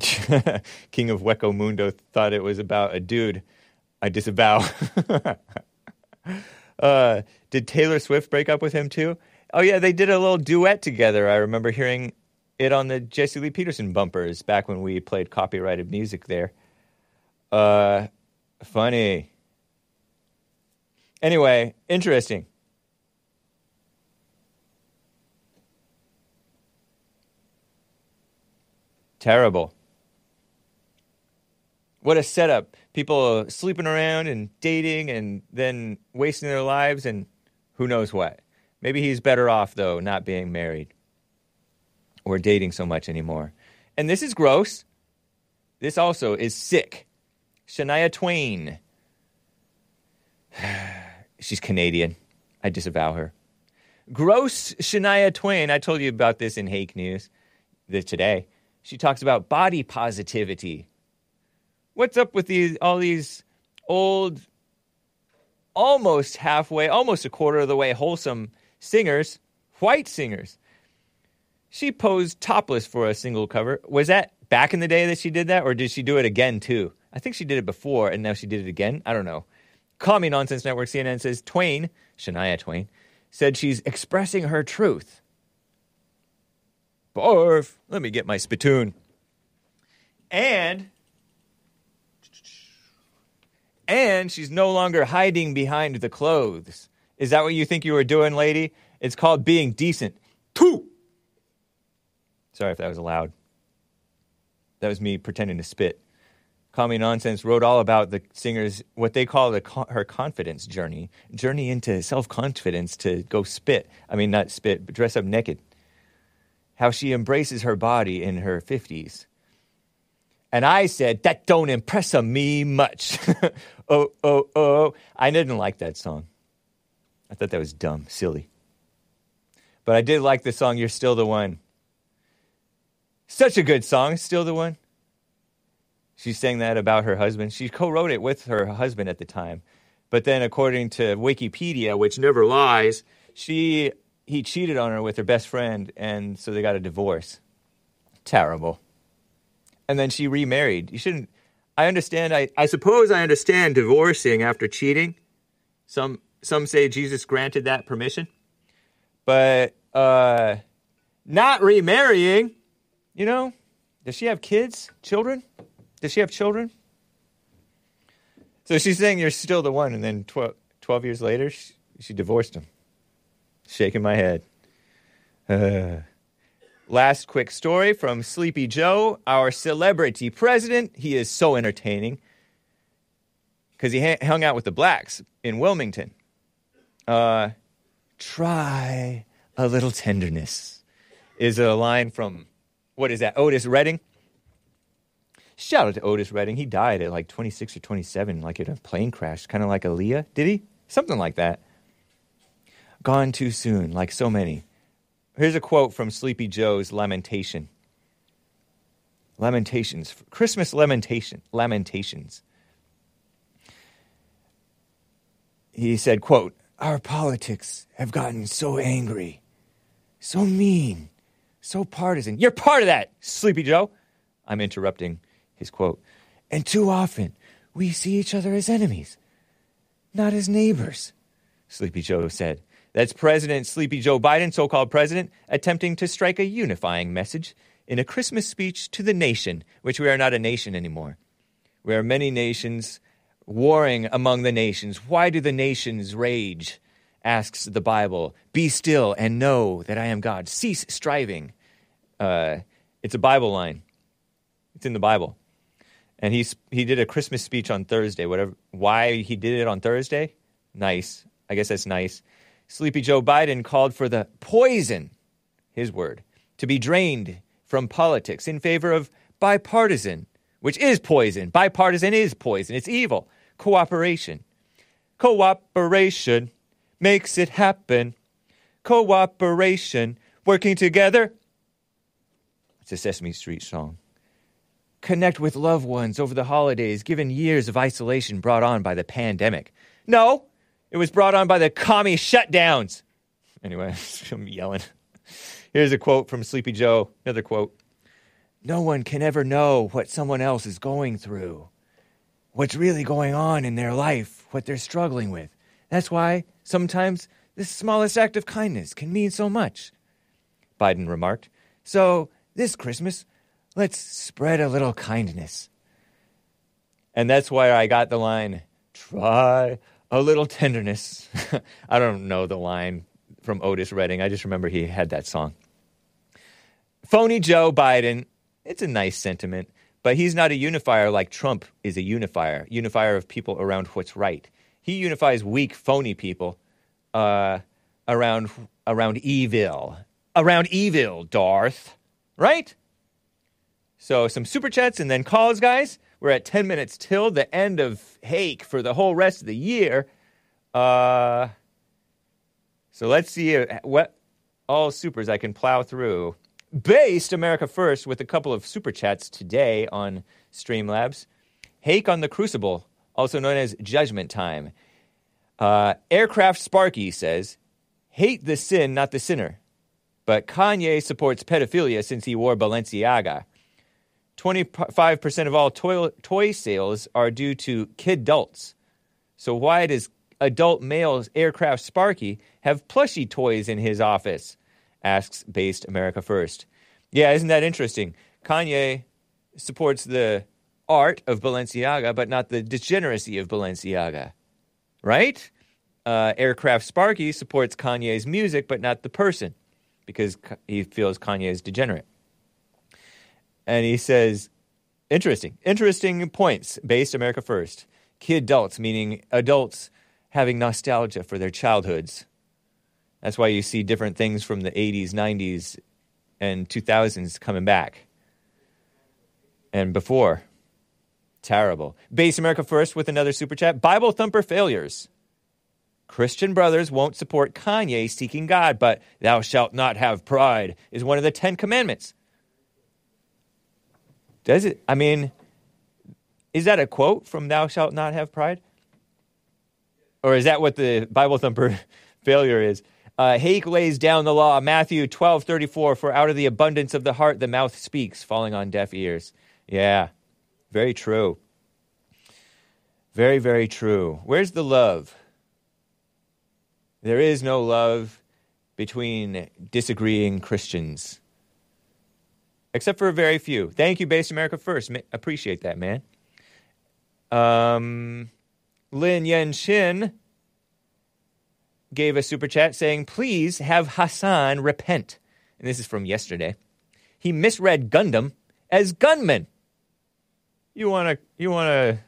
Speaker 1: (laughs) King of Hueco Mundo thought it was about a dude. I disavow. (laughs) uh, did Taylor Swift break up with him too? Oh yeah, they did a little duet together. I remember hearing it on the Jesse Lee Peterson bumpers back when we played copyrighted music there. Uh, funny. Anyway, interesting. Terrible. What a setup. People sleeping around and dating and then wasting their lives and who knows what. Maybe he's better off, though, not being married or dating so much anymore. And this is gross. This also is sick. Shania Twain. (sighs) She's Canadian. I disavow her. Gross Shania Twain. I told you about this in Hake News the, today. She talks about body positivity. What's up with these all these old, almost halfway, almost a quarter of the way wholesome singers, white singers? She posed topless for a single cover. Was that back in the day that she did that, or did she do it again too? I think she did it before, and now she did it again. I don't know. Call Me Nonsense Network CNN says Twain, Shania Twain, said she's expressing her truth. Barf. Let me get my spittoon. And and she's no longer hiding behind the clothes. Is that what you think you were doing, lady? It's called being decent. Two. Sorry if that was loud. That was me pretending to spit. Call Me Nonsense wrote all about the singer's what they call the her confidence journey, journey into self confidence to go spit. I mean, not spit, but dress up naked. How she embraces her body in her fifties. And I said that don't impress me much. (laughs) oh oh oh! I didn't like that song. I thought that was dumb, silly. But I did like the song "You're Still the One." Such a good song, "Still the One." She sang that about her husband. She co-wrote it with her husband at the time. But then according to Wikipedia, which never lies, she he cheated on her with her best friend and so they got a divorce. Terrible. And then she remarried. You shouldn't I understand I, I suppose I understand divorcing after cheating. Some some say Jesus granted that permission. But uh not remarrying, you know? Does she have kids? Children? Does she have children? So she's saying you're still the one, and then 12, 12 years later, she, she divorced him. Shaking my head. Uh, last quick story from Sleepy Joe, our celebrity president. He is so entertaining because he ha- hung out with the blacks in Wilmington. Uh, try a little tenderness is a line from, what is that, Otis Redding? Shout out to Otis Redding. He died at like 26 or 27, like in a plane crash, kind of like Aaliyah. Did he? Something like that. Gone too soon, like so many. Here's a quote from Sleepy Joe's Lamentation. Lamentations, Christmas lamentation, lamentations. He said, quote, Our politics have gotten so angry, so mean, so partisan. You're part of that, Sleepy Joe. I'm interrupting his quote. And too often we see each other as enemies, not as neighbors, Sleepy Joe said. That's President Sleepy Joe Biden, so called president, attempting to strike a unifying message in a Christmas speech to the nation, which we are not a nation anymore. We are many nations warring among the nations. Why do the nations rage? asks the Bible. Be still and know that I am God. Cease striving. Uh, it's a Bible line. It's in the Bible. And he he did a Christmas speech on Thursday. Whatever why he did it on Thursday? Nice. I guess that's nice. Sleepy Joe Biden called for the poison, his word, to be drained from politics in favor of bipartisan, which is poison. Bipartisan is poison. It's evil. Cooperation. Cooperation makes it happen. Cooperation, working together. It's a Sesame Street song connect with loved ones over the holidays, given years of isolation brought on by the pandemic. No, it was brought on by the commie shutdowns. Anyway, (laughs) I'm yelling. Here's a quote from Sleepy Joe. Another quote. No one can ever know what someone else is going through, what's really going on in their life, what they're struggling with. That's why sometimes the smallest act of kindness can mean so much. Biden remarked. So, this Christmas, Let's spread a little kindness. And that's why I got the line, try a little tenderness. (laughs) I don't know the line from Otis Redding. I just remember he had that song. Phony Joe Biden, it's a nice sentiment, but he's not a unifier like Trump is a unifier, unifier of people around what's right. He unifies weak, phony people uh, around around evil, around evil, Darth, right? So some super chats and then calls, guys. We're at 10 minutes till the end of Hake for the whole rest of the year. Uh, so let's see what all supers I can plow through. Based America First with a couple of super chats today on Streamlabs. Hake on the Crucible, also known as Judgment Time. Uh, Aircraft Sparky says, Hate the sin, not the sinner. But Kanye supports pedophilia since he wore Balenciaga. 25% of all toy, toy sales are due to kid adults. So why does adult male aircraft Sparky have plushy toys in his office? Asks Based America First. Yeah, isn't that interesting? Kanye supports the art of Balenciaga, but not the degeneracy of Balenciaga. Right? Uh, aircraft Sparky supports Kanye's music, but not the person. because he feels Kanye is degenerate. And he says, interesting, interesting points based America First. Kid adults, meaning adults having nostalgia for their childhoods. That's why you see different things from the 80s, 90s, and 2000s coming back. And before. Terrible. Base America First with another super chat. Bible thumper failures. Christian brothers won't support Kanye seeking God, but thou shalt not have pride is one of the Ten Commandments. Does it? I mean, is that a quote from thou shalt not have pride? Or is that what the Bible thumper (laughs) failure is? Uh, Hake lays down the law, Matthew twelve thirty four. For out of the abundance of the heart, the mouth speaks, falling on deaf ears. Yeah, very true. Very, very true. Where's the love? There is no love between disagreeing Christians, except for a very few. Thank you, Base America First. Ma- appreciate that, man. Um, Lin Yen Shin gave a super chat saying, Please have Hassan repent. And this is from yesterday. He misread Gundam as gunman. You want to you want to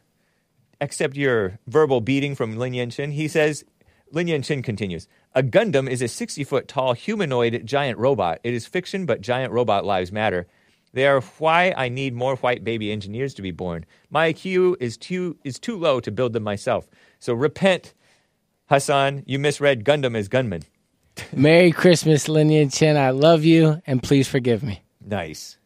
Speaker 1: accept your verbal beating from Lin Yen Shin? He says, Lin Yen Shin continues, A Gundam is a 60 foot tall humanoid giant robot. It is fiction, but giant robot lives matter. They are why I need more white baby engineers to be born. My IQ is too is too low to build them myself. So repent, Hassan. You misread Gundam as gunman. (laughs)
Speaker 5: Merry Christmas, Linian Chen. I love you, and please forgive me.
Speaker 1: Nice.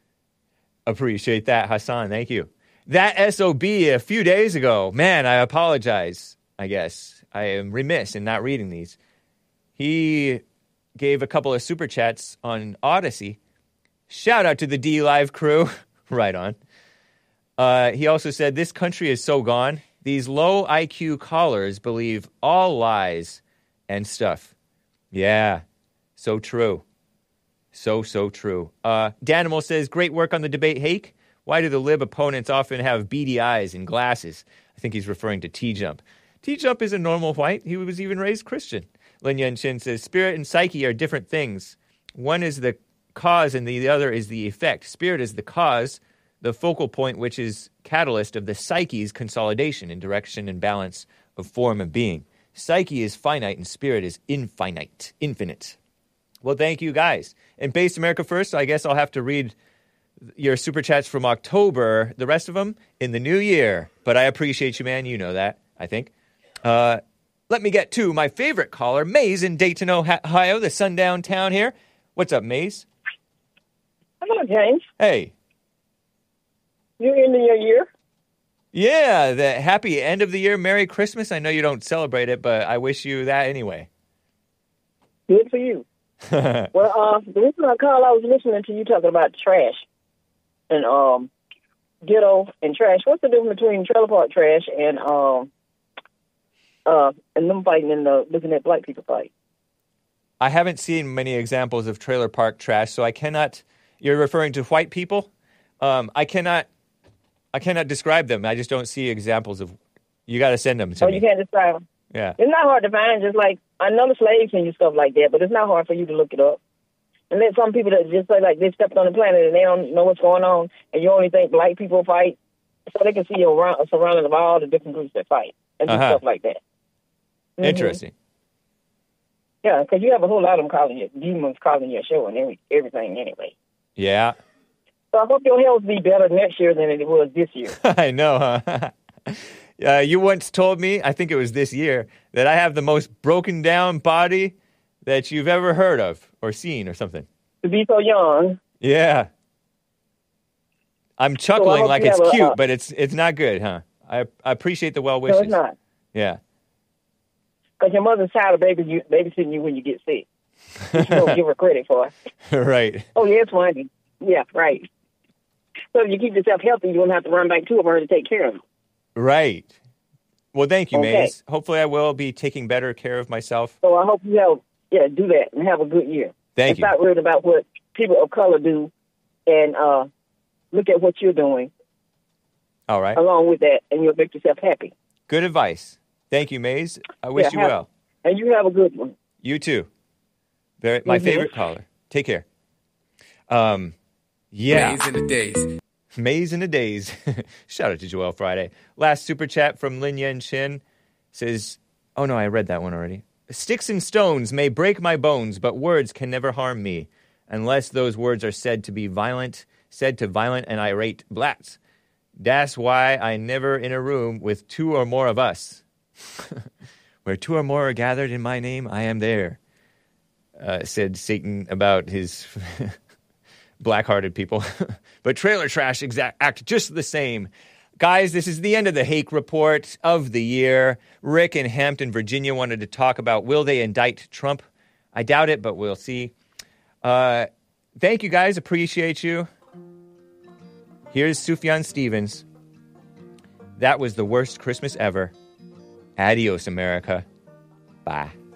Speaker 1: Appreciate that, Hassan. Thank you. That SOB a few days ago. Man, I apologize, I guess. I am remiss in not reading these. He gave a couple of super chats on Odysee. Shout out to the DLive crew. (laughs) right on. Uh, he also said, This country is so gone. These low IQ callers believe all lies and stuff. Yeah, so true. So, so true. Uh, Danimal says, Great work on the debate, Hake. Why do the lib opponents often have beady eyes and glasses? I think he's referring to TJump. T Jump is a normal white. He was even raised Christian. Lin Yan Shin says, Spirit and psyche are different things. One is the cause and the other is the effect. Spirit is the cause, the focal point, which is catalyst of the psyche's consolidation in direction and balance of form of being. Psyche is finite and spirit is infinite, infinite. Well, thank you guys. And Base America First, I guess I'll have to read your super chats from October, the rest of them in the new year. But I appreciate you, man. You know that, I think. Uh, let me get to my favorite caller, Maze in Dayton, Ohio, the sundown town here. What's up, Maze?
Speaker 11: Hello, James.
Speaker 1: Hey.
Speaker 11: You ending your year?
Speaker 1: Yeah, the happy end of the year, Merry Christmas. I know you don't celebrate it, but I wish you that anyway.
Speaker 11: Good for you. (laughs) well, uh, the reason I called, I was listening to you talking about trash and um, ghetto and trash. What's the difference between trailer park trash and um, uh, and them fighting and the looking at black people fight?
Speaker 1: I haven't seen many examples of trailer park trash, so I cannot. You're referring to white people. Um, I cannot. I cannot describe them. I just don't see examples of. You got to send them to
Speaker 11: Oh,
Speaker 1: me.
Speaker 11: you can't describe them.
Speaker 1: Yeah.
Speaker 11: It's not hard to find. Just like I know the slaves and you stuff like that, but it's not hard for you to look it up. And then some people that just say like they stepped on the planet and they don't know what's going on, and you only think black people fight, so they can see you around surrounding of all the different groups that fight and do
Speaker 1: Uh-huh.
Speaker 11: stuff like that. Mhm.
Speaker 1: Interesting.
Speaker 11: Yeah, because you have a whole lot of them calling you demons, calling your show and every, everything anyway.
Speaker 1: Yeah.
Speaker 11: So I hope your health be better next year than it was this year. (laughs)
Speaker 1: I know, huh? (laughs) uh, you once told me, I think it was this year, that I have the most broken down body that you've ever heard of or seen or something.
Speaker 11: to be so young,
Speaker 1: Yeah. I'm chuckling
Speaker 11: hope
Speaker 1: like it's
Speaker 11: a,
Speaker 1: cute,
Speaker 11: uh,
Speaker 1: but it's it's not good, huh? I I appreciate the well
Speaker 11: no,
Speaker 1: wishes.
Speaker 11: it's not.
Speaker 1: Yeah.
Speaker 11: Because your mother's tired of baby, you, babysitting you when you get sick. You don't give her credit for. It. (laughs)
Speaker 1: right.
Speaker 11: Oh, yeah, it's funny. Yeah, right. So if you keep yourself healthy, you won't have to run back to her to take care of you.
Speaker 1: Right. Well, thank you,
Speaker 11: Okay.
Speaker 1: Maze. Hopefully, I will be taking better care of myself.
Speaker 11: So I hope you help. yeah, do that and have a good year.
Speaker 1: Thank
Speaker 11: and
Speaker 1: you.
Speaker 11: Stop worrying about what people of color do and uh, look at what you're doing
Speaker 1: All right.
Speaker 11: along with that, and you'll make yourself happy.
Speaker 1: Good advice. Thank you, Maze. I wish
Speaker 11: Yeah,
Speaker 1: you
Speaker 11: have-
Speaker 1: well.
Speaker 11: And you have a good one.
Speaker 1: You too. Very, my
Speaker 11: Mhm.
Speaker 1: favorite caller. Take care. Um, yeah.
Speaker 12: Days in the days.
Speaker 1: Maze in the days. (laughs) Shout out to Joel Friday. Last super chat from Lin Yen Chin says, Oh no, I read that one already. Sticks and stones may break my bones, but words can never harm me unless those words are said to be violent, said to violent and irate blats. That's why I never in a room with two or more of us. (laughs) Where two or more are gathered in my name, I am there. Uh, said Satan about his (laughs) black-hearted people. (laughs) but trailer trash exact act just the same. Guys, this is the end of the Hake report of the year. Rick in Hampton, Virginia wanted to talk about will they indict Trump? I doubt it, but we'll see. Uh, thank you guys, appreciate you. Here's Sufjan Stevens. That was the worst Christmas ever. Adios, America. Bye.